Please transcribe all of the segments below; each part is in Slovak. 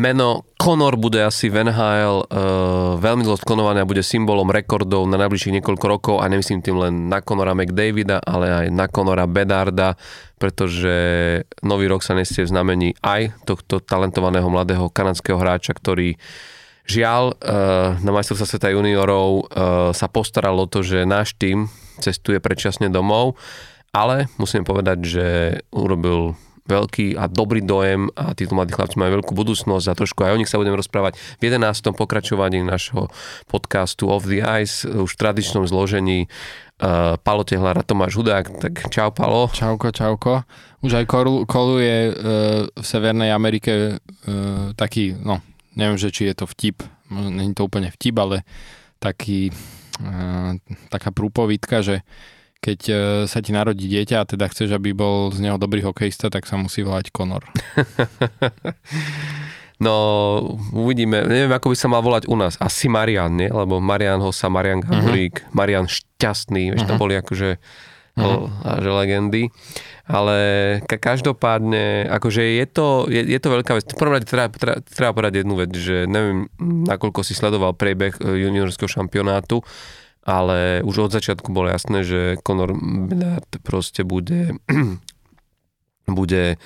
Meno Conor bude asi v NHL uh, veľmi dlho sklonované a bude symbolom rekordov na najbližších niekoľko rokov a nemyslím tým len na Conora McDavida, ale aj na Conora Bedarda, pretože nový rok sa nesie v znamení aj tohto talentovaného mladého kanadského hráča, ktorý žiaľ uh, na majstrovstve sveta juniorov uh, sa postaralo to, že náš tým cestuje predčasne domov, ale musím povedať, že urobil veľký a dobrý dojem a títo mladí chlapci majú veľkú budúcnosť a trošku aj o nich sa budeme rozprávať v 11. pokračovaní našho podcastu Off the Ice už v tradičnom zložení uh, Palo Tehlára, Tomáš Hudák. Tak čau Palo. Čauko, čauko. Už aj kolu, koluje uh, v Severnej Amerike uh, taký, no neviem, že či je to vtip, není to úplne vtip, ale taký, uh, taká prúpovídka, že keď uh, sa ti narodí dieťa a teda chceš, aby bol z neho dobrý hokejista, tak sa musí volať Conor. no, uvidíme. Neviem, ako by sa mal volať u nás. Asi Marian, nie? Lebo Marian Hosa, Marian Gaborík, uh-huh. Marian Šťastný, vieš, uh-huh. to boli akože uh-huh. že legendy. Ale ka- každopádne, akože je to, je, je to veľká vec. V prvom rade treba, treba, treba povedať jednu vec, že neviem, nakoľko si sledoval priebeh e, juniorského šampionátu, ale už od začiatku bolo jasné, že Conor Bedard proste bude, bude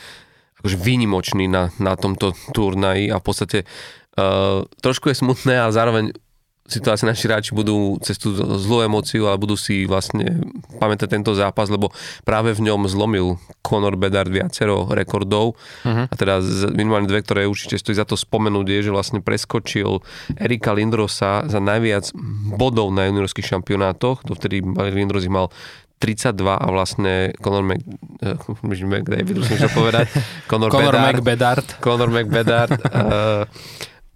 akože výnimočný na, na tomto turnaji a v podstate uh, trošku je smutné a zároveň si to asi naši hráči budú cez tú zlú emóciu a budú si vlastne pamätať tento zápas, lebo práve v ňom zlomil Conor Bedard viacero rekordov. Uh-huh. a teda minimálne dve, ktoré určite stojí za to spomenúť, je, že vlastne preskočil Erika Lindrosa za najviac bodov na juniorských šampionátoch, dovtedy Lindros ich mal 32 a vlastne Conor uh, McDavid, už som povedať, Conor, Conor Bedard, McBedard. Conor McBedard uh,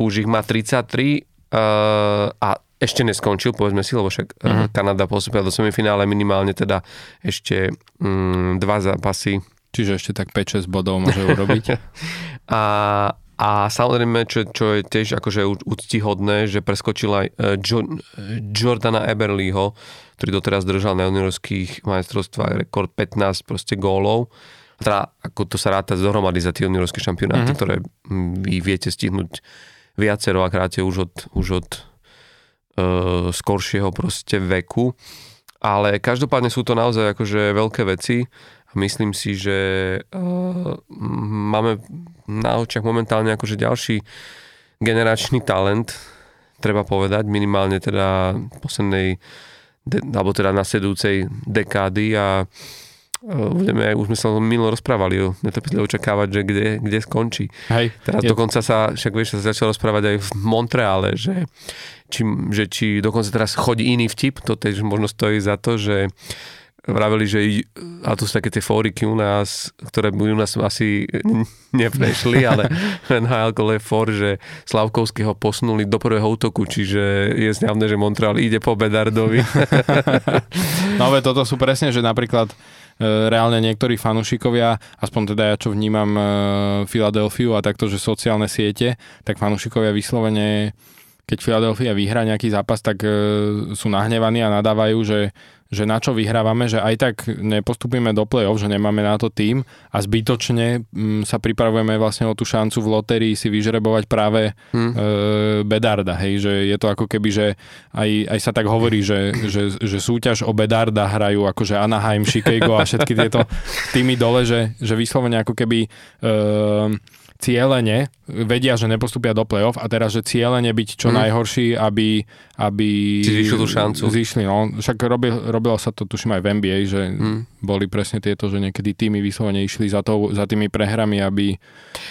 už ich má 33 Uh, a ešte neskončil, povedzme si, lebo však uh-huh. Kanada postupila do semifinále minimálne teda ešte um, dva zápasy. Čiže ešte tak 5-6 bodov môže urobiť. a, a samozrejme, čo, čo je tiež akože úctihodné, že preskočil aj uh, jo, Jordana Eberlyho, ktorý doteraz držal na juniorských majstrovstvách rekord 15 proste gólov. Teda ako to sa ráta dohromady za tie juniorské šampionáty, uh-huh. ktoré vy viete stihnúť viacero a kráte už od, už od uh, skoršieho proste veku. Ale každopádne sú to naozaj akože veľké veci myslím si, že uh, máme na očiach momentálne akože ďalší generačný talent, treba povedať, minimálne teda poslednej, de, alebo teda nasledujúcej dekády a budeme, už sme sa milo rozprávali o netrpezlivo očakávať, že kde, kde skončí. Hej, Teraz je... dokonca sa, však vieš, sa začal rozprávať aj v Montreale, že či, že či dokonca teraz chodí iný vtip, to tiež možno stojí za to, že vraveli, že a tu sú také tie fóriky u nás, ktoré by u nás asi neprešli, ale NHL je for, že Slavkovského posunuli do prvého útoku, čiže je zjavné, že Montreal ide po Bedardovi. no ale toto sú presne, že napríklad reálne niektorí fanúšikovia, aspoň teda ja čo vnímam e, Filadelfiu a takto, že sociálne siete, tak fanúšikovia vyslovene keď Philadelphia vyhrá nejaký zápas, tak e, sú nahnevaní a nadávajú, že že na čo vyhrávame, že aj tak nepostupíme do play-off, že nemáme na to tým a zbytočne mm, sa pripravujeme vlastne o tú šancu v lotérii si vyžrebovať práve hmm. e, Bedarda, hej, že je to ako keby, že aj, aj sa tak hovorí, že, že, že súťaž o Bedarda hrajú akože Anaheim, Chicago a všetky tieto týmy dole, že, že vyslovene ako keby e, cieľene vedia, že nepostupia do play-off a teraz, že cieľene byť čo mm. najhorší, aby, aby si tú šancu. Zišli, no. Však robil, robilo sa to, tuším aj v NBA, že mm. Boli presne tieto, že niekedy týmy vyslovene išli za, to, za tými prehrami, aby,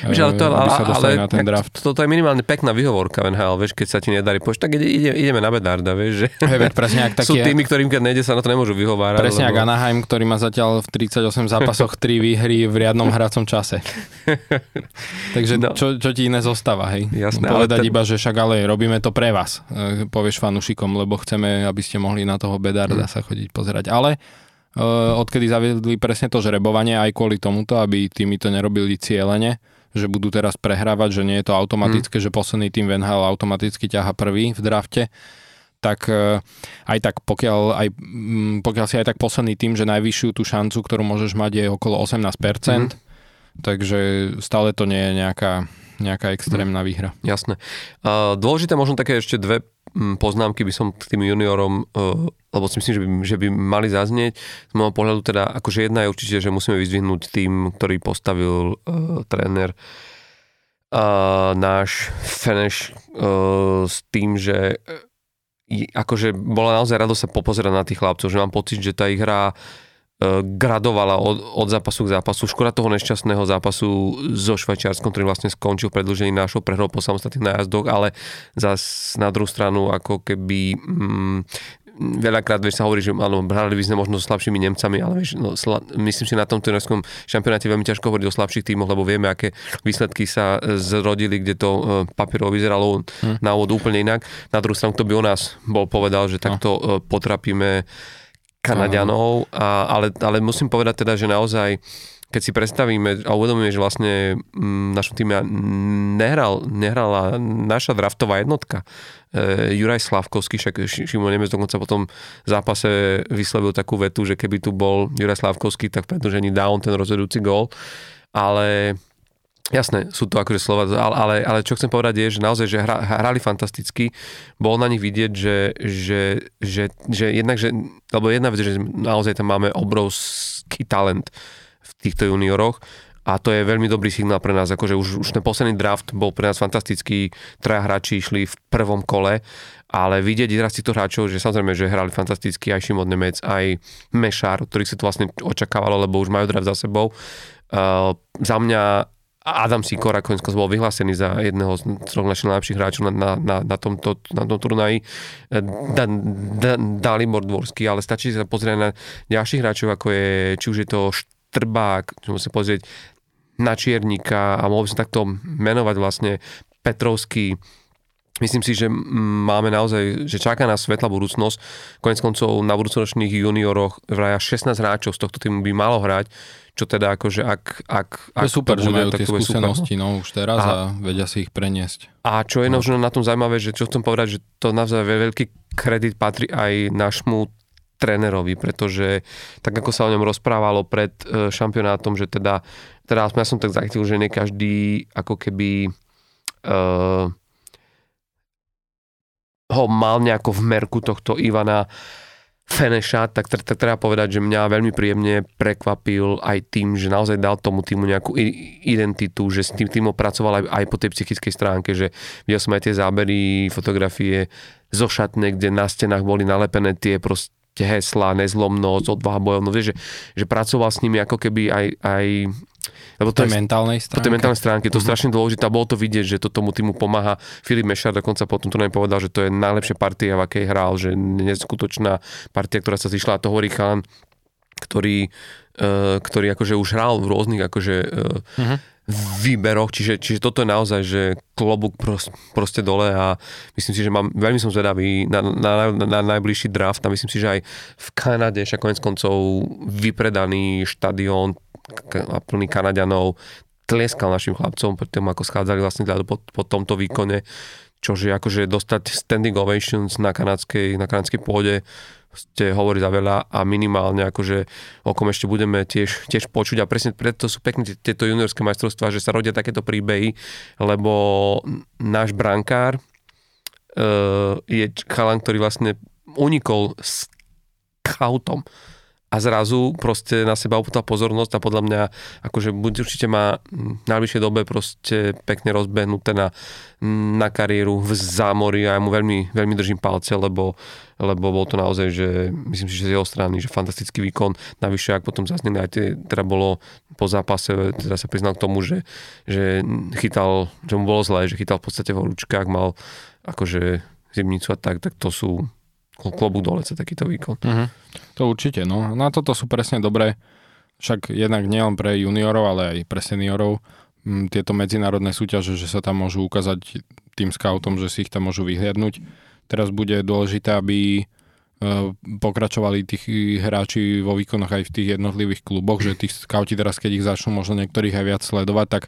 Víš, ale to, aby sa dostali ale, na ten draft. Toto to je minimálne pekná vyhovorka v NHL, vieš, keď sa ti nedarí poš, tak ide, ide, ideme na Bedarda, vieš, že hey, presne, ak sú týmy, ktorým keď nejde sa na to nemôžu vyhovárať. Presne lebo... ak Anaheim, ktorý má zatiaľ v 38 zápasoch 3 výhry v riadnom hracom čase. Takže no. čo, čo ti iné zostáva, hej? Jasné, Povedať ten... iba, že však ale robíme to pre vás, e, povieš fanušikom, lebo chceme, aby ste mohli na toho Bedarda mm. sa chodiť pozerať. Ale odkedy zaviedli presne to žrebovanie aj kvôli tomuto, aby tými to nerobili cieľene, že budú teraz prehrávať, že nie je to automatické, mm. že posledný tým Venhal automaticky ťaha prvý v drafte, tak uh, aj tak pokiaľ, aj, um, pokiaľ si aj tak posledný tým, že najvyššiu tú šancu, ktorú môžeš mať je okolo 18%, mm takže stále to nie je nejaká nejaká extrémna výhra. Jasné. Uh, dôležité možno také ešte dve mm, poznámky by som k tým juniorom, uh, lebo si myslím, že by, že by mali zaznieť. Z môjho pohľadu teda, akože jedna je určite, že musíme vyzdvihnúť tým, ktorý postavil uh, tréner uh, náš Feneš uh, s tým, že uh, akože bola naozaj rado sa popozerať na tých chlapcov, že mám pocit, že tá ich hra E, gradovala od, od zápasu k zápasu. Škoda toho nešťastného zápasu so Švajčiarskom, ktorý vlastne skončil predlžení nášho prehrou po samostatných nájazdoch, ale zas na druhú stranu ako keby mm, veľakrát vieš, sa hovorí, že áno, hrali by sme možno so slabšími Nemcami, ale vieš, no, sla, myslím si, na tom tenerskom šampionáte veľmi ťažko hovoriť o slabších tímoch, lebo vieme, aké výsledky sa zrodili, kde to uh, papierovo vyzeralo hmm. na úvod úplne inak. Na druhú stranu, kto by o nás bol povedal, že takto uh, potrapíme Kanaďanov, a, ale, ale musím povedať teda, že naozaj keď si predstavíme a uvedomíme, že vlastne v našom týme nehral, nehrala naša draftová jednotka, e, Juraj Slavkovský, však Šimon Nemec dokonca po tom zápase vyslovil takú vetu, že keby tu bol Juraj Slavkovský, tak v predlžení dá on ten rozhodujúci gól, ale Jasné, sú to akože slova, ale, ale, čo chcem povedať je, že naozaj, že hra, hrali fantasticky, bol na nich vidieť, že, že, že, že jednak, že, lebo jedna vec, že naozaj tam máme obrovský talent v týchto junioroch a to je veľmi dobrý signál pre nás, akože už, už ten posledný draft bol pre nás fantastický, traja hráči išli v prvom kole, ale vidieť raz týchto hráčov, že samozrejme, že hrali fantasticky aj Šimon Nemec, aj Mešár, ktorých sa to vlastne očakávalo, lebo už majú draft za sebou. Uh, za mňa Adam Sikora konec bol vyhlásený za jedného z troch našich najlepších hráčov na, na, na, na, tomto, na tom turnaji. Da, da, Dalibor Dvorský, ale stačí sa pozrieť na ďalších hráčov, ako je, či už je to Štrbák, môžeme sa pozrieť na Čiernika a mohol by som takto menovať vlastne Petrovský, Myslím si, že máme naozaj, že čaká nás svetlá budúcnosť. Konec koncov na budúcoročných junioroch vraj 16 hráčov z tohto týmu by malo hrať čo teda akože ak... ak, ak je super, že majú tie skúsenosti no, už teraz a, a vedia si ich preniesť. A čo je no. na tom zaujímavé, že čo chcem povedať, že to naozaj veľký kredit patrí aj našmu trénerovi, pretože tak ako sa o ňom rozprávalo pred e, šampionátom, že teda, teda ja som tak zachytil, že nie každý ako keby uh, ho mal nejako v merku tohto Ivana Feneša, tak, tak, tak treba povedať, že mňa veľmi príjemne prekvapil aj tým, že naozaj dal tomu týmu nejakú identitu, že s tým týmom pracoval aj, aj po tej psychickej stránke, že videl som aj tie zábery, fotografie zo šatne, kde na stenách boli nalepené tie proste hesla, nezlomnosť, odvaha bojovnosť, že, že pracoval s nimi ako keby aj, aj lebo to, to je mentálnej stránke. Po tej mentálnej stránke, to je uh-huh. strašne dôležité a bolo to vidieť, že to tomu týmu pomáha. Filip Mešar dokonca potom to nám povedal, že to je najlepšia partia, v akej hral, že neskutočná partia, ktorá sa zišla a to hovorí chalan, ktorý, uh, ktorý akože už hral v rôznych akože uh, uh-huh výberoch, čiže, čiže toto je naozaj, že klobúk prost, proste dole a myslím si, že mám, veľmi som zvedavý na, na, na, na najbližší draft a myslím si, že aj v Kanade, však konec koncov vypredaný štadión a plný Kanaďanov tlieskal našim chlapcom po tom, ako schádzali vlastne po, po tomto výkone, čože akože dostať standing ovations na kanadskej, na kanadskej pôde ste hovorí za veľa a minimálne akože o kom ešte budeme tiež, tiež počuť. A presne preto sú pekné tieto juniorské majstrovstvá, že sa rodia takéto príbehy, lebo náš brankár uh, je chalan, ktorý vlastne unikol s kautom a zrazu proste na seba upútal pozornosť a podľa mňa akože buď určite má v najbližšej dobe proste pekne rozbehnuté na, na kariéru v zámori a ja mu veľmi, veľmi držím palce, lebo, lebo bol to naozaj, že myslím si, že z jeho strany, že fantastický výkon. Navyše, ak potom zazneli aj tie, teda bolo po zápase, teda sa priznal k tomu, že, že chytal, že mu bolo zlé, že chytal v podstate v horúčkách, mal akože zimnicu a tak, tak to sú klobúk dole za takýto výkon. Uh-huh. To určite, no. Na toto sú presne dobré, však jednak nielen pre juniorov, ale aj pre seniorov, m, tieto medzinárodné súťaže, že sa tam môžu ukázať tým scoutom, že si ich tam môžu vyhliadnúť. Teraz bude dôležité, aby e, pokračovali tí hráči vo výkonoch aj v tých jednotlivých kluboch, že tí scouti teraz, keď ich začnú možno niektorých aj viac sledovať, tak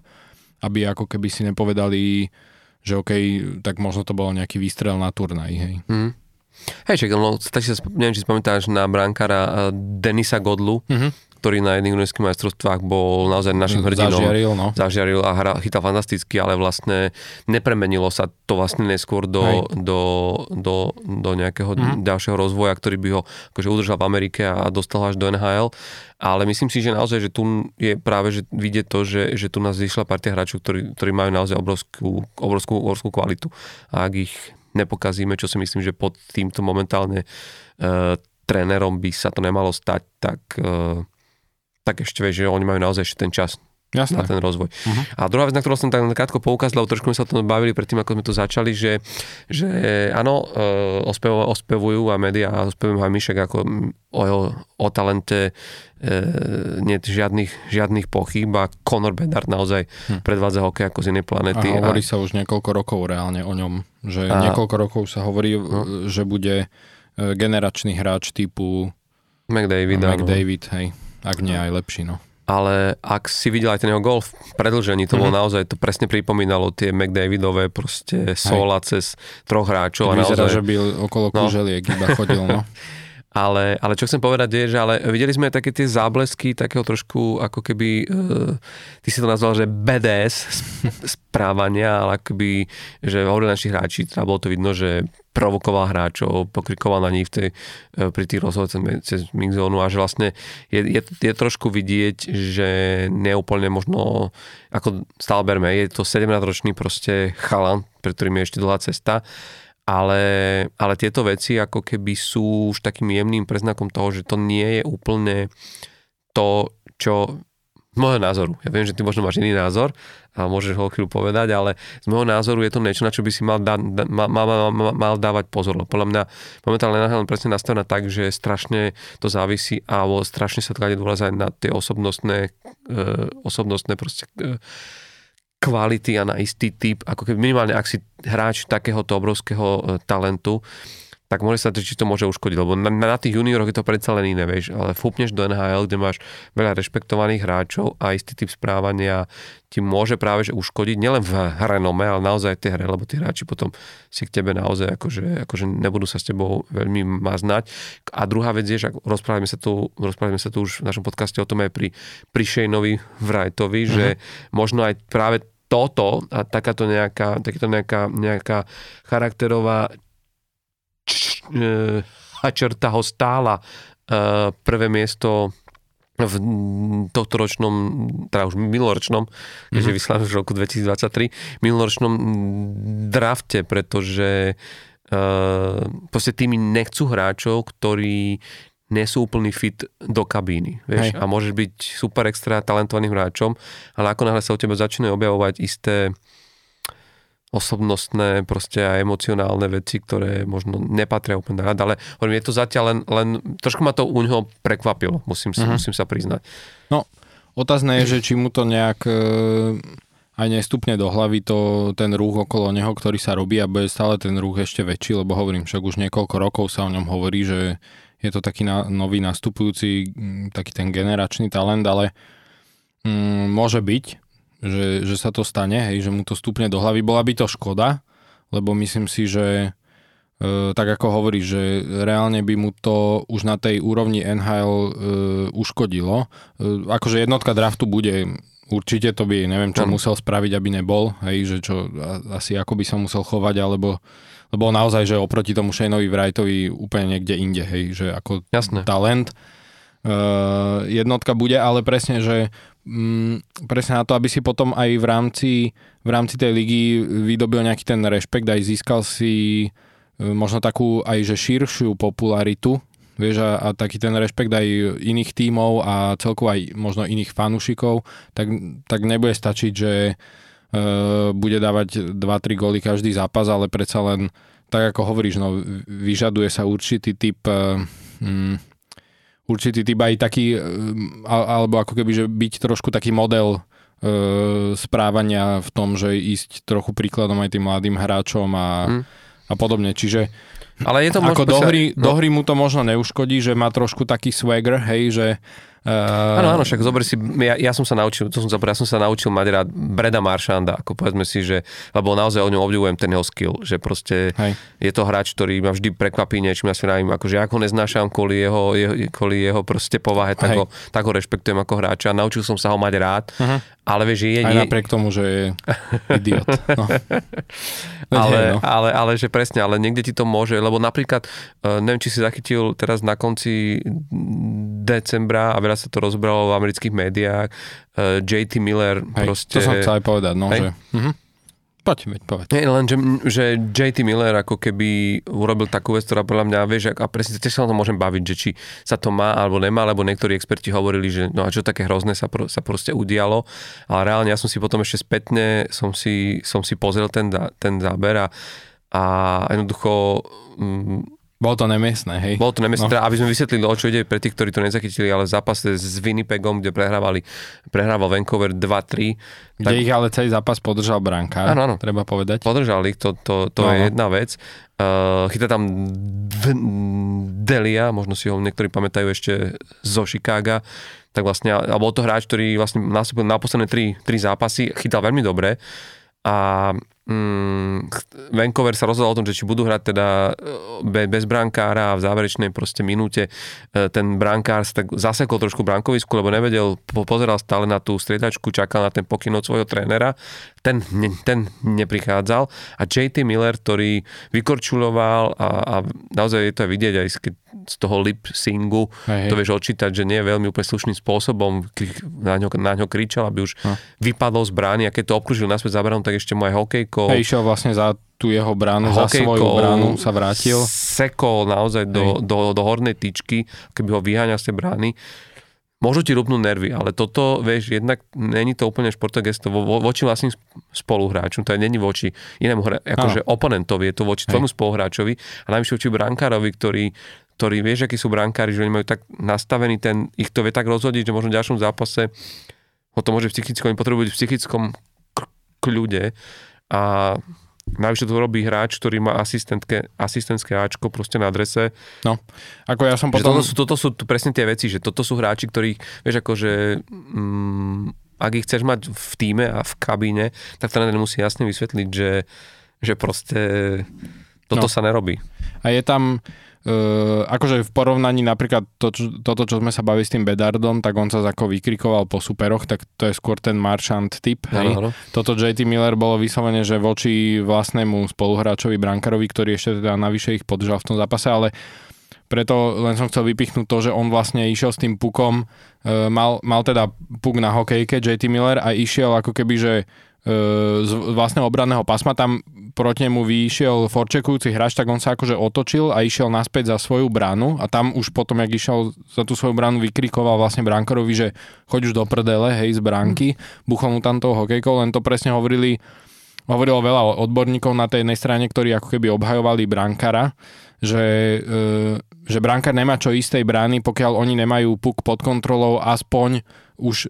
aby ako keby si nepovedali, že OK, tak možno to bolo nejaký výstrel na turnaj, hej. Mm. Hej, čak, no, si sa, neviem, či spamätáš na brankára uh, Denisa Godlu, uh-huh. ktorý na jedných juniorských majstrovstvách bol naozaj našim hrdinom. Zažiaril, no. Zažiaril a hra, chytal fantasticky, ale vlastne nepremenilo sa to vlastne neskôr do, do, do, do nejakého mm. ďalšieho rozvoja, ktorý by ho akože udržal v Amerike a dostal až do NHL. Ale myslím si, že naozaj, že tu je práve že vidieť to, že, že tu nás vyšla partia hráčov, ktorí, ktorí majú naozaj obrovskú, obrovskú, obrovskú kvalitu. A ak ich nepokazíme, čo si myslím, že pod týmto momentálne uh, trénerom by sa to nemalo stať, tak, uh, tak ešte vieš, že oni majú naozaj ešte ten čas Jasné. na ten rozvoj. Uh-huh. A druhá vec, na ktorú som tak krátko poukázal, lebo trošku sme sa o tom bavili predtým, ako sme to začali, že, že áno, ospev, ospevujú a médiá a ospevujú aj Mišek ako o, o talente uh, nie žiadnych, žiadnych pochyb a Conor Bedard naozaj hm. predvádza hokej ako z inej planety. A hovorí a... sa už niekoľko rokov reálne o ňom, že a... niekoľko rokov sa hovorí, uh. že bude generačný hráč typu McDavid, McDavid hej, ak nie aj lepší, no ale ak si videl aj ten jeho gol v predlžení, to mm-hmm. bolo mhm. naozaj, to presne pripomínalo tie McDavidové proste sola Aj. cez troch hráčov. a naozaj... že by okolo no. iba chodil, no. Ale, ale čo chcem povedať je, že ale videli sme také tie záblesky takého trošku ako keby, uh, ty si to nazval, že BDS správania, ale akoby, že hovorili naši hráči, teda bolo to vidno, že provokoval hráčov, pokrikoval na nich v tej, uh, pri tých rozhodcach cez mixzónu a že vlastne je, je, je trošku vidieť, že neúplne možno, ako stále berme, je to 17-ročný proste chalan, pre ktorým je ešte dlhá cesta ale, ale tieto veci ako keby sú už takým jemným preznakom toho, že to nie je úplne to, čo z môjho názoru, ja viem, že ty možno máš iný názor a môžeš ho chvíľu povedať, ale z môjho názoru je to niečo, na čo by si mal, da, da, mal, mal, mal, mal dávať pozor. Podľa mňa momentálne NHL presne nastavená tak, že strašne to závisí a strašne sa klade dôraz aj na tie osobnostné, e, osobnostné proste e, kvality a na istý typ, ako keby minimálne ak si hráč takéhoto obrovského e, talentu, tak môže sa či to môže uškodiť, lebo na, na tých junioroch je to predsa len iné, vieš, ale fúpneš do NHL, kde máš veľa rešpektovaných hráčov a istý typ správania ti môže práve že uškodiť, nielen v renome, ale naozaj tej hre, lebo tí hráči potom si k tebe naozaj akože, akože nebudú sa s tebou veľmi maznať. A druhá vec je, že rozprávame sa tu, rozprávame sa tu už v našom podcaste o tom aj pri, pri Shaneovi Wrightovi, uh-huh. že mhm. možno aj práve toto a takáto nejaká, takáto nejaká, nejaká charakterová e, črta ho stála e, prvé miesto v tohto ročnom, teda už minuloročnom, mm-hmm. keďže vyslám v roku 2023, minuloročnom drafte, pretože uh, proste tými nechcú hráčov, ktorí nie sú úplný fit do kabíny. Vieš? A môžeš byť super extra talentovaným hráčom, ale ako náhle sa o tebe začínajú objavovať isté osobnostné proste a emocionálne veci, ktoré možno nepatria úplne rád, ale hovorím, je to zatiaľ len, len trošku ma to u neho prekvapilo, musím, uh-huh. musím sa priznať. No, otázne je, že či mu to nejak e, aj nestupne do hlavy to, ten rúh okolo neho, ktorý sa robí a bude stále ten rúh ešte väčší, lebo hovorím, však už niekoľko rokov sa o ňom hovorí, že je to taký na, nový nastupujúci, taký ten generačný talent, ale mm, môže byť, že, že sa to stane, hej, že mu to stupne do hlavy. Bola by to škoda, lebo myslím si, že e, tak ako hovorí, že reálne by mu to už na tej úrovni NHL e, uškodilo. E, akože jednotka draftu bude určite to by, neviem, čo musel spraviť, aby nebol, hej, že čo asi ako by sa musel chovať, alebo lebo naozaj, že oproti tomu Shaneovi Wrightovi úplne niekde inde, hej, že ako Jasne. talent jednotka bude, ale presne, že um, presne na to, aby si potom aj v rámci, v rámci tej ligy vydobil nejaký ten rešpekt, aj získal si uh, možno takú aj že širšiu popularitu, vieš, a, a taký ten rešpekt aj iných tímov a celkovo aj možno iných fanúšikov, tak, tak nebude stačiť, že uh, bude dávať 2-3 góly každý zápas, ale predsa len, tak ako hovoríš, no, vyžaduje sa určitý typ uh, um, určitý typ aj taký, uh, alebo ako keby, že byť trošku taký model uh, správania v tom, že ísť trochu príkladom aj tým mladým hráčom a, hmm. a podobne. Čiže ale je to ako do hry, sa... no. do hry mu to možno neuškodí, že má trošku taký swagger, hej, že Áno, áno, však zober si, ja, ja som sa naučil, to som zabral, ja som sa naučil mať rád Breda Maršanda, ako povedzme si, že, lebo naozaj o ňom obdivujem ten jeho skill, že proste Hej. je to hráč, ktorý ma vždy prekvapí niečím, ja si vravím, akože ako neznášam kvôli jeho, jeho, kvôli jeho proste povahe, tak Hej. ho, tak ho rešpektujem ako hráča, naučil som sa ho mať rád, uh-huh. Ale vieš, je, Aj je, napriek tomu, že je idiot. No. Veď ale, hej, no. ale, ale, že presne, ale niekde ti to môže, lebo napríklad, eh, neviem, či si zachytil teraz na konci decembra a veľa sa to rozbralo v amerických médiách, eh, JT Miller Hej, proste... To som chcel aj povedať, no, Hej. že... Mhm. Poď, veď povedz. Nie, len, že, že JT Miller ako keby urobil takú vec, ktorá podľa mňa, vieš, a presne tiež sa o tom môžem baviť, že či sa to má alebo nemá, lebo niektorí experti hovorili, že no a čo také hrozné sa, pro, sa proste udialo, ale reálne ja som si potom ešte spätne, som si, som si pozrel ten, ten záber a, a jednoducho mm, Bolo to nemiestné, hej? bolo to nemyslím, No. teda, aby sme vysvetlili, o čo ide pre tých, ktorí to nezachytili, ale v zápase s Winnipegom, kde prehrávali, prehrával Vancouver 2-3, Kde ich ale celý zápas podržal brankár, Áno, áno. treba povedať. podržali, to, to, to No, je no. jedna vec. Uh, chytá tam D- Delia, možno si ho niektorí pamätajú ešte zo Chicaga, tak vlastne, a bol to hráč, ktorý vlastne nastúpil na posledné tri, tri zápasy, chytal veľmi dobre a mm, Vancouver sa rozhodol o tom, že či budú hrať teda e, be, bez brankára a v záverečnej proste minúte e, ten brankár sa tak zasekol trošku brankovisku, lebo nevedel, po- pozeral stále na tú striedačku, čakal na ten pokyn od svojho trénera, ten, ne, ten neprichádzal. A JT Miller, ktorý vykorčuloval a, a naozaj je to aj vidieť aj z, toho lip singu, Hej, to vieš odčítať, že nie je veľmi úplne slušným spôsobom, na ňo, na ňo kričal, aby už No. vypadol z brány a keď to obkružil naspäť za bránu, tak ešte mu aj hokejkou Hej, išiel vlastne za tú jeho bránu, za svoju bránu sa vrátil. sekol naozaj do, do, do hornej tyčky, keby ho vyháňal z tej brány. Môžu ti rupnúť nervy, ale toto, vieš, jednak není to úplne športové gesto vo, vo, voči vlastným spoluhráčom, to je není voči inému hra, akože oponentovi, je to voči Hej. tvojmu spoluhráčovi a najvyššie voči brankárovi, ktorý, ktorý vieš, akí sú brankári, že oni majú tak nastavený ten, ich to vie tak rozhodiť, že možno v ďalšom zápase ho to môže psychicko, oni potrebujú byť v psychickom kľude a Najvyššie to robí hráč, ktorý má asistentke, asistentské Ačko proste na adrese. Ako ja som Že potom... toto, sú, toto sú presne tie veci, že toto sú hráči, ktorých, vieš, akože mm, ak ich chceš mať v týme a v kabíne, tak tréner musí jasne vysvetliť, že, že proste toto No. sa nerobí. A je tam, uh, akože v porovnaní napríklad to, čo, toto, čo sme sa bavili s tým Bedardom, tak on sa ako vykrikoval po superoch, tak to je skôr ten Marchand typ. Hej. Áno, áno. Toto JT Miller bolo vyslovene, že voči vlastnému spoluhráčovi Brankarovi, ktorý ešte teda navyše ich podržal v tom zápase, ale preto len som chcel vypichnúť to, že on vlastne išiel s tým pukom, e, mal, mal teda puk na hokejke JT Miller a išiel ako keby, že z vlastného obranného pasma, tam proti nemu vyšiel forčekujúci hráč, tak on sa akože otočil a išiel naspäť za svoju bránu a tam už potom, jak išiel za tú svoju bránu, vykrikoval vlastne Brankarovi, že choď už do prdele, hej, z bránky, buchol mu tam tou hokejkou, len to presne hovorili hovorilo veľa odborníkov na tej jednej strane, ktorí ako keby obhajovali brankara, že, e, že brankár nemá čo istej brány, pokiaľ oni nemajú puk pod kontrolou aspoň už e,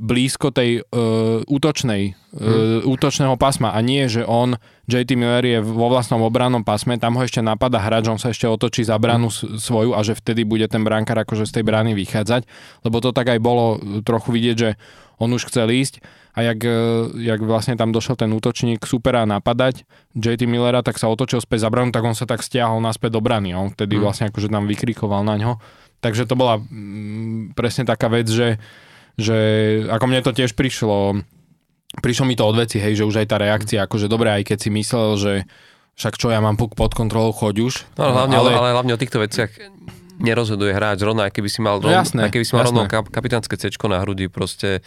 blízko tej e, útočnej, e, útočného pasma a nie, že on, JT Miller je vo vlastnom obrannom pasme, tam ho ešte napada hráč, on sa ešte otočí za bránu s- svoju a že vtedy bude ten brankár akože z tej brány vychádzať, lebo to tak aj bolo trochu vidieť, že on už chcel ísť a jak, e, jak vlastne tam došiel ten útočník supera napadať JT Millera, tak sa otočil späť za bránu, tak on sa tak stiahol naspäť do brany. On vtedy Mm. vlastne akože tam vykrikoval na ňo. Takže to bola mm, presne taká vec, že, že ako mne to tiež prišlo, prišlo mi to od veci, hej, že už aj tá reakcia, akože dobre, aj keď si myslel, že však čo, ja mám puk pod kontrolou, choď už. No, hlavne, ale, ale hlavne o týchto veciach nerozhoduje hráč rovno, aj keby si mal, rovno, No jasné, aj keby si mal rovno jasné. kap, kapitánske cečko na hrudi, proste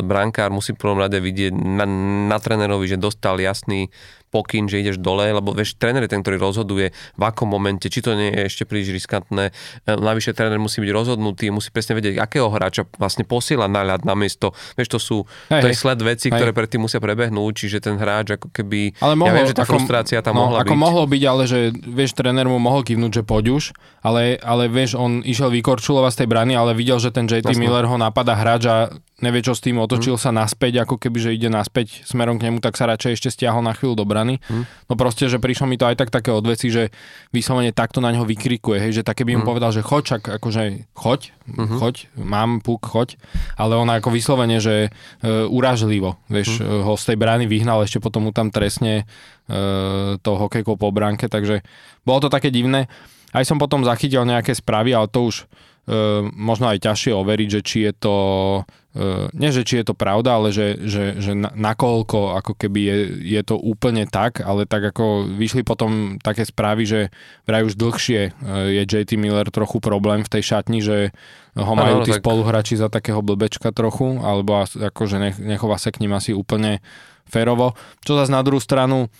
brankár musí v prvom rade vidieť na, na trénerovi, že dostal jasný pokyn, že ideš dole, lebo vieš, tréner je ten, ktorý rozhoduje v akom momente, či to nie je ešte príliš riskantné. E, Navyše tréner musí byť rozhodnutý, musí presne vedieť, akého hráča vlastne posiela na ľad na miesto. Vieš, to sú, Hej, to je sled veci, Hej. ktoré predtým musia prebehnúť, čiže ten hráč ako keby, Ale mohlo, ja viem, že tá ako, frustrácia tam no, mohla ako byť. mohlo byť, ale že vieš, tréner mu mohol kývnuť, že poď už, ale, ale vieš, on išiel vykorčulovať z tej brany, ale videl, že ten JT Jasné. Miller ho napadá hráč a nevie čo s tým, otočil Mhm. sa naspäť, ako keby, že ide naspäť smerom k nemu, tak sa radšej ešte stiahol na chvíľu do brany. Hm. No proste, že prišlo mi to aj tak také odveci, že vyslovene takto na neho vykrikuje, hej, že také by mu hm. povedal, že choď, čak akože choď, hm. choď, mám puk, choď, ale ona ako vyslovene, že e, uražlivo, vieš, hm. ho z tej brány vyhnal, ešte potom mu tam trestne e, to hokejkou po bránke, takže bolo to také divné. Aj som potom zachytil nejaké správy, ale to už možno aj ťažšie overiť, že či je to, e, nie že či je to pravda, ale že, že, že na, nakoľko ako keby je, je to úplne tak, ale tak ako vyšli potom také správy, že vraj už dlhšie e, je JT Miller trochu problém v tej šatni, že ho majú tí tak... spoluhráči za takého blbečka trochu, alebo akože nech, nechová sa k ním asi úplne férovo. Čo zase na druhú stranu,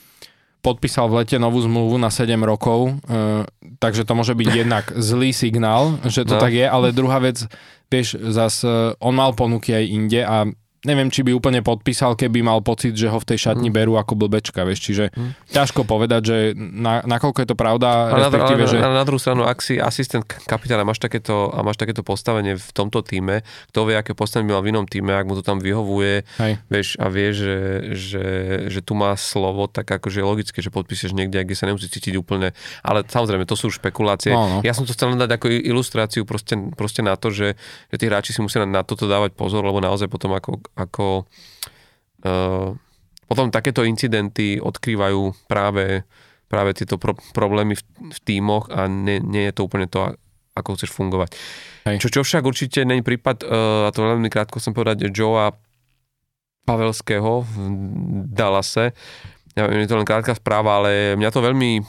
podpísal v lete novú zmluvu na 7 rokov, e, takže to môže byť jednak zlý signál, že to no. tak je, ale druhá vec, vieš, zas e, on mal ponuky aj inde a neviem, či by úplne podpísal, keby mal pocit, že ho v tej šatni mm. berú ako blbečka, vieš, čiže mm. ťažko povedať, že na, nakoľko je to pravda, a respektíve, na, že... Na, na druhú stranu, ak si asistent kapitána máš takéto, a máš takéto postavenie v tomto týme, kto vie, aké postavenie mal v inom týme, ak mu to tam vyhovuje, Hej. vieš, a vie, že, že, že tu má slovo, tak akože je logické, že podpíšeš niekde, kde sa nemusí cítiť úplne, ale samozrejme, to sú špekulácie. No, no. Ja som to chcel dať ako ilustráciu proste, proste na to, že, že tí hráči si musia na toto dávať pozor, lebo naozaj potom ako ako uh, potom takéto incidenty odkrývajú práve, práve tieto pro, problémy v, v tímoch a nie, nie je to úplne to, ako chceš fungovať. Hej. Čo, čo však určite není prípad, uh, a to veľmi krátko chcem povedať, Joea Pavelského v Dallase. Ja viem, je to len krátka správa, ale mňa to veľmi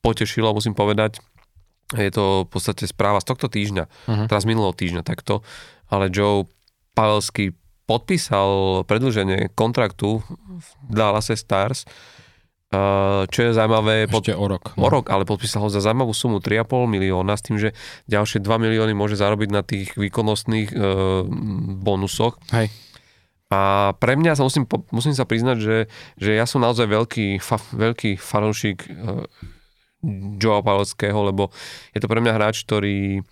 potešilo, musím povedať. Je to v podstate správa z tohto týždňa, uh-huh. teraz minulého týždňa takto, ale Joe Pavelský podpísal predlženie kontraktu v Dallase Stars, čo je zaujímavé. Ešte pod, o rok. No. O rok, ale podpísal ho za zaujímavú sumu 3,5 milióna s tým, že ďalšie 2 milióny môže zarobiť na tých výkonnostných e, bonusoch. Hej. A pre mňa sa musím, musím sa priznať, že, že ja som naozaj veľký, fa, veľký fanúšik e, Joea Pavlovského, lebo je to pre mňa hráč, ktorý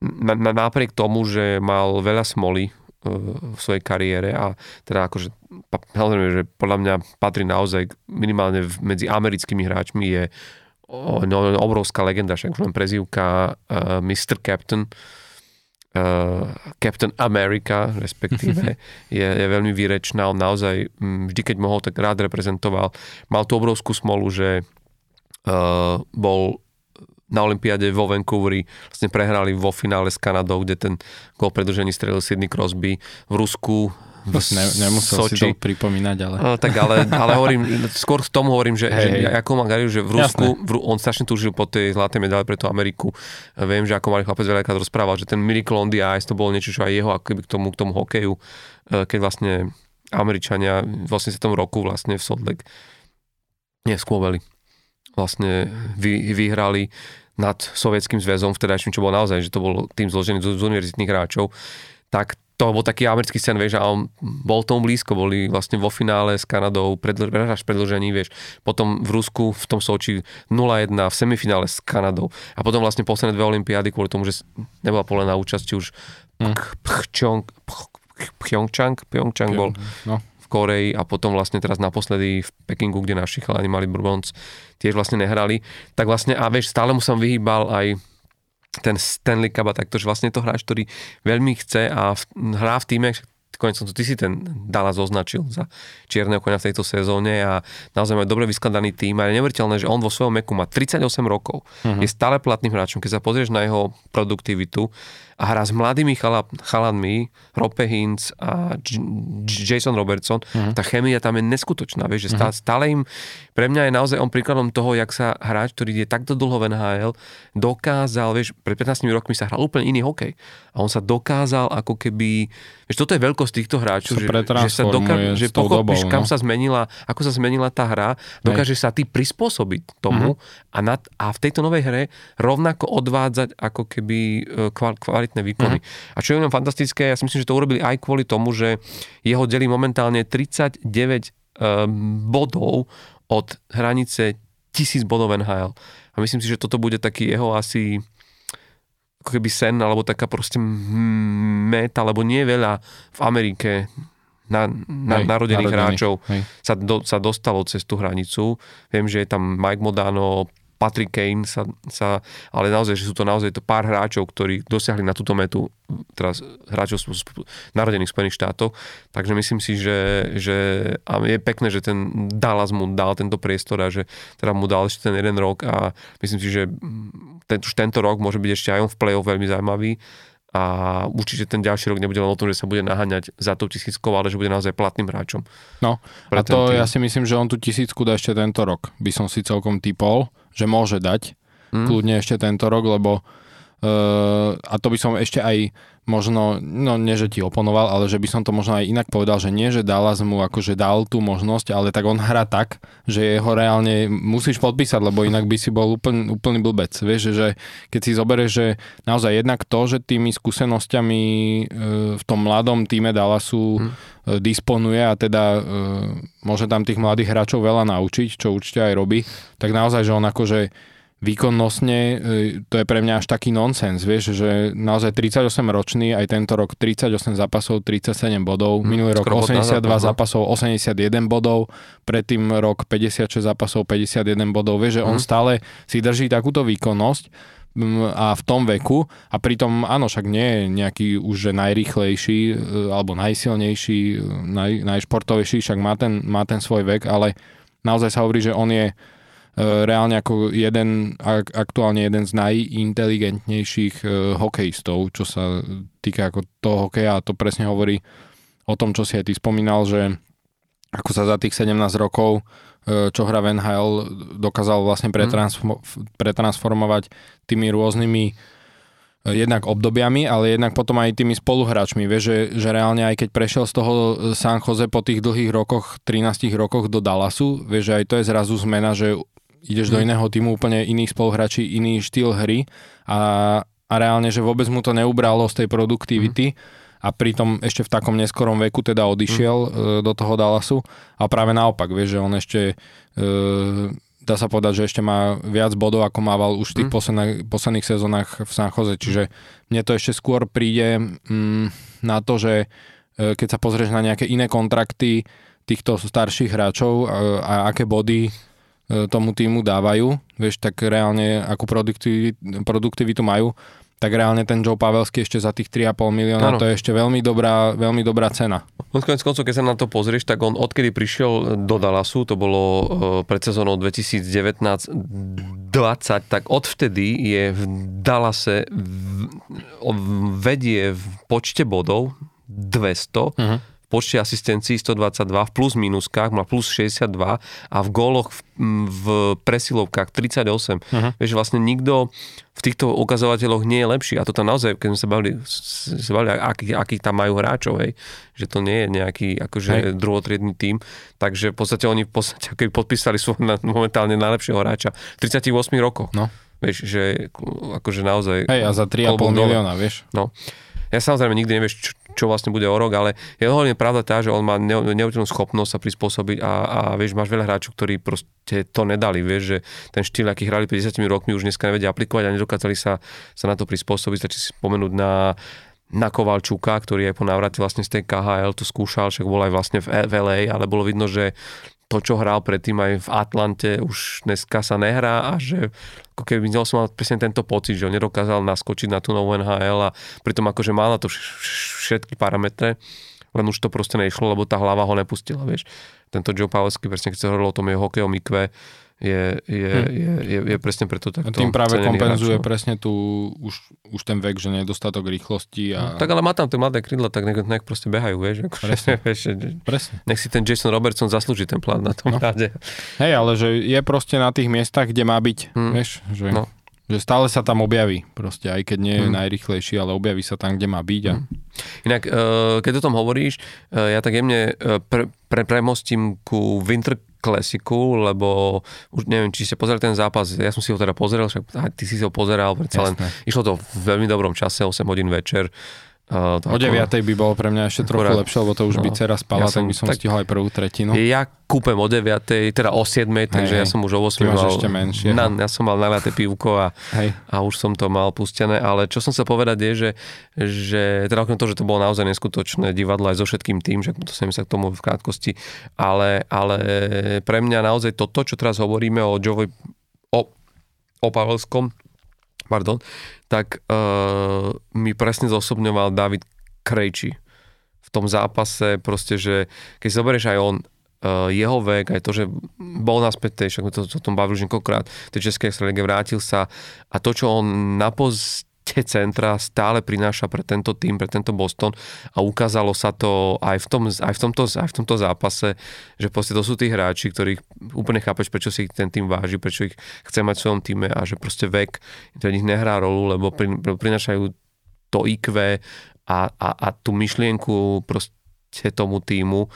na, na, napriek tomu, že mal veľa smoly v svojej kariére a teda akože samozrejme, že podľa mňa patrí naozaj minimálne medzi americkými hráčmi je no, obrovská legenda, však len prezývka uh, Mr. Captain uh, Captain America, respektíve, je, je veľmi výrečná. On naozaj vždy, keď mohol, tak rád reprezentoval. Mal tú obrovskú smolu, že uh, bol na Olympiáde vo Vancouveri vlastne prehrali vo finále s Kanadou, kde ten gol predržení strelil Sidney Crosby v Rusku v ne, nemusel Soči. si to pripomínať, ale... No, tak ale, ale hovorím, skôr k tomu hovorím, že, hey, že hey. ako má Gariu, že v Rusku, v, on strašne túžil po tej zlatej medaile pre tú Ameriku. Viem, že ako malý chlapec veľakrát rozprával, že ten Miracle on the Ice to bolo niečo, čo aj jeho ako k tomu, k tomu hokeju, e, keď vlastne Američania v 80. roku vlastne v Salt Lake neskôveli vlastne vy, vyhrali nad Sovietským zväzom vtedajším, čo bol naozaj, že to bol tým zložený z, z univerzitných hráčov, tak to bol taký americký sen, vieš, a on bol tomu blízko, boli vlastne vo finále s Kanadou, predl- až predlžení, vieš, potom v Rusku, v tom Soči 0-1, v semifinále s Kanadou a potom vlastne posledné dve olympiády kvôli tomu, že nebola polená účasť už mm. Pchčong, Pchjongčang, Pchjongčang bol no. Koreji a potom vlastne teraz naposledy v Pekingu, kde naši chalani mali bronz, tiež vlastne nehrali, tak vlastne a vieš, stále mu som vyhýbal aj ten Stanley Cup a takto, že vlastne to hráč, ktorý veľmi chce a v, hrá v týme, konec som ty si ten Dallas označil za čierneho konia v tejto sezóne a naozaj má dobre vyskladaný tým a je neuveriteľné, že on vo svojom meku má 38 rokov, uh-huh. je stále platným hráčom, keď sa pozrieš na jeho produktivitu, a hrá s mladými chala, chalanmi, Rope Hintz a J- Jason Robertson, uh-huh. tá chemia tam je neskutočná, vieš, že stále, uh-huh. stále im, pre mňa je naozaj on príkladom toho, jak sa hráč, ktorý je takto dlho v NHL, dokázal, vieš, pred 15 rokmi sa hral úplne iný hokej a on sa dokázal ako keby, vieš, toto je veľkosť týchto hráčov, že, že sa dokáže, že pochopíš, dobou, kam no? sa zmenila, ako sa zmenila tá hra, dokáže sa ty prispôsobiť tomu uh-huh. a, nad, a v tejto novej hre rovnako odvádzať ako keby e, kval, kvalit kvalitné výkony. Mm. A čo je ňom fantastické, ja si myslím, že to urobili aj kvôli tomu, že jeho delí momentálne 39 um, ehm, bodov od hranice 1000 bodov NHL. A myslím si, že toto bude taký jeho asi ako keby sen, alebo taká proste meta, lebo nie veľa v Amerike na, na, Hej, narodených narodených, hráčov hej. sa, do, sa dostalo cez tú hranicu. Viem, že je tam Mike Modano, Patrick Kane, sa, sa, ale naozaj, že sú to naozaj to pár hráčov, ktorí dosiahli na túto metu, teraz hráčov narodených v Spojených štátoch, takže myslím si, že, že a je pekné, že ten Dallas mu dal tento priestor a že teda mu dal ešte ten jeden rok a myslím si, že ten, už tento rok môže byť ešte aj on v play-off veľmi zaujímavý a určite ten ďalší rok nebude len o tom, že sa bude naháňať za tou tisíckou, ale že bude naozaj platným hráčom. No, a to tým. ja si myslím, že on tú tisícku dá ešte tento rok. By som si celkom typol, že môže dať Hm? kľudne ešte tento rok, lebo uh, a to by som ešte aj možno, no nie, že ti oponoval, ale že by som to možno aj inak povedal, že nie, že Dallas mu akože dal tú možnosť, ale tak on hrá tak, že jeho reálne musíš podpísať, lebo inak by si bol úplný, úplný blbec. Vieš, že, keď si zoberieš, že naozaj jednak to, že tými skúsenosťami e, v tom mladom týme Dallasu Hm. e, disponuje a teda e, môže tam tých mladých hráčov veľa naučiť, čo určite aj robí, tak naozaj, že on akože výkonnostne, e, to je pre mňa až taký nonsens, vieš, že naozaj 38 ročný, aj tento rok 38 zápasov, 37 bodov, minulý rok skoro bod 82 nazad, no. zápasov, 81 bodov, predtým rok 56 zápasov, 51 bodov, vieš, že on Mhm. stále si drží takúto výkonnosť mm, a v tom veku. A pritom áno, však nie je nejaký už že najrýchlejší e, alebo najsilnejší, e, naj, najšportovejší, však má ten, má ten svoj vek, ale naozaj sa hovorí, že on je reálne ako jeden, ak, aktuálne jeden z najinteligentnejších e, hokejistov, čo sa týka ako toho hokeja a to presne hovorí o tom, čo si aj ty spomínal, že ako sa za tých 17 rokov, e, čo hra v NHL, dokázal vlastne pretransfo- pretransformovať tými rôznymi e, jednak obdobiami, ale jednak potom aj tými spoluhráčmi. Vieš, že, že reálne aj keď prešiel z toho San Jose po tých dlhých rokoch, 13 rokoch do Dallasu, vieš, že aj to je zrazu zmena, že ideš do Mm. iného týmu úplne iných spoluhráči, iný štýl hry a, a reálne, že vôbec mu to neubralo z tej produktivity a pritom ešte v takom neskorom veku teda odišiel e, do toho Dallasu a práve naopak, vieš, že on ešte e, dá sa povedať, že ešte má viac bodov, ako mával už v tých Mm. posledných, posledných sezónach v San Jose, čiže mne to ešte skôr príde mm, na to, že e, keď sa pozrieš na nejaké iné kontrakty týchto starších hráčov a, a aké body e, tomu týmu dávajú, vieš, tak reálne akú produktivitu, produktivitu majú, tak reálne ten Joe Pavelský ešte za tých 3,5 milióna, Áno. to je ešte veľmi dobrá, veľmi dobrá cena. On konec koncov, keď sa na to pozrieš, tak on odkedy prišiel do Dallasu, to bolo e, pred sezónou 2019-20, tak odvtedy je v Dallase v, vedie v počte bodov 200, Mhm. Počte asistencií 122, v plus minuskách má plus 62 a v góloch v, v presilovkách 38. Mhm. Vieš, vlastne nikto v týchto ukazovateľoch nie je lepší. A to tam naozaj, keď sme sa bavili, sa bavili akých aký tam majú hráčov, hej, že to nie je nejaký akože Hej. druhotriedný tím. Takže v podstate oni v podstate keď podpísali svoj na- momentálne najlepšieho hráča v 38 rokoch. No. Vieš, že akože naozaj... Hej, a za 3,5 klobúk dole. milióna, vieš. No. Ja samozrejme nikdy nevieš, čo, čo vlastne bude o rok, ale je hlavne pravda tá, že on má ne- neuveriteľnú schopnosť sa prispôsobiť a, a vieš, máš veľa hráčov, ktorí proste to nedali, vieš, že ten štýl, aký hrali 50 rokmi, už dneska nevedia aplikovať a nedokázali sa, sa na to prispôsobiť. Stačí si spomenúť na na Kovalčúka, ktorý aj po návrate vlastne z tej KHL to skúšal, však bol aj vlastne v, v LA, ale bolo vidno, že to, čo hral predtým aj v Atlante, už dneska sa nehrá a že ako keby som mal presne tento pocit, že on nedokázal naskočiť na tú novú NHL a pritom akože mal na to vš- vš- všetky parametre, len už to proste nešlo, lebo tá hlava ho nepustila, vieš. Tento Joe Pavelski, presne keď sa hovorilo o tom jeho hokejom IQ, je, je, Hm. je, je, je presne preto A takto tým práve kompenzuje hráč, no. presne tú, už, už ten vek, že nedostatok rýchlosti a... No, tak ale má tam tie mladé krídla, tak nech, nech proste behajú, vieš. Ako, Presne. vieš Presne. nech si ten Jason Robertson zaslúži ten plán na tom No. ráde. Hej, ale že je proste na tých miestach, kde má byť, Hm. vieš, že, No. že stále sa tam objaví, proste, aj keď nie je Hm. najrychlejší, ale objaví sa tam, kde má byť a... Hm. Inak, eh, keď o tom hovoríš, eh, ja tak jemne eh, pre, pre, premostím ku Winter Classicu, lebo už neviem, či ste pozerali ten zápas, ja som si ho teda pozrel, však ty si ho pozeral, predsa len išlo to v veľmi dobrom čase, 8 hodín večer. Uh, o 9 by bolo pre mňa ešte trochu Akurát. lepšie, lebo to už by No. dcera spala, Ja tak by som tak- stihol aj prvú tretinu. Ja kúpem o 9, teda o 7, takže Hej, ja som už o 8 ty máš mal, ešte menšieho. na, ja som mal naliaté pivko a, Hej. a už som to mal pustené, ale čo som sa povedať je, že, že teda okrem toho, že to bolo naozaj neskutočné divadlo aj so všetkým tým, že dostaneme sa k tomu v krátkosti, ale, ale pre mňa naozaj toto, čo teraz hovoríme o Jovoj, o, o Pavelskom, pardon, tak uh, mi presne zosobňoval David Krejči v tom zápase, proste, že keď zoberieš aj on, uh, jeho vek, aj to, že bol naspäť, však sme to, to o tom bavili už niekoľkokrát, tej Českej extralíge vrátil sa a to, čo on na poste centra stále prináša pre tento tým, pre tento Boston a ukázalo sa to aj v, tom, aj v, tomto, aj v tomto zápase, že proste to sú tí hráči, ktorých úplne chápeš, prečo si ten tým váži, prečo ich chce mať v svojom týme a že proste vek pre nich nehrá rolu, lebo prin, prinášajú to IQ a, a, a tú myšlienku proste tomu týmu.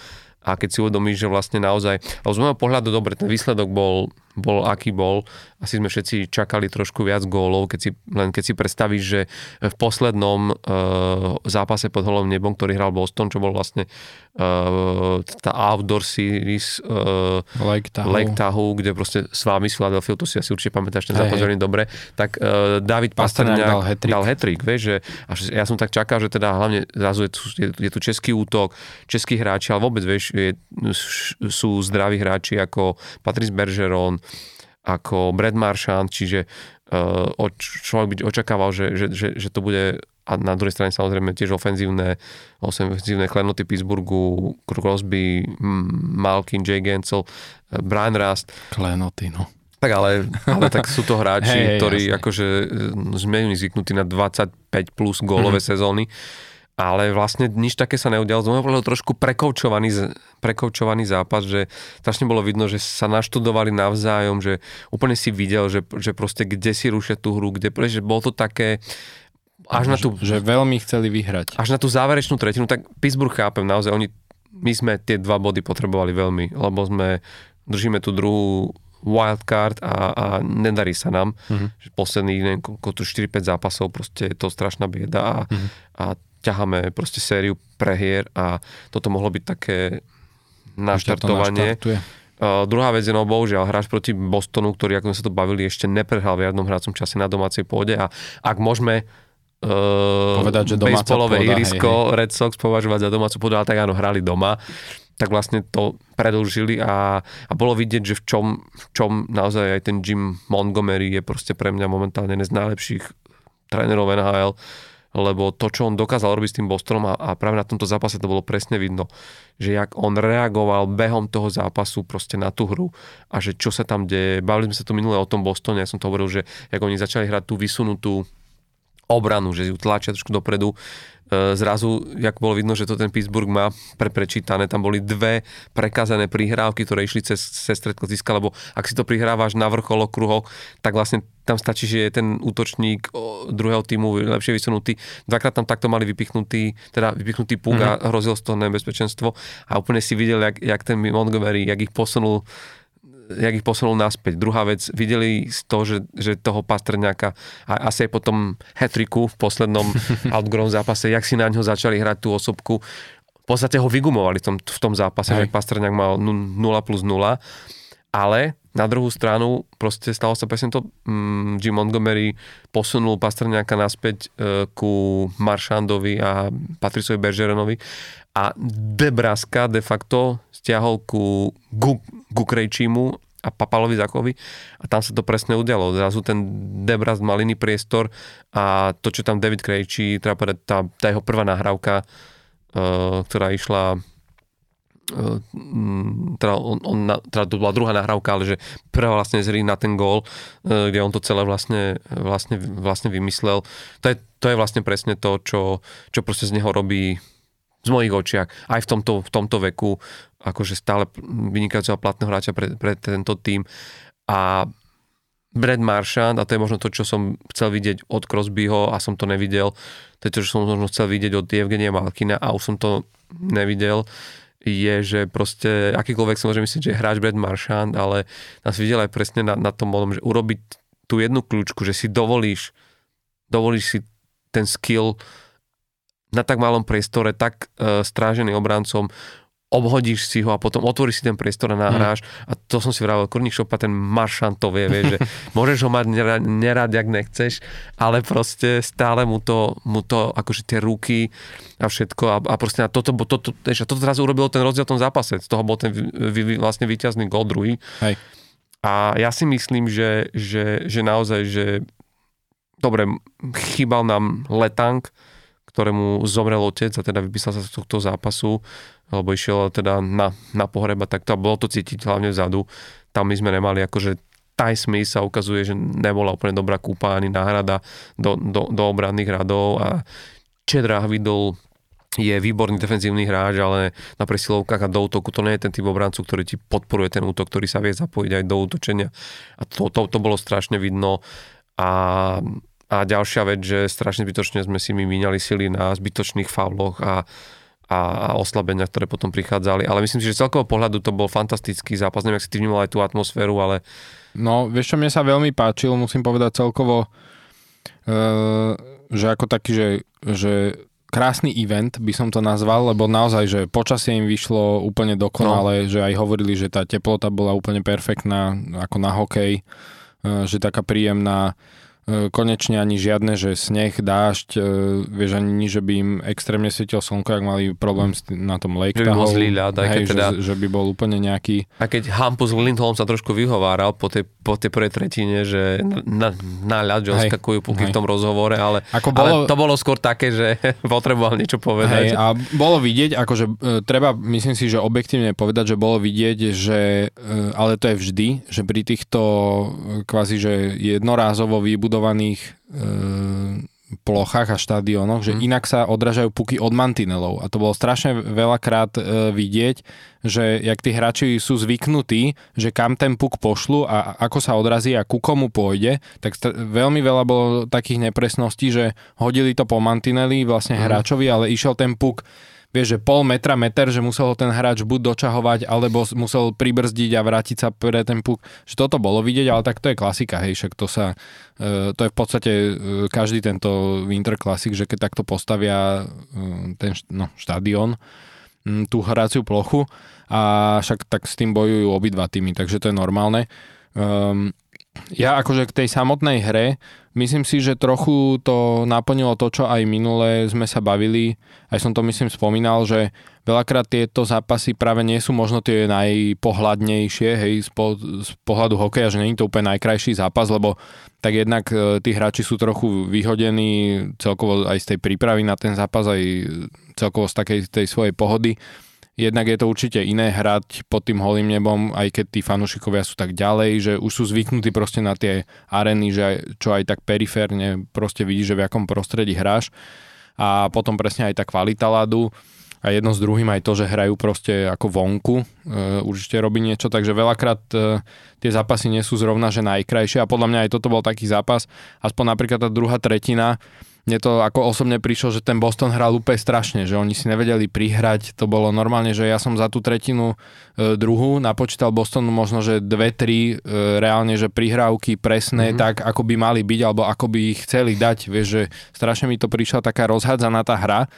A keď si uvedomíš, že vlastne naozaj, a z môjho pohľadu dobre, ten výsledok bol, bol aký bol, asi sme všetci čakali trošku viac gólov, keď si, len keď si predstavíš, že v poslednom uh, zápase pod holom nebom, ktorý hral Boston, čo bol vlastne uh, tá outdoor series uh, Lake Tahoe. Lake Tahoe, kde proste s vámi s Philadelphia, to si asi určite pamätáš ten zápas veľmi dobre, tak uh, David Pastrňák dal hat-trick. dal hat-trick, vieš, že až ja som tak čakal, že teda hlavne zrazu je tu, je, je tu český útok, českí hráči, ale vôbec, vieš, je, sú zdraví hráči ako Patrice Bergeron, ako Brad Marchand, čiže uh, človek by očakával, že, že, že, že to bude a na druhej strane samozrejme tiež ofenzívne, ofenzívne klenoty Pittsburghu, Crosby, Malkin, Jay Gensel, eh, Brian Rust, Klenoty, no. tak ale, ale tak sú to hráči, hej, ktorí jasne. akože sme zvyknutí na 25 plus gólové Mhm. sezóny, ale vlastne nič také sa neudialo. Z môjho trošku prekoučovaný, prekoučovaný zápas, že strašne bolo vidno, že sa naštudovali navzájom, že úplne si videl, že, že proste kde si rušia tú hru, kde, že bolo to také až na tú Že, veľmi chceli vyhrať. až na tú záverečnú tretinu, tak Pittsburgh chápem, naozaj oni, my sme tie dva body potrebovali veľmi, lebo sme, držíme tú druhú wildcard a, a nedarí sa nám. Mhm. Že Posledných, neviem, koľko tu 4-5 zápasov, proste je to strašná bieda a, Mhm. a ťaháme proste sériu prehier a toto mohlo byť také naštartovanie. Uh, druhá vec je, no bohužiaľ, hráč proti Bostonu, ktorý, ako sme sa to bavili, ešte neprehral v žiadnom hrácom čase na domácej pôde a ak môžeme uh, Povedať, že baseballové ihrisko Red Sox považovať za domácu pôdu, ale tak áno, hrali doma, tak vlastne to predlžili a, a bolo vidieť, že v čom, v čom naozaj aj ten Jim Montgomery je proste pre mňa momentálne jeden z najlepších trénerov NHL, lebo to, čo on dokázal robiť s tým Bostonom a, a práve na tomto zápase to bolo presne vidno, že jak on reagoval behom toho zápasu proste na tú hru a že čo sa tam deje. Bavili sme sa tu minule o tom Bostone, ja som to hovoril, že jak oni začali hrať tú vysunutú obranu, že ju tlačia trošku dopredu. E, Zrazu, jak bolo vidno, že to ten Pittsburgh má pre prečítané, tam boli dve prekazané prihrávky, ktoré išli cez, cez stred klasiska, lebo ak si to prihrávaš na vrchol okruhov, tak vlastne tam stačí, že je ten útočník druhého týmu lepšie vysunutý. Dvakrát tam takto mali vypichnutý, teda vypichnutý puk a hrozil z toho nebezpečenstvo a úplne si videl, jak, jak ten Montgomery, jak ich posunul jak ich posunul naspäť. Druhá vec, videli z toho, že, že toho Pastrňáka a asi aj po tom hetriku v poslednom outgrown zápase, jak si na ňo začali hrať tú osobku, v podstate ho vygumovali v tom, v tom zápase, Hej. že Pastrňák mal 0 plus 0, ale na druhú stranu proste stalo sa presne to, mm, Jim Montgomery posunul Pastrňáka naspäť e, ku Maršandovi a Patricovi Bergeronovi a Debraska de facto stiahol ku, ku, ku Krejčímu a Papalovi Zakovi a tam sa to presne udialo. Zrazu ten Debras mal iný priestor a to, čo tam David Krejčí, treba povedať, tá, tá jeho prvá nahrávka, uh, ktorá išla mm, teda, on, on, teda to bola druhá nahrávka, ale že prvá vlastne z hry na ten gól, uh, kde on to celé vlastne, vlastne, vlastne vymyslel. To je, to je vlastne presne to, čo, čo proste z neho robí z mojich očiach, aj v tomto, v tomto veku, akože stále vynikajúceho platného hráča pre, pre tento tým. A Brad Marchand, a to je možno to, čo som chcel vidieť od Crosbyho a som to nevidel, to je to, čo som možno chcel vidieť od Evgenia Malkina a už som to nevidel, je, že proste akýkoľvek si môže myslieť, že je hráč Brad Marchand, ale nás videl aj presne na, na tom modom, že urobiť tú jednu kľúčku, že si dovolíš, dovolíš si ten skill na tak malom priestore, tak uh, strážený obrancom, obhodíš si ho a potom otvoríš si ten priestor a nahráš. Mm. A to som si vravel, Kurník Šopa, ten maršant to vie, vie že môžeš ho mať nerad, nerad, jak nechceš, ale proste stále mu to, mu to akože tie ruky a všetko a, a proste na toto, toto, toto, toto zrazu urobilo ten rozdiel v tom zápase. Z toho bol ten vy, vy, vlastne víťazný gol druhý. Hej. A ja si myslím, že, že, že naozaj, že dobre, chýbal nám Letank, ktorému zomrel otec a teda vypísal sa z tohto zápasu, alebo išiel teda na, na pohreba, tak to bolo to cítiť hlavne vzadu. Tam my sme nemali akože Ty Smith sa ukazuje, že nebola úplne dobrá kúpa ani náhrada do, do, do obranných radov a Čedra Vidol je výborný defenzívny hráč, ale na presilovkách a do útoku to nie je ten typ obrancu, ktorý ti podporuje ten útok, ktorý sa vie zapojiť aj do útočenia. A to, to, to bolo strašne vidno. A a ďalšia vec, že strašne zbytočne sme si my míňali sily na zbytočných fauloch a, a, a oslabenia, ktoré potom prichádzali. Ale myslím si, že z celkového pohľadu to bol fantastický zápas. Neviem, ak si ty vnímal aj tú atmosféru, ale... No, vieš čo, mne sa veľmi páčil, musím povedať celkovo, uh, že ako taký, že, že krásny event by som to nazval, lebo naozaj, že počasie im vyšlo úplne dokonale, no. že aj hovorili, že tá teplota bola úplne perfektná, ako na hokej, uh, že taká príjemná E, konečne ani žiadne, že sneh, dážď, e, vieš ani že by im extrémne svietil slnko, ak mali problém na tom Lake Že by bol zlý ľad, aj hej, teda... že, že, by bol úplne nejaký... A keď Hampus Lindholm sa trošku vyhováral po tej, po tej prvej tretine, že na, na ľad, že oskakujú puky v tom rozhovore, ale, Ako bolo... ale to bolo skôr také, že potreboval niečo povedať. Hej, a bolo vidieť, akože e, treba, myslím si, že objektívne povedať, že bolo vidieť, že, ale to je vždy, že pri týchto kvázi, že jednorázovo vybudovaných vybudovaných e, plochách a štadiónoch, že mm. inak sa odražajú puky od mantinelov. A to bolo strašne veľakrát e, vidieť, že jak tí hráči sú zvyknutí, že kam ten puk pošlu a ako sa odrazí a ku komu pôjde, tak st- veľmi veľa bolo takých nepresností, že hodili to po mantineli vlastne mm. hráčovi, ale išiel ten puk vieš, že pol metra, meter, že musel ten hráč buď dočahovať, alebo musel pribrzdiť a vrátiť sa pre ten puk. Že toto bolo vidieť, ale tak to je klasika, hej, však to sa, e, to je v podstate e, každý tento Winter Classic, že keď takto postavia e, ten no, štadión, tú hraciu plochu a však tak s tým bojujú obidva týmy, takže to je normálne. Um, ja akože k tej samotnej hre, myslím si, že trochu to naplnilo to, čo aj minule sme sa bavili, aj som to myslím spomínal, že veľakrát tieto zápasy práve nie sú možno tie najpohľadnejšie, hej, z, po, z pohľadu hokeja, že je to úplne najkrajší zápas, lebo tak jednak e, tí hráči sú trochu vyhodení celkovo aj z tej prípravy na ten zápas, aj celkovo z takej tej svojej pohody Jednak je to určite iné hrať pod tým holým nebom, aj keď tí fanúšikovia sú tak ďalej, že už sú zvyknutí proste na tie areny, že aj, čo aj tak periférne proste vidíš, že v akom prostredí hráš. A potom presne aj tá kvalita ľadu. A jedno s druhým aj to, že hrajú proste ako vonku, e, určite robí niečo, takže veľakrát e, tie zápasy nie sú zrovna, že najkrajšie. A podľa mňa aj toto bol taký zápas, aspoň napríklad tá druhá tretina, mne to ako osobne prišlo, že ten Boston hral úplne strašne, že oni si nevedeli prihrať, to bolo normálne, že ja som za tú tretinu e, druhú napočítal Bostonu možno, že dve, tri e, reálne, že prihrávky presné, mm-hmm. tak ako by mali byť, alebo ako by ich chceli dať, vieš, že strašne mi to prišla taká rozhádzaná tá hra,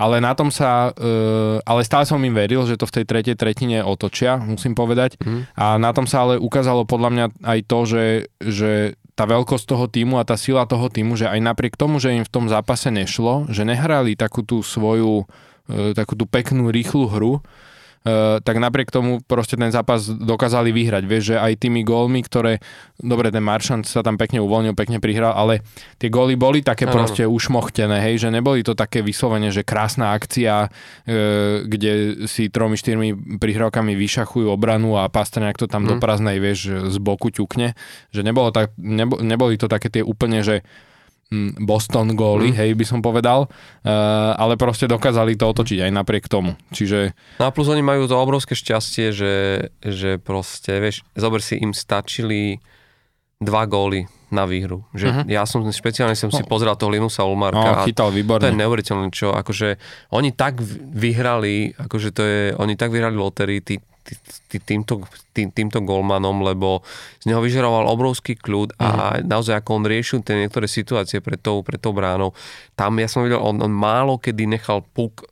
ale na tom sa, e, ale stále som im veril, že to v tej tretej tretine otočia, musím povedať. Mm. A na tom sa ale ukázalo podľa mňa aj to, že, že tá veľkosť toho týmu a tá sila toho týmu, že aj napriek tomu, že im v tom zápase nešlo, že nehrali takú tú svoju, e, takú tú peknú, rýchlu hru, tak napriek tomu proste ten zápas dokázali vyhrať. Vieš, že aj tými gólmi, ktoré, dobre, ten Maršant sa tam pekne uvoľnil, pekne prihral, ale tie góly boli také ano. proste ušmohtené, hej, že neboli to také vyslovene, že krásna akcia, uh, kde si tromi, štyrmi prihrávkami vyšachujú obranu a Pastrňák to tam hmm. do prázdnej, vieš, z boku ťukne, že nebolo tak, nebo, neboli to také tie úplne, že Boston góly, mm. hej, by som povedal, uh, ale proste dokázali to otočiť aj napriek tomu. Čiže... No a plus oni majú to obrovské šťastie, že, že proste, vieš, zober si, im stačili dva góly na výhru. Že uh-huh. Ja som špeciálne som si no. pozrel toho Linusa Ulmarka. No, chytal výborne. To je neuveriteľné, čo akože oni tak vyhrali, akože to je, oni tak vyhrali loterii, tí týmto, tým, týmto golmanom, lebo z neho vyžaroval obrovský kľud a mm. naozaj ako on riešil tie niektoré situácie pred tou, pred tou bránou. Tam ja som videl, on, on málo kedy nechal puk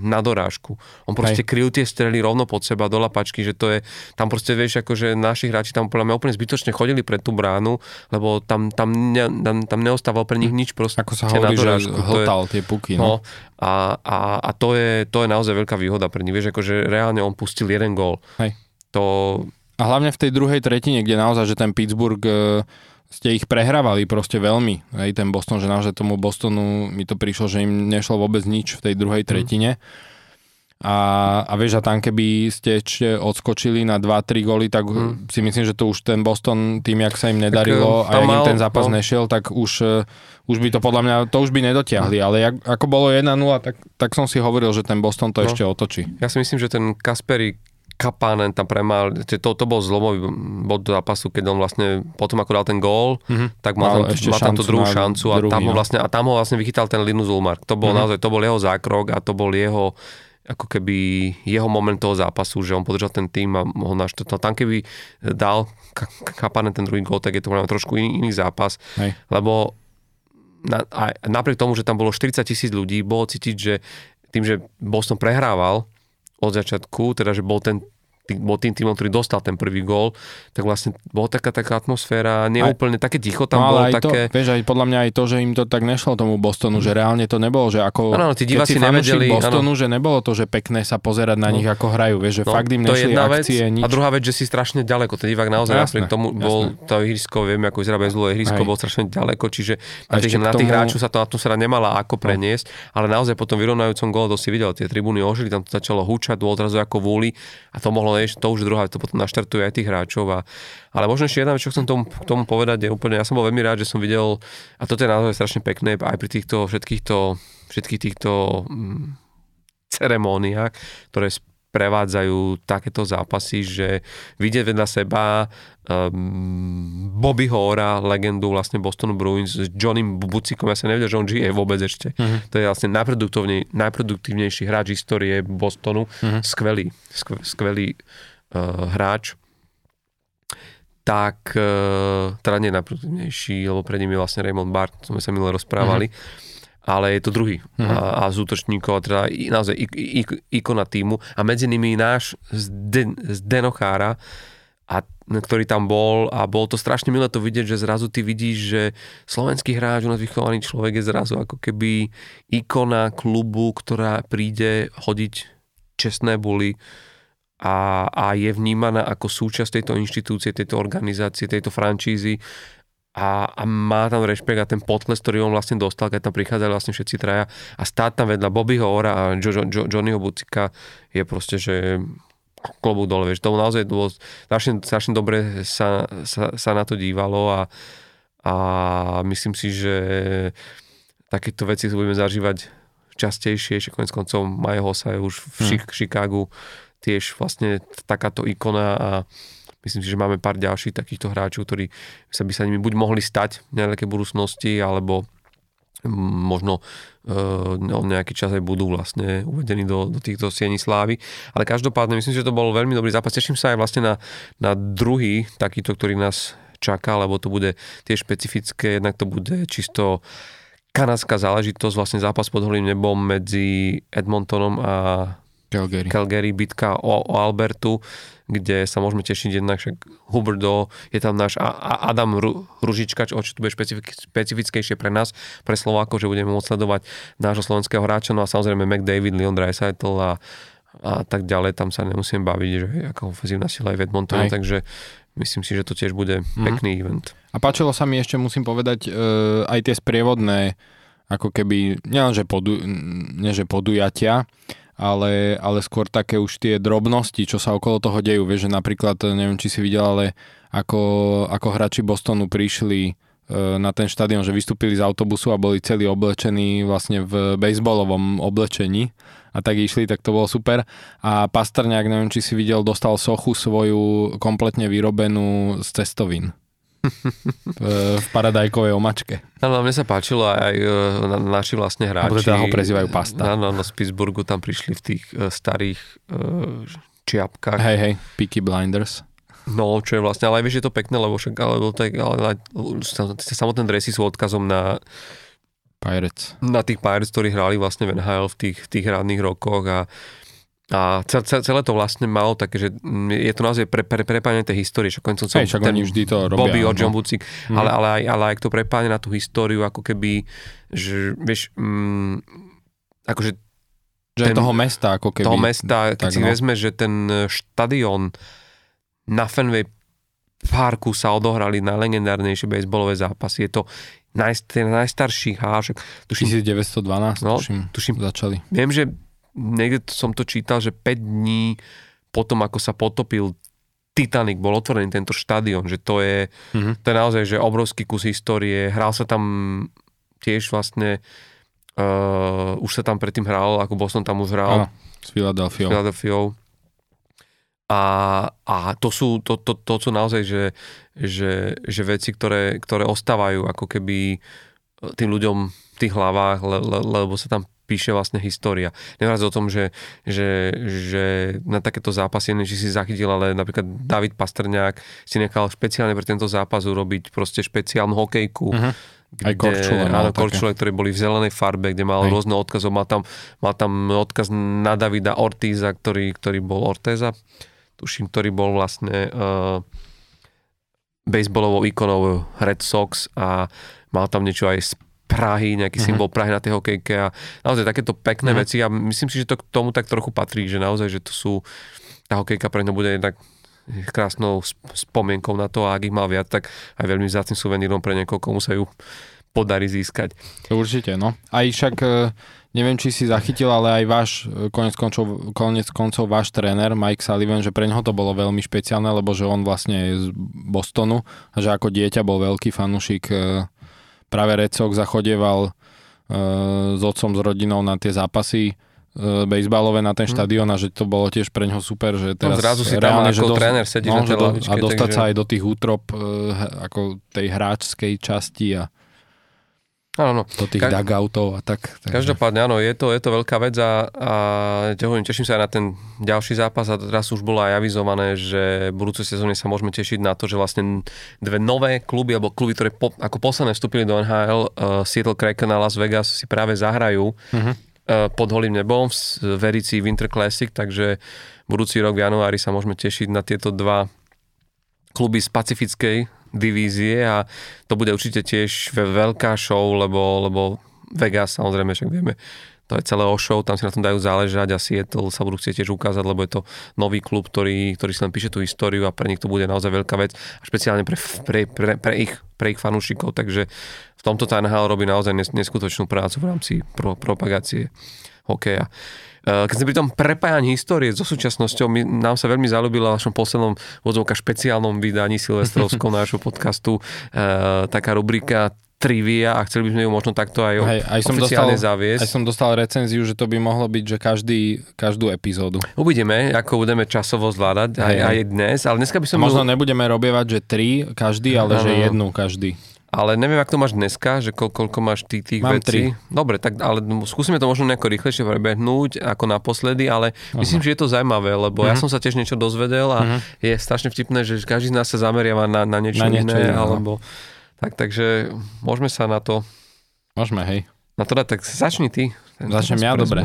na dorážku. On proste Hej. kryl tie strely rovno pod seba do lapačky, že to je, tam proste vieš, akože naši hráči tam podľa mňa úplne zbytočne chodili pred tú bránu, lebo tam, tam, ne, tam, tam neostával pre nich nič proste Ako sa hovorí, na dorážku. že hltal tie puky. No. no a, a, a to, je, to je naozaj veľká výhoda pre nich. Vieš, akože reálne on pustil jeden gól. Hej. To... A hlavne v tej druhej tretine, kde naozaj, že ten Pittsburgh e, ste ich prehrávali proste veľmi. Hej, ten Boston, že naozaj tomu Bostonu mi to prišlo, že im nešlo vôbec nič v tej druhej mhm. tretine. Mm. A, a vieš, a tam keby ste ešte odskočili na 2-3 góly, tak mm. si myslím, že to už ten Boston, tým, jak sa im nedarilo tak, a jak mal, im ten zápas no. nešiel, tak už, uh, už by to podľa mňa, to už by nedotiahli. Mm. Ale jak, ako bolo 1-0, tak, tak som si hovoril, že ten Boston to no. ešte otočí. Ja si myslím, že ten Kasperi Kapanen tam premal, to, to bol zlomový bod zápasu, keď on vlastne potom ako dal ten gól, mm-hmm. tak mal, tam, mal tam tú druhú šancu a tam, ho no. vlastne, a tam ho vlastne vychytal ten Linus Ulmark. To bol mm-hmm. naozaj, to bol jeho zákrok a to bol jeho ako keby jeho moment toho zápasu, že on podržal ten tým a ho naštotal. Tam keby dal Kapanen ten druhý gól, tak je to trošku iný, iný zápas, Hej. lebo na, aj napriek tomu, že tam bolo 40 tisíc ľudí, bolo cítiť, že tým, že Boston prehrával, od začiatku, teda že bol ten bol tým týmom, ktorý dostal ten prvý gól, tak vlastne bola taká taká atmosféra, neúplne také ticho tam no, bolo. Aj také... to, vieš, aj podľa mňa aj to, že im to tak nešlo tomu Bostonu, že reálne to nebolo, že ako... Ano, tí diváci nevedeli... Bostonu, ano. že nebolo to, že pekné sa pozerať na no. nich, ako hrajú, vieš, že no, fakt im nešli akcie, vec. nič. A druhá vec, že si strašne ďaleko, ten divák naozaj no, napriek tomu jasné. bol to ihrisko, vieme, ako vyzerá bezľudové ihrisko, bol strašne ďaleko, čiže na tých, na tých hráčov sa to atmosféra nemala ako no. preniesť, ale naozaj potom vyrovnajúcom gól to si videl, tie tribúny ožili, tam to začalo húčať, bolo odrazu ako vúli a to mohlo, to už druhá, to potom naštartuje aj tých hráčov. A, ale možno ešte jedna vec, čo chcem tomu, k tomu povedať, je úplne, ja som bol veľmi rád, že som videl, a toto je naozaj strašne pekné, aj pri týchto všetkých, to, všetkých týchto mm, ceremóniách, ktoré prevádzajú takéto zápasy, že vidieť vedľa seba um, Bobby Hora, legendu vlastne Bostonu Bruins s Johnnym Bucikom, ja sa nevedel, že on žije vôbec ešte. Uh-huh. To je vlastne najproduktívnejší hráč histórie Bostonu. Uh-huh. Skvelý, skvelý uh, hráč, tak uh, teda nie najproduktívnejší, lebo pred ním je vlastne Raymond Bart, sme sa milé rozprávali, mm-hmm. Ale je to druhý. Mm-hmm. a, a z útočníkov, teda naozaj ik, ik, ikona týmu. A medzi nimi náš Zden, Zdenochára, a, ktorý tam bol a bolo to strašne milé to vidieť, že zrazu ty vidíš, že slovenský hráč, u nás vychovaný človek je zrazu ako keby ikona klubu, ktorá príde hodiť čestné buly a, a je vnímaná ako súčasť tejto inštitúcie, tejto organizácie, tejto francízy a, a má tam rešpekt a ten potles, ktorý on vlastne dostal, keď tam prichádzali vlastne všetci traja a stáť tam vedľa Bobbyho Ora a jo, jo, jo, Johnnyho Bucika je proste, že klobúk dole, vieš, to naozaj bolo strašne, strašne dobre sa, sa, sa na to dívalo a, a myslím si, že takéto veci budeme zažívať častejšie, že konec koncov Majo sa je už v hmm. Chicagu tiež vlastne takáto ikona a myslím si, že máme pár ďalších takýchto hráčov, ktorí sa by sa nimi buď mohli stať v nejakej budúcnosti, alebo možno e, o nejaký čas aj budú vlastne uvedení do, do týchto siení slávy. Ale každopádne myslím, že to bol veľmi dobrý zápas. Teším sa aj vlastne na, na druhý takýto, ktorý nás čaká, lebo to bude tiež špecifické, jednak to bude čisto kanadská záležitosť, vlastne zápas pod holým nebom medzi Edmontonom a Calgary. Calgary, bitka o, o Albertu, kde sa môžeme tešiť jednak, však Huberdo, je tam náš Adam Ru, Ružička, čo to bude špecifik, špecifickejšie pre nás, pre Slovákov, že budeme môcť sledovať nášho slovenského hráča, no a samozrejme McDavid, Leon Dreisaitl a, a tak ďalej, tam sa nemusím baviť, že ako ofenzívna sila aj v Edmontonu, takže myslím si, že to tiež bude mm. pekný event. A páčilo sa mi ešte, musím povedať, uh, aj tie sprievodné ako keby, nielenže podu, nie, že podujatia, ale, ale skôr také už tie drobnosti, čo sa okolo toho dejú. Vieš, že napríklad, neviem, či si videl, ale ako, ako hráči Bostonu prišli e, na ten štadión, že vystúpili z autobusu a boli celí oblečení vlastne v bejsbolovom oblečení a tak išli, tak to bolo super. A Pastrňák, neviem, či si videl, dostal sochu svoju kompletne vyrobenú z cestovín v paradajkovej omačke. Áno, mne sa páčilo aj e, na, naši vlastne hráči. Alebo teda ho prezývajú pasta. Áno, no, z Pittsburghu tam prišli v tých uh, starých uh, čiapkách. Hej, hej, Peaky Blinders. No, čo je vlastne, ale aj vieš, je to pekné, lebo však, ale, tak, ale, ale samotné dresy sú odkazom na, Pirates. na tých Pirates, ktorí hrali vlastne v NHL v tých, tých hradných rokoch a, a celé, to vlastne malo také, že je to naozaj pre, pre, prepájanie tej histórie, čo koncom však oni vždy to robia. Bobby no. John Bucik, mm. ale, ale, aj, ale aj to prepájanie na tú históriu, ako keby, že vieš, mm, akože Že ten- toho mesta, ako keby. toho mesta, keď tak si no. vezme, že ten štadión na Fenway Parku sa odohrali na legendárnejšie baseballové zápasy. Je to ten najstarší hášek. Tuším, 1912, No, tuším, tuším, začali. viem, že niekde som to čítal, že 5 dní potom, ako sa potopil Titanic, bol otvorený tento štadión, že to je, Mhm. to je naozaj že obrovský kus histórie. Hral sa tam tiež vlastne uh, už sa tam predtým hral, ako Boston tam už hral. Áno, s Philadelphia. Philadelphiou. A, a to, sú, to, to, to sú naozaj, že, že, že veci, ktoré, ktoré ostávajú ako keby tým ľuďom v tých hlavách, le, le, lebo sa tam píše vlastne história. Nevrát o tom, že, že, že na takéto zápasy, neviem, či si zachytil, ale napríklad David Pastrňák si nechal špeciálne pre tento zápas urobiť proste špeciálnu hokejku. Mhm. Aj korčule áno, korčule, ktoré boli v zelenej farbe, kde mal Hej. rôzne odkazov. Mal tam, mal tam odkaz na Davida Ortiza, ktorý, ktorý bol Orteza, tuším, ktorý bol vlastne uh, baseballovou ikonou Red Sox a mal tam niečo aj z Prahy, nejaký Mhm. symbol Prahy na tej hokejke a naozaj takéto pekné Mhm. veci a myslím si, že to k tomu tak trochu patrí, že naozaj, že to sú, tá hokejka pre ňo bude jednak krásnou sp- spomienkou na to a ak ich mal viac, tak aj veľmi vzácným suvenírom pre niekoho, komu sa ju podarí získať. Určite, no. Aj však, e, neviem, či si zachytil, ale aj váš, e, konec koncov, konec koncov váš tréner Mike Sullivan, že pre neho to bolo veľmi špeciálne, lebo že on vlastne je z Bostonu a že ako dieťa bol veľký fanúšik e, práve a chodieval e, s otcom, s rodinou na tie zápasy bejsbalové na ten Hm. štadión a že to bolo tiež pre neho super, že No, teraz zrazu si tam reálne, ako že tréner sedíš na že tej lavičke, a dostať takže- sa aj do tých útrop e, ako tej hráčskej časti a Áno, no. do tých Ka- dugoutov a tak. takže- Každopádne áno, je to, je to veľká vec a, a hovorím, teším sa aj na ten ďalší zápas a teraz už bolo aj avizované, že v budúcej sezóne sa môžeme tešiť na to, že vlastne dve nové kluby, alebo kluby, ktoré po, ako posledné vstúpili do NHL, uh, Seattle Kraken a Las Vegas si práve zahrajú Mhm. uh, pod holým nebom v Verici Winter Classic, takže budúci rok v januári sa môžeme tešiť na tieto dva kluby z pacifickej divízie a to bude určite tiež ve- veľká show, lebo, lebo Vegas, samozrejme, však vieme, to je celé o show, tam si na tom dajú záležať a Seattle sa budú chcieť tiež ukázať, lebo je to nový klub, ktorý, ktorý si len píše tú históriu a pre nich to bude naozaj veľká vec a špeciálne pre, pre, pre, pre, ich, pre ich fanúšikov, takže v tomto tá NHL robí naozaj nes, neskutočnú prácu v rámci pro, propagácie hokeja. Eh, Keď sme pri tom prepájaní histórie so súčasnosťou, my, nám sa veľmi zalúbila v našom poslednom vozovka špeciálnom vydaní Silvestrovskom nášho podcastu e, taká rubrika trivia a chceli by sme ju možno takto aj, Hej, aj som oficiálne dostal- zaviesť. Aj som dostal recenziu, že to by mohlo byť, že každý, každú epizódu. Uvidíme, ako budeme časovo zvládať aj, aj hej. dnes, ale dneska by som... možno nebudeme robievať, že tri každý, ale že Áno. jednu každý. Ale neviem, ako to máš dneska, že koľ, koľko máš tých, tých Mám vecí. Dobre, tak ale skúsime to možno nejako rýchlejšie prebehnúť ako naposledy, ale myslím, že je to zaujímavé, lebo ja Mhm. som sa tiež niečo dozvedel a Mhm. je strašne vtipné, že každý z nás sa zameriava na, na niečo, Na niečo iné, iné, no. alebo... Tak, takže môžeme sa na to, Môžeme, hej. na to dať, tak začni ty. Začnem ja, dobre.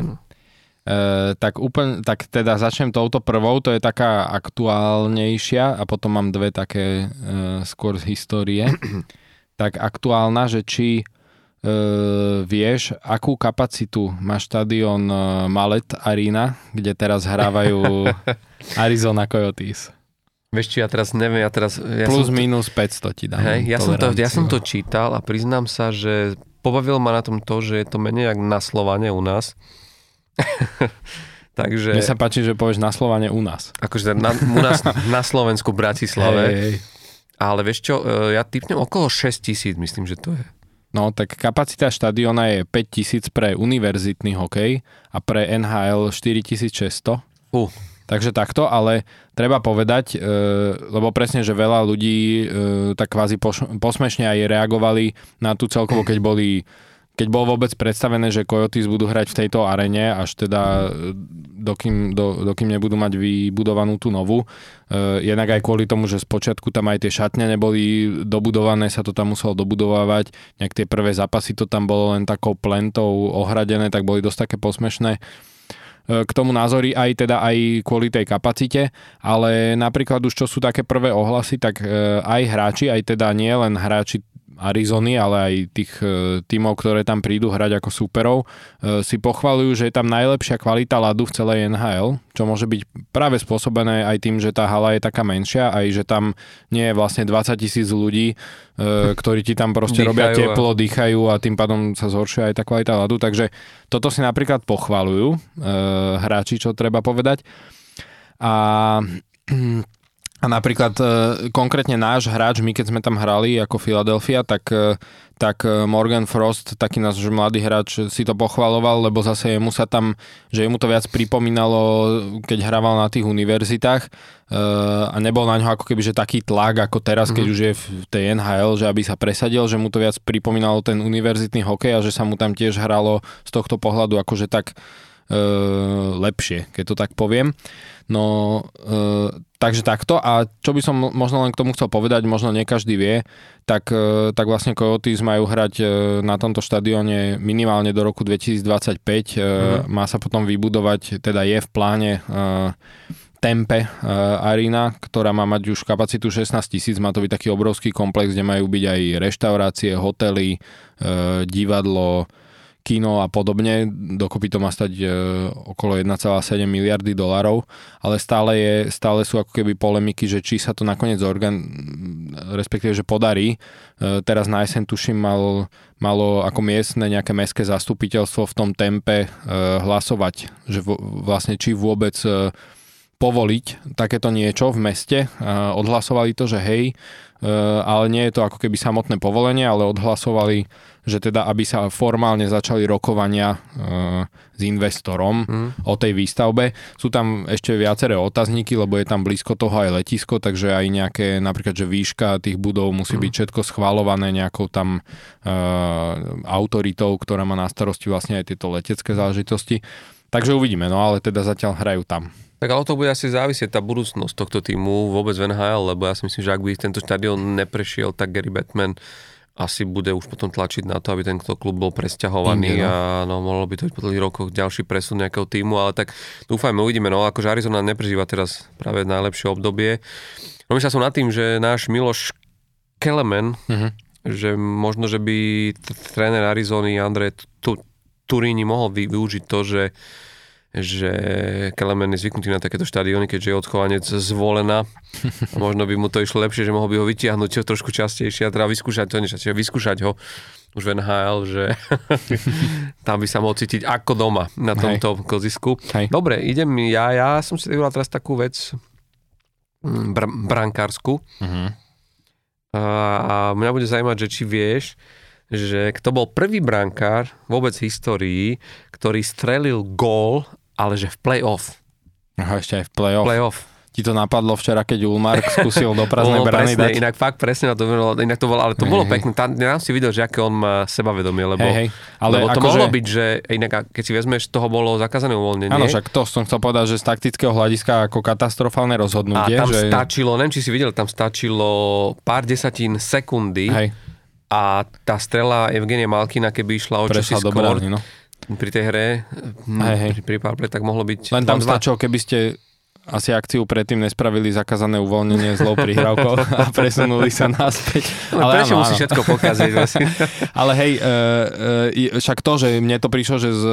E, tak úplne, tak teda začnem touto prvou, to je taká aktuálnejšia a potom mám dve také e, skôr z histórie. tak aktuálna, že či e, vieš, akú kapacitu má štadión e, Mallet Arena, kde teraz hrávajú Arizona Coyotes. Vieš či, ja teraz neviem, ja teraz... Ja Plus som, minus 500 ti dám. hej, ja, som to, ja som to čítal a priznám sa, že pobavil ma na tom to, že je to menej jak na Slovane u nás. Takže... Mne sa páči, že povieš na Slovane u nás. Akože na, u nás na Slovensku, Bratislave. Hej, hej. Ale vieš čo, e, ja typnem okolo 6 tisíc, myslím, že to je. No, tak kapacita štadiona je 5000 pre univerzitný hokej a pre NHL 4600. Uh. Takže takto, ale treba povedať, e, lebo presne, že veľa ľudí e, tak kvázi poš- posmešne aj reagovali na tú celkovo, keď boli keď bolo vôbec predstavené, že Coyotes budú hrať v tejto arene, až teda e, dokým, do, dokým nebudú mať vybudovanú tú novú. Uh, jednak aj kvôli tomu, že spočiatku tam aj tie šatne neboli dobudované, sa to tam muselo dobudovávať. Nejak tie prvé zápasy to tam bolo len takou plentou ohradené, tak boli dosť také posmešné k tomu názory aj teda aj kvôli tej kapacite, ale napríklad už čo sú také prvé ohlasy, tak aj hráči, aj teda nie len hráči Arizony, ale aj tých e, tímov, ktoré tam prídu hrať ako superov, e, si pochvalujú, že je tam najlepšia kvalita ľadu v celej NHL, čo môže byť práve spôsobené aj tým, že tá hala je taká menšia, aj že tam nie je vlastne 20 tisíc ľudí, e, ktorí ti tam proste dýchajú robia teplo, a... dýchajú a tým pádom sa zhoršuje aj tá kvalita ľadu. Takže toto si napríklad pochvalujú hráči, čo treba povedať. A a napríklad e, konkrétne náš hráč, my keď sme tam hrali ako Philadelphia, tak, e, tak e, Morgan Frost, taký náš mladý hráč, si to pochvaloval, lebo zase jemu sa tam, že jemu to viac pripomínalo, keď hrával na tých univerzitách a nebol na ňo ako keby, že taký tlak ako teraz, keď mm-hmm. už je v tej NHL, že aby sa presadil, že mu to viac pripomínalo ten univerzitný hokej a že sa mu tam tiež hralo z tohto pohľadu akože tak lepšie, keď to tak poviem. No, e, takže takto. A čo by som možno len k tomu chcel povedať, možno nie každý vie, tak, e, tak vlastne Coyotes majú hrať e, na tomto štadióne minimálne do roku 2025. E, mm. Má sa potom vybudovať, teda je v pláne e, Tempe uh, Arena, ktorá má mať už kapacitu 16 tisíc, má to byť taký obrovský komplex, kde majú byť aj reštaurácie, hotely, uh, divadlo, kino a podobne. Dokopy to má stať e, okolo 1,7 miliardy dolarov, ale stále, je, stále sú ako keby polemiky, že či sa to nakoniec organ, respektíve, že podarí. E, teraz na jeseň tuším mal, malo ako miestne nejaké mestské zastupiteľstvo v tom tempe e, hlasovať, že vo, vlastne či vôbec e, povoliť takéto niečo v meste. E, odhlasovali to, že hej, e, ale nie je to ako keby samotné povolenie, ale odhlasovali že teda aby sa formálne začali rokovania e, s investorom mm. o tej výstavbe. Sú tam ešte viaceré otazníky, lebo je tam blízko toho aj letisko, takže aj nejaké, napríklad, že výška tých budov musí mm. byť všetko schvalované nejakou tam autoritou, ktorá má na starosti vlastne aj tieto letecké záležitosti. Takže uvidíme, no ale teda zatiaľ hrajú tam. Tak ale to bude asi závisieť tá budúcnosť tohto týmu vôbec v NHL, lebo ja si myslím, že ak by tento štadión neprešiel, tak Gary Batman asi bude už potom tlačiť na to, aby tento klub bol presťahovaný Inde, no. a no, mohlo by to byť po tých rokoch ďalší presun nejakého týmu, ale tak dúfajme, uvidíme. No akože Arizona neprežíva teraz práve najlepšie obdobie. Rozmýšľal som nad tým, že náš Miloš Kelemen, uh-huh. že možno, že by tréner Arizony Andre Turini mohol využiť to, že že Kelemen je zvyknutý na takéto štadióny, keďže je odchovanec zvolená. A možno by mu to išlo lepšie, že mohol by ho vytiahnuť trošku častejšie a teda vyskúšať to, než vyskúšať ho už v NHL, že tam by sa mohol cítiť ako doma na tomto Hej. kozisku. Hej. Dobre, idem ja. Ja som si vyvolal teraz takú vec mm, br- brankársku. Uh-huh. A mňa bude zaujímať, že či vieš, že kto bol prvý brankár vôbec v histórii, ktorý strelil gól ale že v play-off. Aha, ešte aj v play-off. Play-off. Ti to napadlo včera, keď Ulmark skúsil do prázdnej brany dať? Inak fakt presne, to bolo, inak to bolo, ale to hey, bolo pekné. Tam, ja si videl, že aké on má sebavedomie, lebo, hey, hey. Ale lebo to ako mohlo že... byť, že inak, keď si vezmeš, toho bolo zakázané uvoľnenie. Áno, však to som chcel povedať, že z taktického hľadiska ako katastrofálne rozhodnutie. A tam že... stačilo, neviem, či si videl, tam stačilo pár desatín sekundy hey. a tá strela Evgenia Malkina, keby išla o čosi skôr, no pri tej hre, hm, hej, hej. pri, pri powerplay, tak mohlo byť... Len tam stačilo, keby ste asi akciu predtým nespravili zakázané uvoľnenie zlou prihrávkou a presunuli sa naspäť. Ale prečo musí všetko pokaziť? Ale hej, uh, uh, však to, že mne to prišlo, že z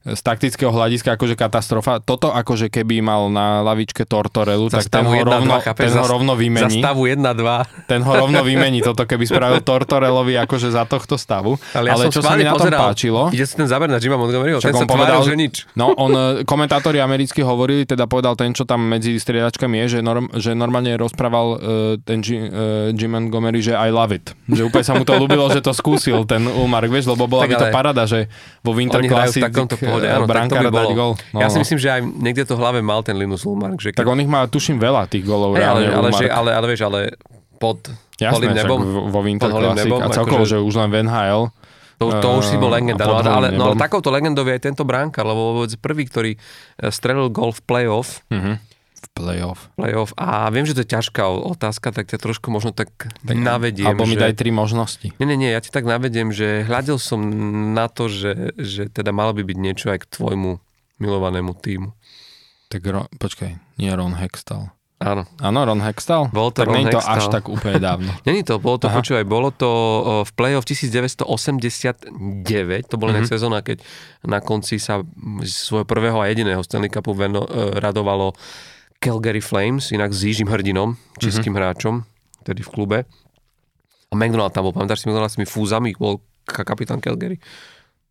z taktického hľadiska akože katastrofa. Toto akože keby mal na lavičke Tortorelu, tak ten ho, 1, rovno, 2, chápeš, ten ho rovno vymení. Za stavu 1-2. Ten ho rovno vymení toto, keby spravil Tortorelovi akože za tohto stavu. Ale, ja Ale čo sa mi na tom pozeral, páčilo... Ide si ten záber na Jima Montgomeryho, ten sa povedal, že nič. No, on, e, komentátori americkí hovorili, teda povedal ten, čo tam medzi striedačkami je, že, norm, že normálne rozprával uh, ten G, uh, Jim Montgomery, že I love it. Že úplne sa mu to ľúbilo, že to skúsil ten Ulmark, vieš, lebo bola by to parada, že vo Winter Classic pohode, áno, brankár by dať gol. No. Ja si myslím, že aj niekde to v hlave mal ten Linus Ulmark. Že keď... Tak on ich má, tuším, veľa tých golov. Hey, ale, ale, že, ale, ale, vieš, ale pod Jasné, holým nebom. vo Winter Classic nebom, a celkovo, akože... že už len v NHL To, to už si bol Eh, legenda. a No, pod ale, holým no, ale nebom. takouto legendou je aj tento bránka, lebo vôbec prvý, ktorý eh, strelil gol v playoff, Mhm. Playoff. playoff a viem, že to je ťažká otázka, tak ťa trošku možno tak, tak navediem. Alebo mi že... daj tri možnosti. Nie, nie, nie, ja ti tak navediem, že hľadel som na to, že, že teda malo by byť niečo aj k tvojmu milovanému týmu. Tak Ron, počkaj, nie Ron Hextall. Áno. Áno, Ron Hextall? Bol to tak Ron to až tak úplne dávno. Není to, bolo to, Aha. počúvaj, bolo to v play-off 1989, to bola mm-hmm. Mhm. sezóna, keď na konci sa svojho prvého a jediného Stanley Cupu veno, e, radovalo Calgary Flames, inak s Jižím Hrdinom, českým mm-hmm. hráčom, tedy v klube. A McDonald tam bol, pamätáš si McDonald s tými fúzami, bol ka- kapitán Calgary.